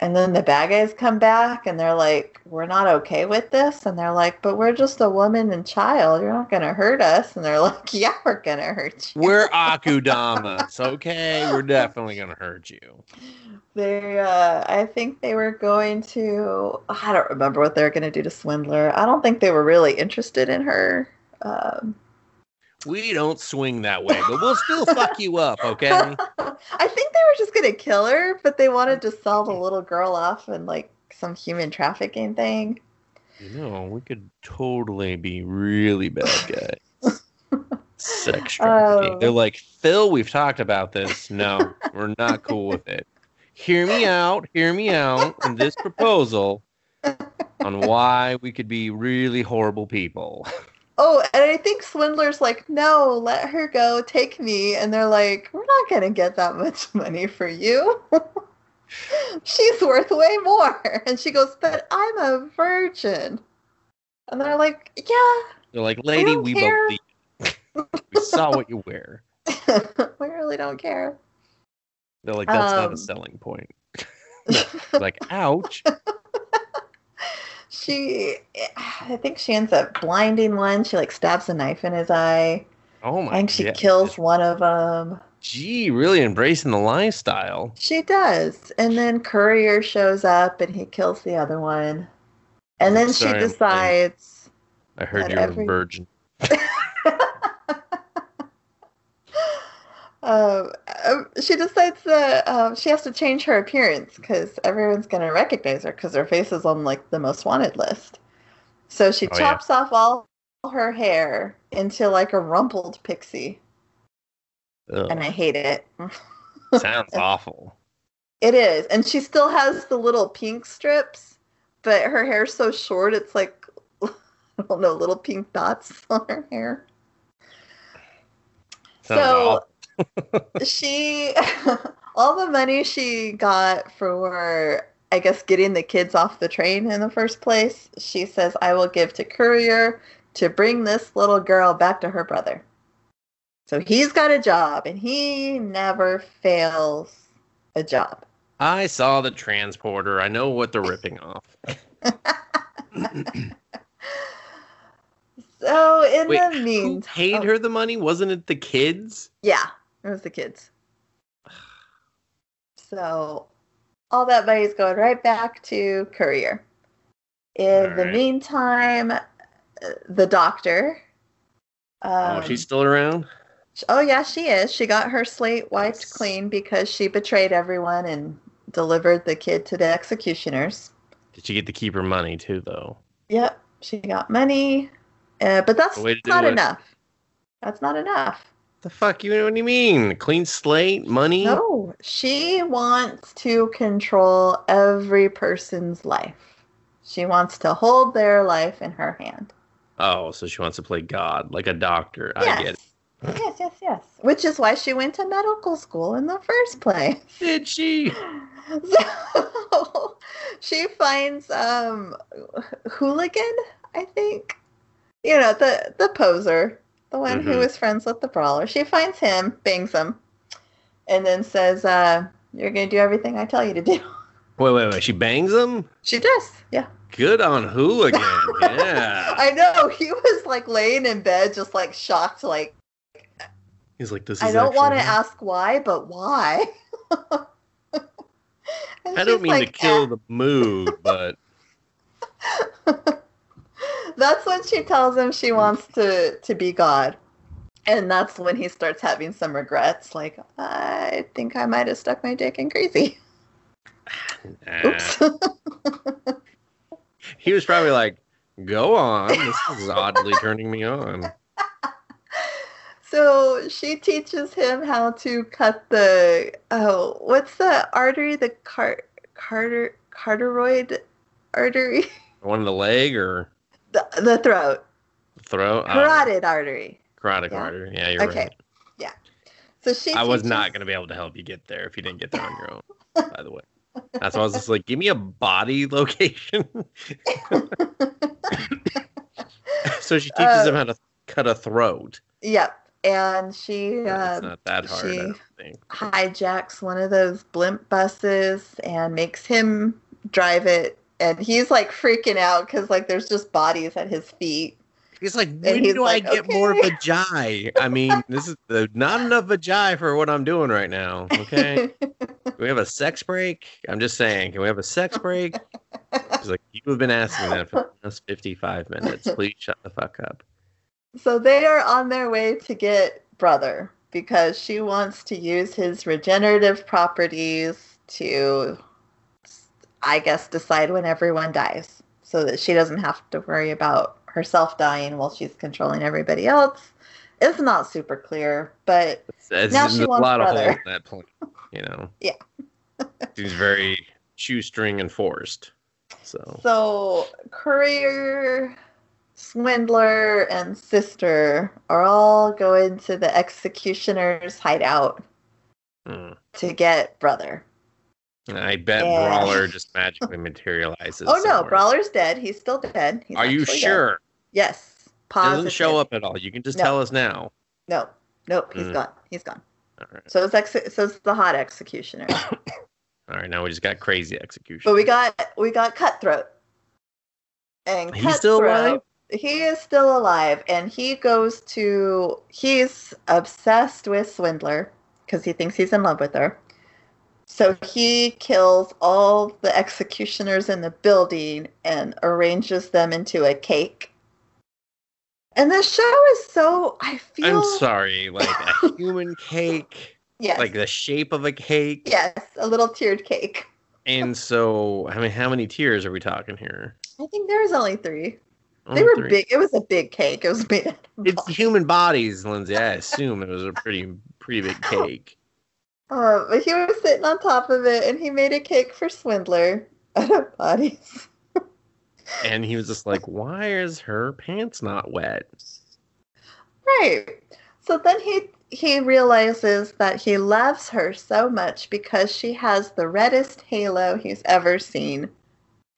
and then the bad guys come back and they're like, We're not okay with this. And they're like, But we're just a woman and child. You're not going to hurt us. And they're like, Yeah, we're going to hurt you. We're Akudamas, okay? We're definitely going to hurt you. They, uh, I think they were going to, I don't remember what they were going to do to Swindler. I don't think they were really interested in her. Um, We don't swing that way, but we'll still fuck you up, okay? I think they were just gonna kill her, but they wanted to sell the little girl off in like some human trafficking thing. You know, we could totally be really bad guys. Sex trafficking. Oh. They're like, Phil, we've talked about this. No, we're not cool with it. Hear me out, hear me out in this proposal on why we could be really horrible people. Oh, and I think Swindler's like, no, let her go, take me. And they're like, we're not gonna get that much money for you. She's worth way more. And she goes, but I'm a virgin. And they're like, yeah, They're like, lady, we care." believe. we saw what you wear. we really don't care. They're like, that's not Um, a selling point. like, ouch. She eh, i think she ends up blinding one she like stabs a knife in his eye Oh i my think she god. kills one of them Gee, really embracing the lifestyle. she does and then courier shows up and he kills the other one and oh, then Sorry, she decides I heard you're every- a virgin. um, um, she decides that um, she has to change her appearance because everyone's going to recognize her because her face is on like the most wanted list so she Oh, yeah. chops off all her hair into like a rumpled pixie Ugh, and I hate it. sounds awful. It is, and she still has the little pink strips, but her hair's so short it's like I don't know, little pink dots on her hair. Sounds so awful. She, all the money she got for, I guess, getting the kids off the train in the first place, she says, "I will give to Courier to bring this little girl back to her brother." So he's got a job, and he never fails a job. I saw the transporter. I know what they're ripping off. So in Wait, the who meantime, paid her the money? Wasn't it the kids? Yeah, it was the kids. So all that money's going right back to Courier. In the meantime, uh, the doctor. Um, oh, she's still around? oh yeah, she is. She got her slate wiped Yes. clean because she betrayed everyone and delivered the kid to the executioners. Did she get to keep her money too, though? Yep, she got money, uh, but that's not it. enough. That's not enough. The fuck you? Know what do you mean? Clean slate, money? No, she wants to control every person's life. She wants to hold their life in her hand. Oh, so she wants to play God, like a doctor. I yes. get it. Yes, yes, yes. Which is why she went to medical school in the first place. Did she? So she finds um hooligan, I think. You know, the the poser, the one who Mhm. was friends with the brawler. She finds him, bangs him, and then says, uh, you're gonna do everything I tell you to do. Wait, wait, wait. She bangs him? She does, yeah. Good on Hooligan. Yeah. I know. He was like laying in bed, just like shocked, like, He's like, this is I don't want to ask why, but why? I don't mean to kill "Eh." the mood, but That's when she tells him she wants to to be God. And that's when he starts having some regrets, like, I think I might have stuck my dick in crazy. nah. Oops. he was probably like, go on. This is oddly turning me on. so she teaches him how to cut the oh, what's the artery? The car carter carteroid artery? One in the leg or The, the throat. throat? Oh, Carotid artery. carotid Yeah. artery. Yeah, you're right. Okay. right. So she. I was not going to be able to help you get there if you didn't get there on your own. By the way, that's why I was just like, give me a body location. so she teaches Uh, him how to cut a throat. Yep, and she uh, not that hard, she- hijacks one of those blimp buses and makes him drive it, and he's like freaking out because like there's just bodies at his feet. He's like, when he's do like, I get more "Okay." vajay? I mean, this is uh, not enough vajay for what I'm doing right now. Okay, Can we have a sex break? I'm just saying, can we have a sex break? He's like, you have been asking that for the last 55 minutes. Please shut the fuck up. So they are on their way to get brother because she wants to use his regenerative properties to, I guess, decide when everyone dies so that she doesn't have to worry about herself dying while she's controlling everybody else. It's not super clear, but It's, Now she a wants lot of brother. holes in that point, you know. Yeah. She's very shoestring enforced. So so Courier, Swindler, and Sister are all going to the executioner's hideout hmm. to get brother. I bet Yeah. Brawler just magically materializes. Oh no. Brawler's dead. He's still dead. He's Are you actually dead. sure? Yes. He Positive. doesn't show up at all. You can just No. tell us now. No. Nope. He's Mm. gone. He's gone. All right. So it's ex- so it's the hot executioner. All right. Now we just got crazy execution. but we got we got Cutthroat. And He's still alive? He is still alive, and he goes to. He's obsessed with Swindler because he thinks he's in love with her. So he kills all the executioners in the building and arranges them into a cake. And the show is so. I feel. I'm sorry. Like a human cake, Yes. like the shape of a cake. yes, a little tiered cake. And so, I mean, how many tiers are we talking here? I think there was only three. Only they were three. big. It was a big cake. It was of It's human bodies, Lindsay. I assume it was a pretty, pretty big cake. Uh, but he was sitting on top of it, and he made a cake for Swindler out of bodies. And he was just like, "Why is her pants not wet?" Right. So then he he realizes that he loves her so much because she has the reddest halo he's ever seen,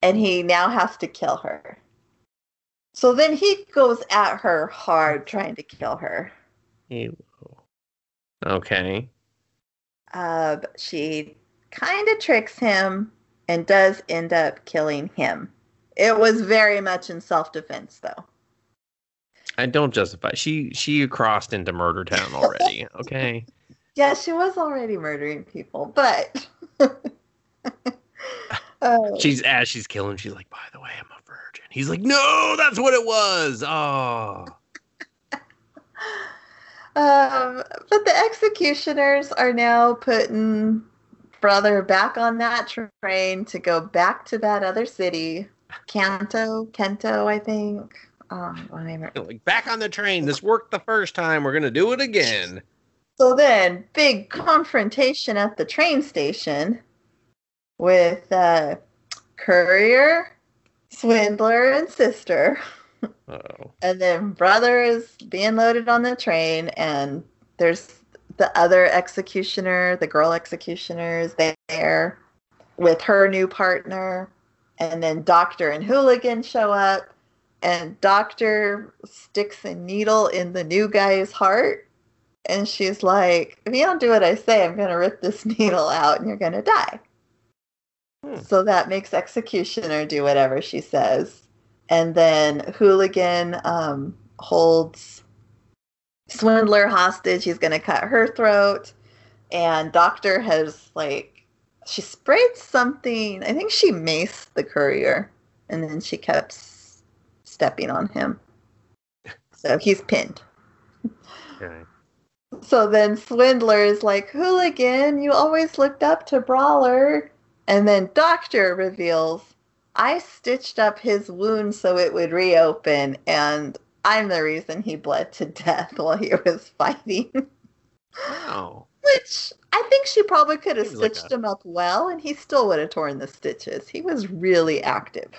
and he now has to kill her. So then he goes at her hard, trying to kill her. Ew. Okay. Uh, she kind of tricks him and does end up killing him. It was very much in self defense, though. I don't justify. She she crossed into Murder Town already. Okay. Yeah, she was already murdering people, but. Oh. She's as she's killing. She's like, "By the way, I'm a virgin." He's like, "No, that's what it was." Oh. Um, but the executioners are now putting brother back on that train to go back to that other city, Kanto, Kento, I think. Um, whatever. Like back on the train. This worked the first time. We're gonna do it again. So then, big confrontation at the train station with uh, Courier, Swindler, and Sister. And then brother is being loaded on the train, and there's the other executioner, the girl executioner is there with her new partner. And then Doctor and Hooligan show up, and Doctor sticks a needle in the new guy's heart. And she's like, If you don't do what I say, I'm going to rip this needle out and you're going to die. Hmm. So that makes Executioner do whatever she says and then Hooligan um, holds Swindler hostage. He's going to cut her throat, and Doctor has like she sprayed something. I think she maced the courier, and then she kept s- stepping on him. So he's pinned. Okay. So then Swindler is like, Hooligan, you always looked up to Brawler. And then Doctor reveals, I stitched up his wound so it would reopen, and I'm the reason he bled to death while he was fighting. Wow. Which I think she probably could have Seems like stitched a- him up well, and he still would have torn the stitches. He was really active.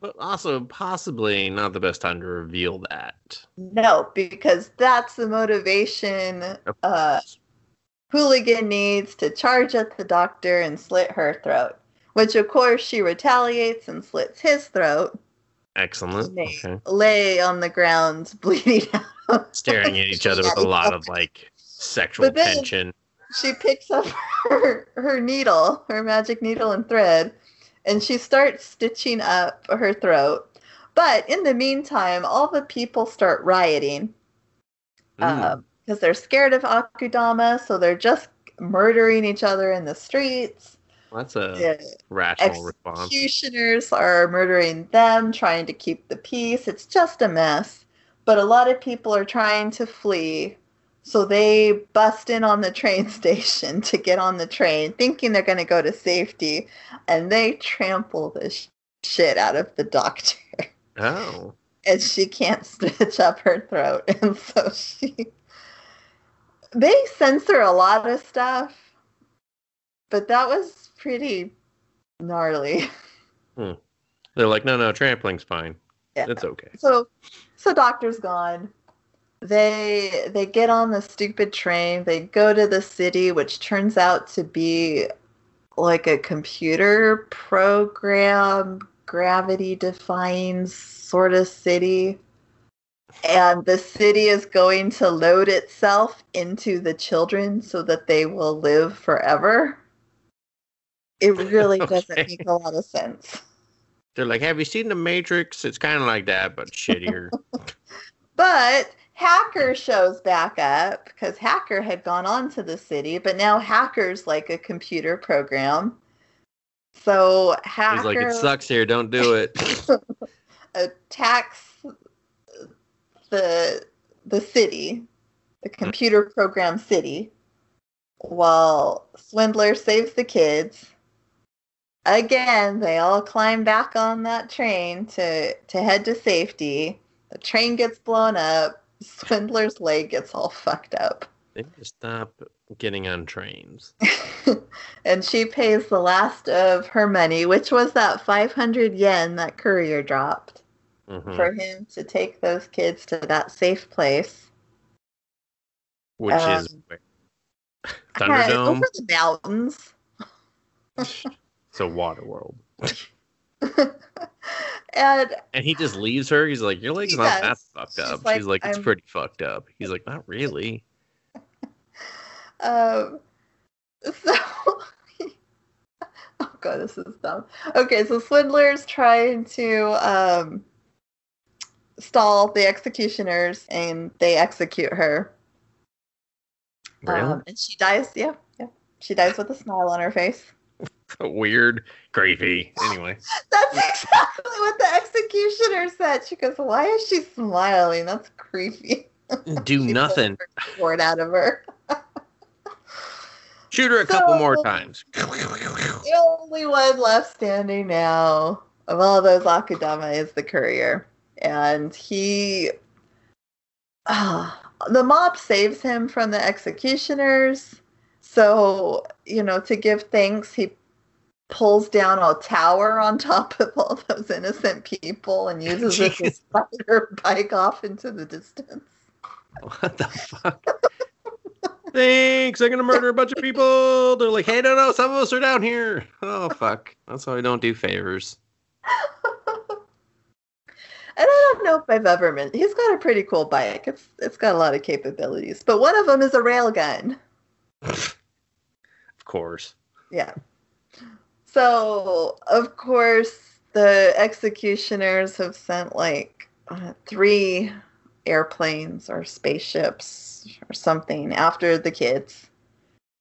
But also possibly not the best time to reveal that. No, because that's the motivation uh. Hooligan needs to charge at the doctor and slit her throat, which of course she retaliates and slits his throat. Excellent. They Okay. lay on the ground bleeding out. Staring at each other with a lot of like sexual tension. she picks up her her needle, her magic needle and thread, and she starts stitching up her throat. But in the meantime, all the people start rioting Mm. because they're scared of Akudama, so they're just murdering each other in the streets. That's a The rational response. executioners are murdering them, trying to keep the peace. It's just a mess. But a lot of people are trying to flee. So they bust in on the train station to get on the train, thinking they're going to go to safety. And they trample the sh- shit out of the doctor. Oh. And she can't stitch up her throat. And so she. They censor a lot of stuff. But that was pretty gnarly. Hmm. They're like, no, no, trampling's fine. Yeah. It's okay. So, so doctor's gone. They they get on the stupid train. They go to the city, which turns out to be like a computer program, gravity defying sort of city. And the city is going to load itself into the children so that they will live forever. It really doesn't make a lot of sense. They're like, have you seen The Matrix? It's kind of like that, but shittier. But Hacker shows back up because Hacker had gone on to the city, but now Hacker's like a computer program. So Hacker He's like, it sucks here. Don't do it. attacks the the city, the mm. computer program city, while Swindler saves the kids. Again, they all climb back on that train to to head to safety. The train gets blown up. Swindler's leg gets all fucked up. they need to stop getting on trains. and she pays the last of her money, which was that 500 yen that courier dropped. Mhm. for him to take those kids to that safe place. Which is um, where- Thunderdome. over the mountains. So Waterworld. and And he just leaves her. He's like, Your leg's not that fucked She's up. like, She's like, It's "I'm- pretty fucked up. He's like, Not really. um, so, oh god, this is dumb. Okay, so Swindler's trying to um, stall the executioners, and they execute her. Really? Um, and she dies. Yeah, yeah, she dies with a smile on her face. A weird. Creepy. Anyway. That's exactly what the executioner said. She goes, "Why is she smiling? That's creepy." Do nothing. pulled her sword out of her. Shoot her a couple more times. The only one left standing now of all those Akudama is the courier, and he, ah, the mob saves him from the executioners. So you know, to give thanks, he pulls down a tower on top of all those innocent people and uses it to Jeez. spider bike off into the distance. What the fuck? Thanks. I'm gonna murder a bunch of people. They're like, hey, no, no, some of us are down here. Oh fuck. That's why I don't do favors. And I don't know if I've ever been. He's got a pretty cool bike. It's it's got a lot of capabilities, but one of them is a railgun. Of course. Yeah. So of course the executioners have sent like uh, three airplanes or spaceships or something after the kids.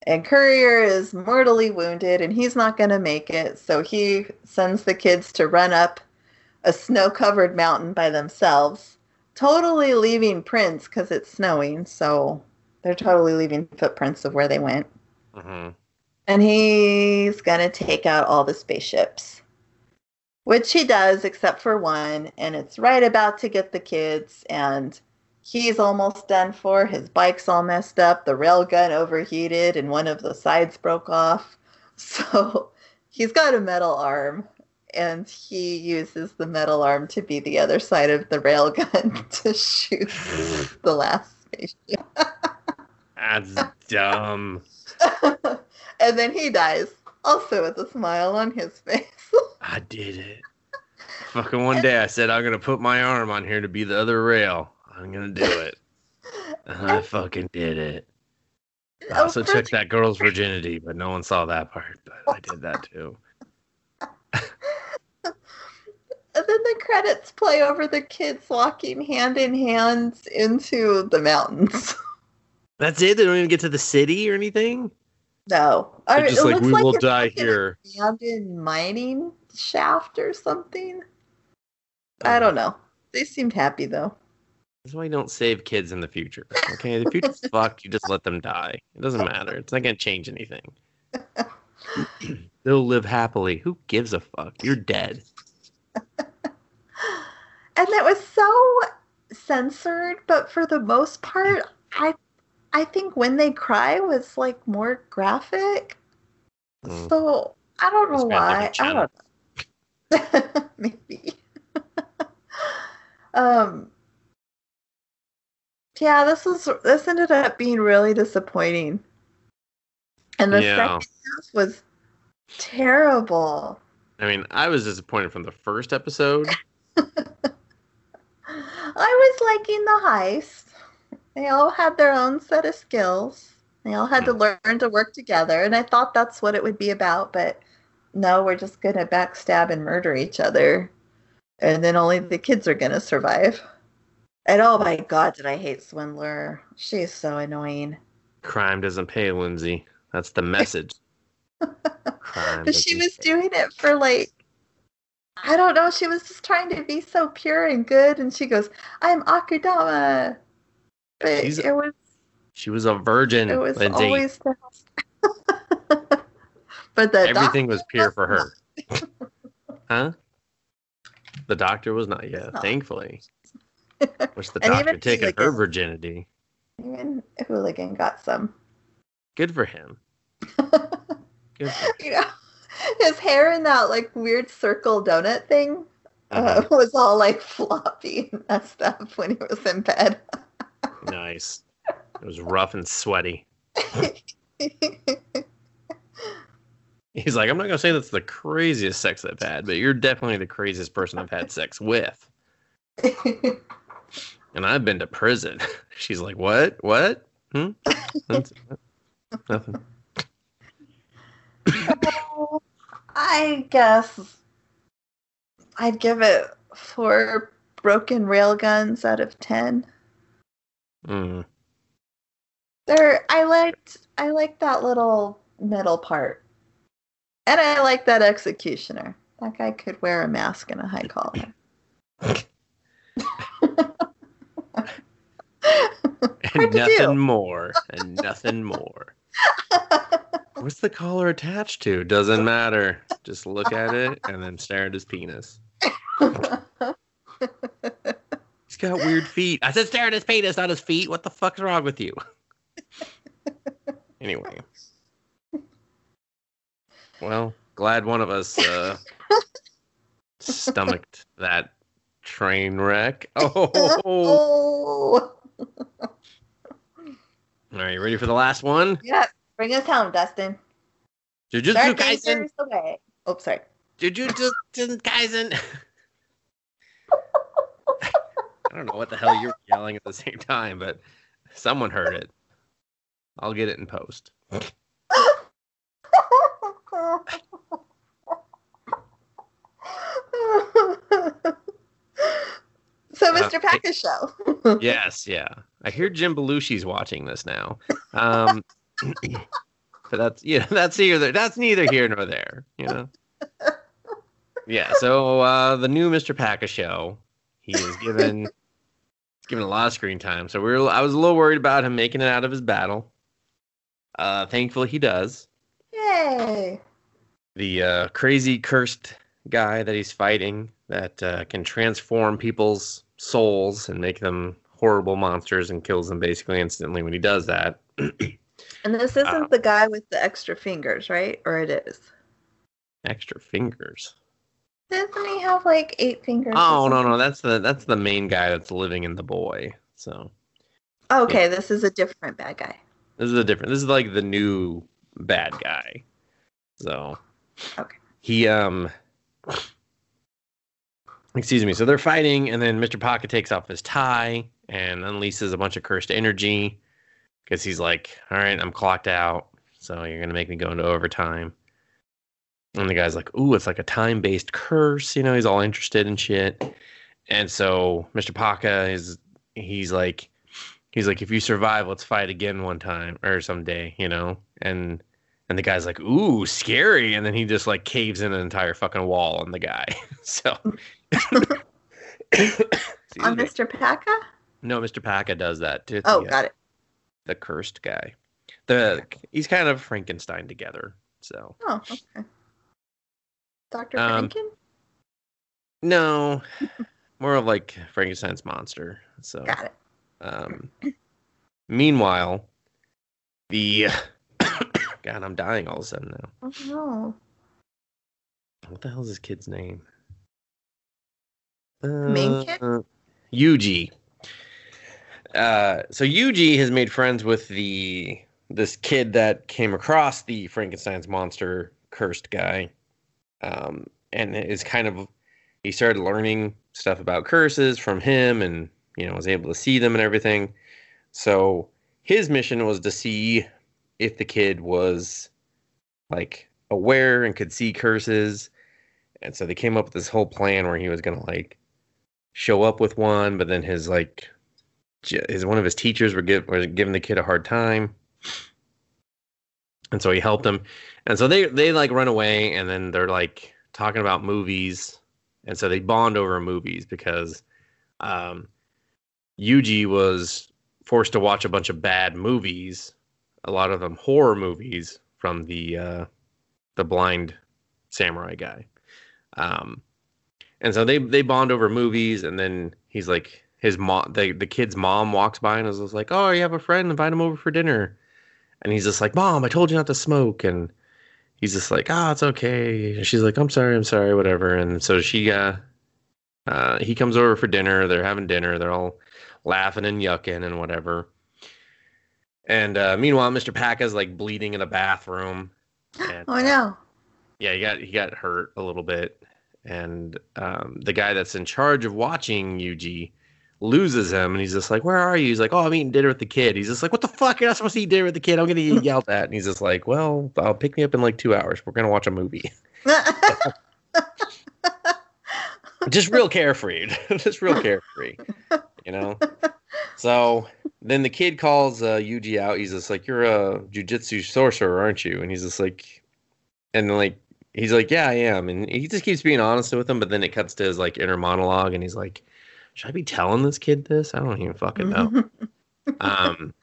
And Courier is mortally wounded and he's not going to make it. So he sends the kids to run up a snow covered mountain by themselves, totally leaving prints because it's snowing. So they're totally leaving footprints of where they went. hmm And he's going to take out all the spaceships, which he does, except for one. And it's right about to get the kids. And he's almost done for. His bike's all messed up. The railgun overheated and one of the sides broke off. So he's got a metal arm. And he uses the metal arm to be the other side of the railgun to shoot the last spaceship. That's dumb. And then he dies, also with a smile on his face. I did it. Fucking one day I said I'm gonna put my arm on here to be the other rail. I'm gonna do it. And I fucking did it. I oh, also took that girl's virginity, but no one saw that part. But I did that too. And then the credits play over the kids walking hand in hand into the mountains. That's it. They don't even get to the city or anything. No, I just like looks we like will die here. abandoned mining shaft or something. I oh. don't know. They seemed happy though. That's why you don't save kids in the future. Okay, the future's fucked. You just let them die. It doesn't matter. It's not gonna change anything. They'll live happily. Who gives a fuck? You're dead. And that was so censored, but for the most part, I I think when they cry was like more graphic. Mm. So I don't know Must be on why. I don't know. Maybe. um. Yeah, this was this ended up being really disappointing, and the Yeah. second half was terrible. I mean, I was disappointed from the first episode. I was liking the heist. They all had their own set of skills. They all had to hmm. learn to work together, and I thought that's what it would be about. But no, we're just gonna backstab and murder each other, and then only the kids are gonna survive. And oh my god, did I hate Swindler? She's so annoying. Crime doesn't pay, Lindsay. That's the message. But she was pay. doing it for like I don't know, she was just trying to be so pure and good and she goes, I'm Akudama. But She's- it was She was a virgin, it was Lindsay. always But the Everything was pure for her. huh? The doctor was not yet, No. thankfully. Wish the doctor taken her virginity. even Hooligan got some. Good for him. Good for you know, his hair in that like weird circle donut thing uh, Mhm. was all like floppy and messed up when he was in bed. Nice. It was rough and sweaty. He's like, I'm not gonna say that's the craziest sex I've had, but you're definitely the craziest person I've had sex with. And I've been to prison. She's like, What? What? Hmm? Nothing. Oh, I guess I'd give it four broken railguns out of ten. Mm. There, I liked I liked that little middle part, and I like that executioner. That guy could wear a mask and a high collar. And nothing more. And nothing more. What's the collar attached to? Doesn't matter. Just look at it and then stare at his penis. Got weird feet. I said stare at his penis, not his feet. What the fuck's wrong with you? anyway. Well, glad one of us uh, stomached that train wreck. Oh, all right, you ready for the last one? yeah. Bring us home, Dustin. Jujutsu Kaisen. Oh, sorry. Jujutsu Kaisen. I don't know what the hell you're yelling at the same time, but someone heard it. I'll get it in post. so, Uh, Mr. Packer show. Yes, yeah. I hear Jim Belushi's watching this now. Um, but that's yeah, that's neither that's neither here nor there, you know. Yeah, so uh, the new Mr. Packer show, he is given given a lot of screen time. So we are I was a little worried about him making it out of his battle. Uh, thankfully, he does. Yay! the uh, crazy cursed guy that he's fighting that uh, can transform people's souls and make them horrible monsters and kills them basically instantly when he does that. And this isn't Uh, the guy with the extra fingers, right? Or it is? Extra fingers. Doesn't he have like eight fingers? Oh no no that's the that's the main guy that's living in the boy. So Okay, this is a different bad guy. This is a different. This is like the new bad guy. So, Okay. He um, excuse me. So they're fighting, and then Mr. Pocket takes off his tie and unleashes a bunch of cursed energy because he's like, "All right, I'm clocked out, so you're gonna make me go into overtime." And the guy's like, "Ooh, it's like a time-based curse." You know, he's all interested in shit. And so Mr. Paka is he's like he's like if you survive let's fight again one time or someday you know and and the guy's like ooh scary and then he just like caves in an entire fucking wall on the guy so On. Mr. Paka? no mr Paka does that too Oh, the, got it. the cursed guy the he's kind of frankenstein together so Oh, okay. Dr. Um, Franken? no more of like frankenstein's monster so Got it. Um, meanwhile, the God, I'm dying all of a sudden now. Oh, no. What the hell is this kid's name? main kid? Uh, Yuji. Uh, so Yuji has made friends with the this kid that came across the Frankenstein's monster cursed guy, um, and is kind of he started learning stuff about curses from him, and you know was able to see them and everything. So his mission was to see if the kid was like aware and could see curses, and so they came up with this whole plan where he was gonna like show up with one, but then his like his one of his teachers were, give, were giving the kid a hard time, and so he helped him, and so they they like run away, and then they're like talking about movies, and so they bond over movies because um, Yuji was forced to watch a bunch of bad movies, a lot of them horror movies from the uh, the blind samurai guy. Um, and so they they bond over movies, and then he's like his mom, the the kid's mom walks by and is like, "Oh, you have a friend? Invite him over for dinner." And he's just like, "Mom, I told you not to smoke." And he's just like, "Ah, it's okay." And she's like, "I'm sorry, I'm sorry, whatever." And so she uh, uh he comes over for dinner. They're having dinner. They're all laughing and yucking and whatever. And uh, meanwhile, Mr. Paka's like bleeding in the bathroom. And, Oh, uh, no. yeah, he got he got hurt a little bit, and um, the guy that's in charge of watching Yuji loses him, and he's just like, "Where are you?" He's like, "Oh, I'm eating dinner with the kid." He's just like, "What the fuck? You're not supposed to eat dinner with the kid. I'm gonna get yelled at." And he's just like, "Well, I'll pick me up in like two hours. We're gonna watch a movie." just real carefree, just real carefree, you know. So then the kid calls uh, Yuji out. He's just like, "You're a jujitsu sorcerer, aren't you?" And he's just like, and then like he's like, "Yeah, I am." And he just keeps being honest with him. But then it cuts to his like inner monologue, and he's like, "Should I be telling this kid this? I don't even fucking know." um,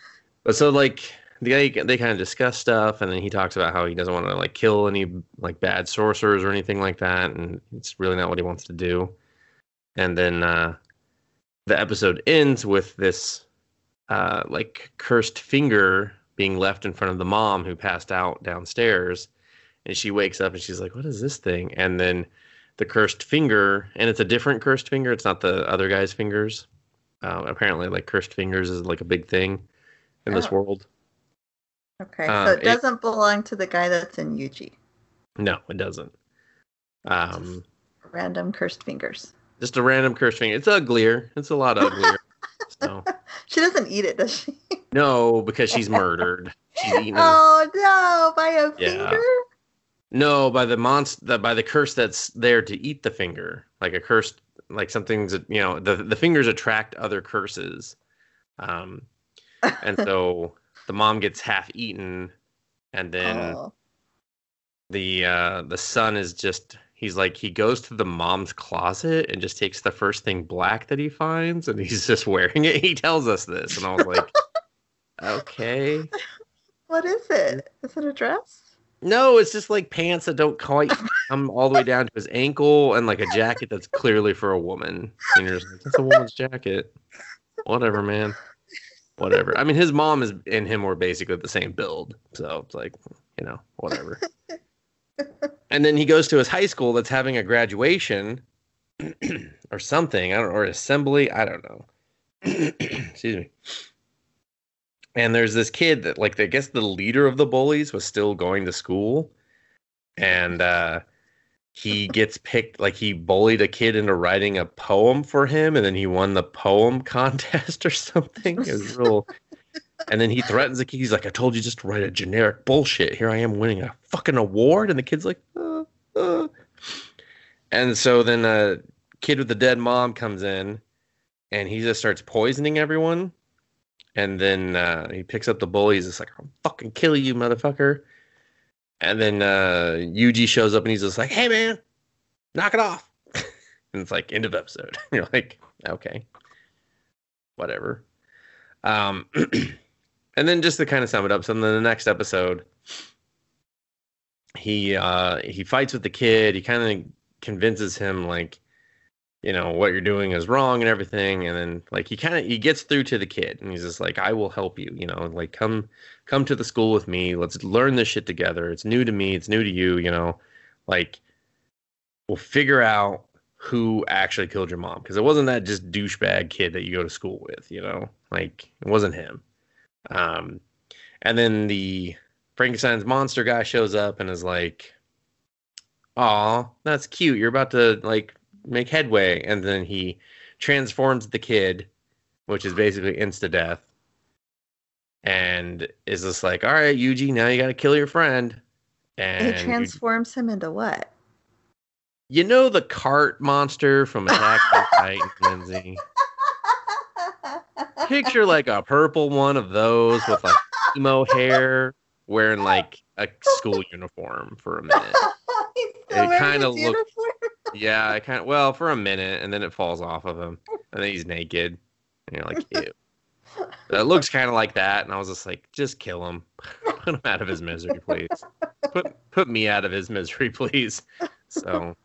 but so like the guy, they kind of discuss stuff, and then he talks about how he doesn't want to like kill any like bad sorcerers or anything like that, and it's really not what he wants to do. And then uh, the episode ends with this uh, like cursed finger being left in front of the mom who passed out downstairs, and she wakes up and she's like, "What is this thing?" And then the cursed finger, and it's a different cursed finger. It's not the other guy's fingers. Uh, apparently, like cursed fingers is like a big thing in this Oh. world. okay, Uh, so it it- doesn't belong to the guy that's in Yuji. No, it doesn't. Um, Random cursed fingers. just a random cursed finger. It's uglier. It's a lot uglier. so She doesn't eat it, does she? no, because she's murdered. She's eaten. Oh no, by a Yeah. finger? No, by the monster, by the curse that's there to eat the finger, like a cursed, like something's, you know, the the fingers attract other curses, um, and so the mom gets half eaten, and then Oh. the uh, the son is just he's like he goes to the mom's closet and just takes the first thing black that he finds, and he's just wearing it. He tells us this, and I was like, okay. What is it? Is it a dress? No, it's just like pants that don't quite come all the way down to his ankle, and like a jacket that's clearly for a woman. And you're just like, that's a woman's jacket. Whatever, man. Whatever. I mean, his mom is and him were basically the same build, so it's like, you know, whatever. and then he goes to his high school that's having a graduation or something. I don't or assembly. I don't know. Excuse me. And there's this kid that like I guess the leader of the bullies was still going to school, and uh, he gets picked like he bullied a kid into writing a poem for him, and then he won the poem contest or something. It was real. and then he threatens the kid. He's like, "I told you just to write a generic bullshit. Here I am winning a fucking award." And the kid's like, uh, uh. and so then a kid with the dead mom comes in, and he just starts poisoning everyone. And then uh, he picks up the bully. He's just like, "I'll fucking kill you, motherfucker." And then uh, Yuji shows up and he's just like, "Hey, man, knock it off." and it's like end of episode. You're like, okay, whatever. Um, and then just to kind of sum it up, so then the next episode, he uh, he fights with the kid. He kind of convinces him like, you know, what you're doing is wrong and everything. And then like he kind of he gets through to the kid and he's just like, I will help you. You know, like come come to the school with me. Let's learn this shit together. It's new to me. It's new to you. You know, like we'll figure out who actually killed your mom because it wasn't that just douchebag kid that you go to school with. You know, like it wasn't him. Um, and then the Frankenstein's monster guy shows up and is like, "Aw, that's cute. You're about to like make headway." And then he transforms the kid, which is basically insta death, and is just like, "All right, Yuji, now you got to kill your friend." And it transforms him into what? you know the cart monster from Attack on Titan, Lindsay. Picture like a purple one of those with like emo hair, wearing like a school uniform for a minute. It kind of looks, yeah, I kind of well for a minute, and then it falls off of him, and then he's naked, and you're like, ew. It looks kind of like that, and I was just like, just kill him, put him out of his misery, please. Put put me out of his misery, please. So,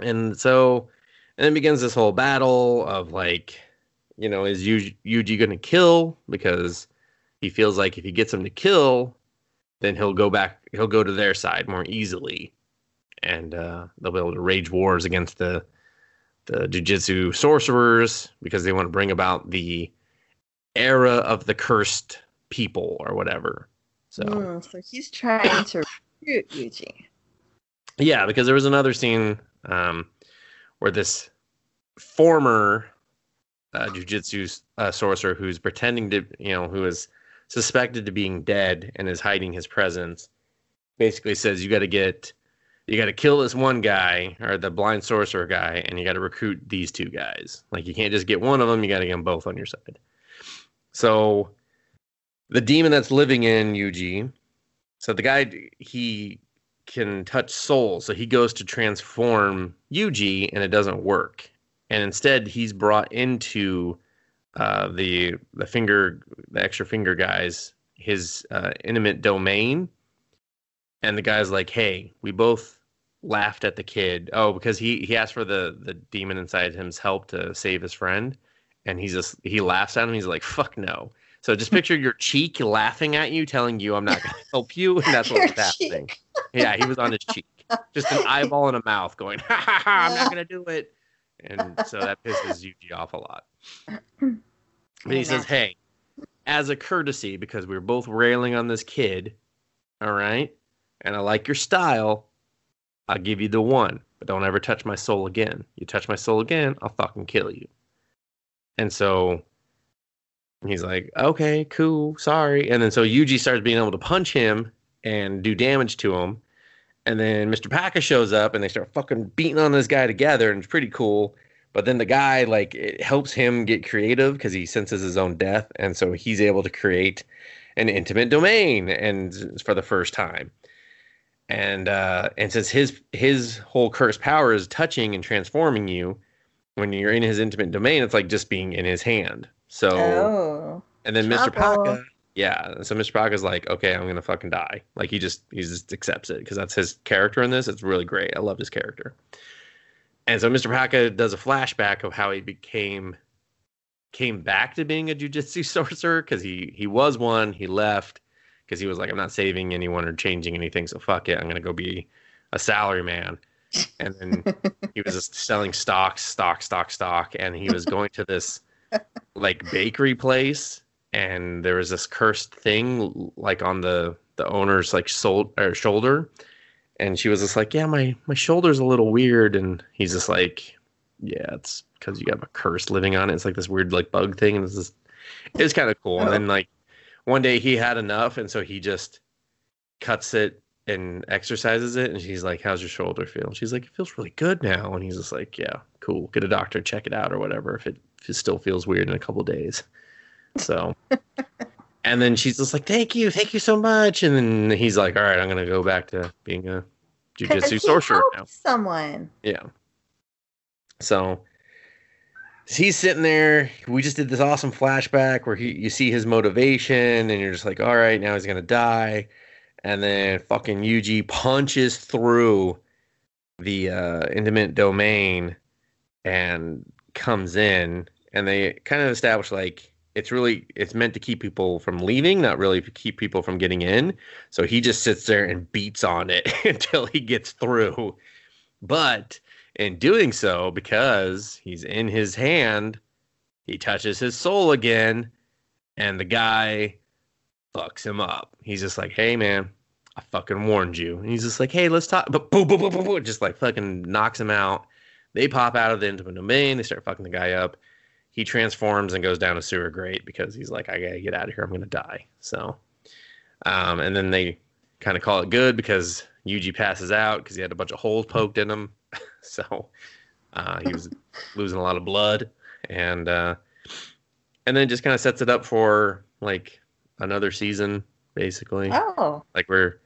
and so, and then begins this whole battle of like, you know, is Yuji, Yuji going to kill because he feels like if he gets him to kill, then he'll go back, he'll go to their side more easily, and uh, they'll be able to rage wars against the the jujitsu sorcerers because they want to bring about the era of the cursed people or whatever. So, Mm, so he's trying to recruit Yuji. yeah, because there was another scene um, where this former uh, jujitsu uh, sorcerer who's pretending to, you know, who is suspected to being dead and is hiding his presence, basically says you got to get, you got to kill this one guy or the blind sorcerer guy, and you got to recruit these two guys. Like you can't just get one of them; you got to get them both on your side. So, the demon that's living in Yuji, so the guy he can touch souls. So he goes to transform Yuji and it doesn't work. And instead he's brought into uh, the the finger the extra finger guys his uh, intimate domain. And the guy's like, "Hey, we both laughed at the kid. Oh, because he he asked for the the demon inside him's help to save his friend, and he's just he laughs at him. He's like, "Fuck no." So just picture your cheek laughing at you, telling you, "I'm not going to help you," and that's what was happening. Yeah, he was on his cheek, just an eyeball and a mouth, going, "Ha ha ha! I'm not going to do it." And so that pisses Yuji off a lot. But he says, "Hey, as a courtesy, because we were both railing on this kid, all right, and I like your style, I'll give you the one, but don't ever touch my soul again. You touch my soul again, I'll fucking kill you." And so he's like, "Okay, cool, sorry." And then so Yuji starts being able to punch him and do damage to him. And then Mr. Paka shows up and they start fucking beating on this guy together, and it's pretty cool. But then the guy like it helps him get creative because he senses his own death, and so he's able to create an intimate domain, and for the first time. And uh, and since his his whole curse power is touching and transforming you, when you're in his intimate domain, it's like just being in his hand. So Oh. and then Mr. Paka, yeah. So Mr. Paka's like, okay, I'm gonna fucking die. Like he just he just accepts it because that's his character in this. It's really great. I love his character. And so Mr. Paka does a flashback of how he became came back to being a jujitsu sorcerer because he he was one. He left because he was like, I'm not saving anyone or changing anything. So fuck it, I'm gonna go be a salary man. And then he was just selling stocks, stock, stock, stock, and he was going to this like bakery place and there was this cursed thing like on the the owner's like sol- or shoulder, and she was just like, "Yeah, my my shoulder's a little weird," and he's just like, "Yeah, it's because you have a curse living on it. It's like this weird like bug thing, and it's just it was kind of cool." And then like one day he had enough, and so he just cuts it and exercises it and she's like how's your shoulder feel? And she's like it feels really good now. And he's just like yeah cool. Get a doctor check it out or whatever if it, if it still feels weird in a couple days. So and then she's just like thank you. Thank you so much. And then he's like all right i'm gonna go back to being a jujitsu sorcerer now Someone. yeah. So he's sitting there. We just did this awesome flashback where he, you see his motivation, and you're just like, all right, now he's gonna die. And then fucking Yuji punches through the uh, intimate domain and comes in, and they kind of establish like it's really it's meant to keep people from leaving, not really to keep people from getting in. So he just sits there and beats on it until he gets through. But in doing so, because he's in his hand, he touches his soul again, and the guy fucks him up. He's just like, "Hey, man, I fucking warned you." And he's just like, "Hey, let's talk." But boom, boom, boom, boom, boom, just like fucking knocks him out. They pop out of the intimate domain. They start fucking the guy up. He transforms and goes down a sewer grate because he's like, "I gotta get out of here. I'm gonna die." So, um, and then they kind of call it good because Yuji passes out because he had a bunch of holes poked in him. so uh, he was losing a lot of blood, and uh, and then just kind of sets it up for like another season, basically. Oh. Like we're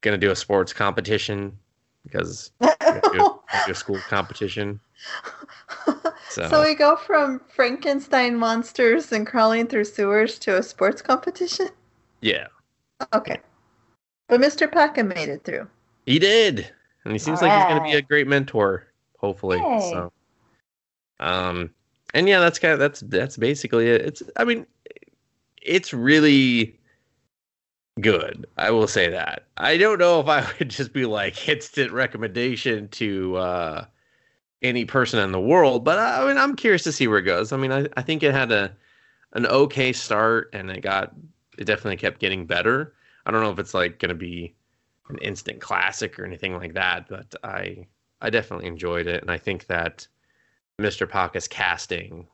gonna do a sports competition because do, we're do a school competition. So, so we go from Frankenstein monsters and crawling through sewers to a sports competition? yeah, Okay. But Mr. Paka made it through. he did, and he seems like he's gonna be a great mentor, hopefully. Yay. So, um, and yeah, that's kind of that's that's basically it. It's I mean, it's really good. I will say that. I don't know if I would just be like instant recommendation to uh any person in the world, but I, mean, I'm curious to see where it goes. I mean, I, I think it had a an okay start, and it got it definitely kept getting better. I don't know if it's like going to be an instant classic or anything like that, but I I definitely enjoyed it, and I think that Mr. Paka's casting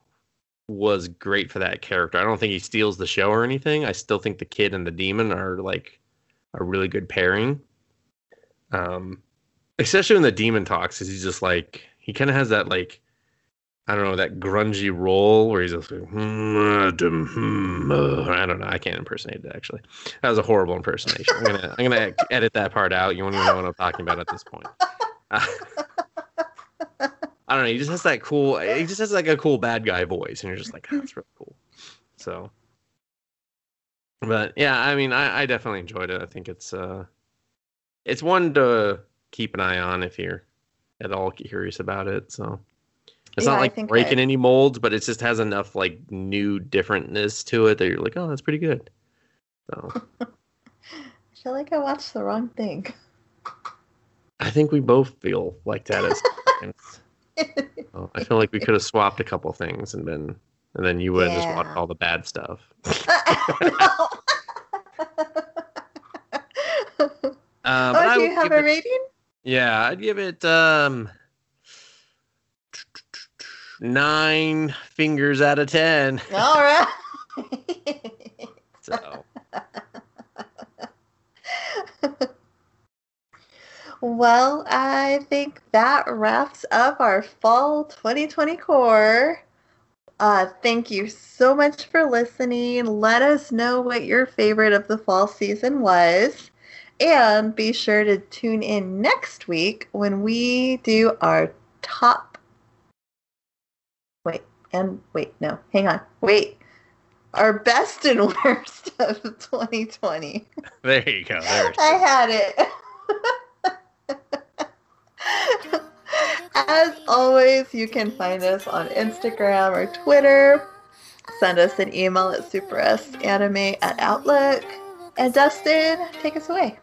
was great for that character. I don't think he steals the show or anything. I still think the kid and the demon are like a really good pairing. Um, especially when the demon talks, because he's just like he kind of has that like I don't know that grungy role where he's just like "Hmm, hmm, uh," I don't know. I can't impersonate it actually. That was a horrible impersonation. I'm gonna I'm gonna edit that part out. You won't even know what I'm talking about at this point. I don't know. He just has that cool. He just has like a cool bad guy voice, and you're just like, oh, that's really cool. So, but yeah, I mean, I, I definitely enjoyed it. I think it's uh, it's one to keep an eye on if you're at all curious about it. So, it's Yeah, not like breaking I- any molds, but it just has enough like new differentness to it that you're like, oh, that's pretty good. So, I feel like I watched the wrong thing. I think we both feel like that as. times. So, I feel like we could have swapped a couple things and been, and then you would have just watched all the bad stuff. Uh, but oh, do would you have give a it- rating? Yeah, I'd give it um nine fingers out of ten. All right. So well, I think that wraps up our fall 2020 cour. Uh, thank you so much for listening. Let us know what your favorite of the fall season was. And be sure to tune in next week when we do our top. Wait, and wait, no, hang on. Wait. Our best and worst of 2020. there you go. There I had it. As always, you can find us on Instagram or Twitter. Send us an email at supersanime at Outlook. And Dustin, take us away.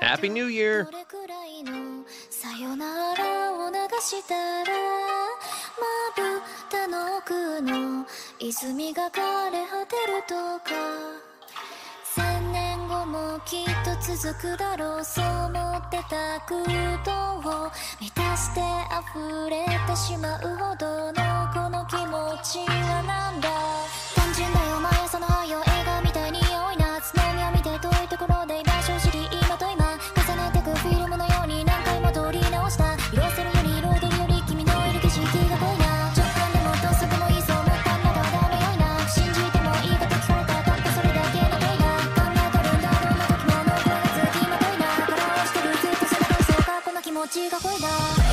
Happy New Year. どれくらいのさよならを流したらまぶたの奥の泉が枯れ果てるとか千年後もきっと続くだろうそう思ってた空洞を満たして溢れてしまうほどのこの気持ちはなんだちが恋だ。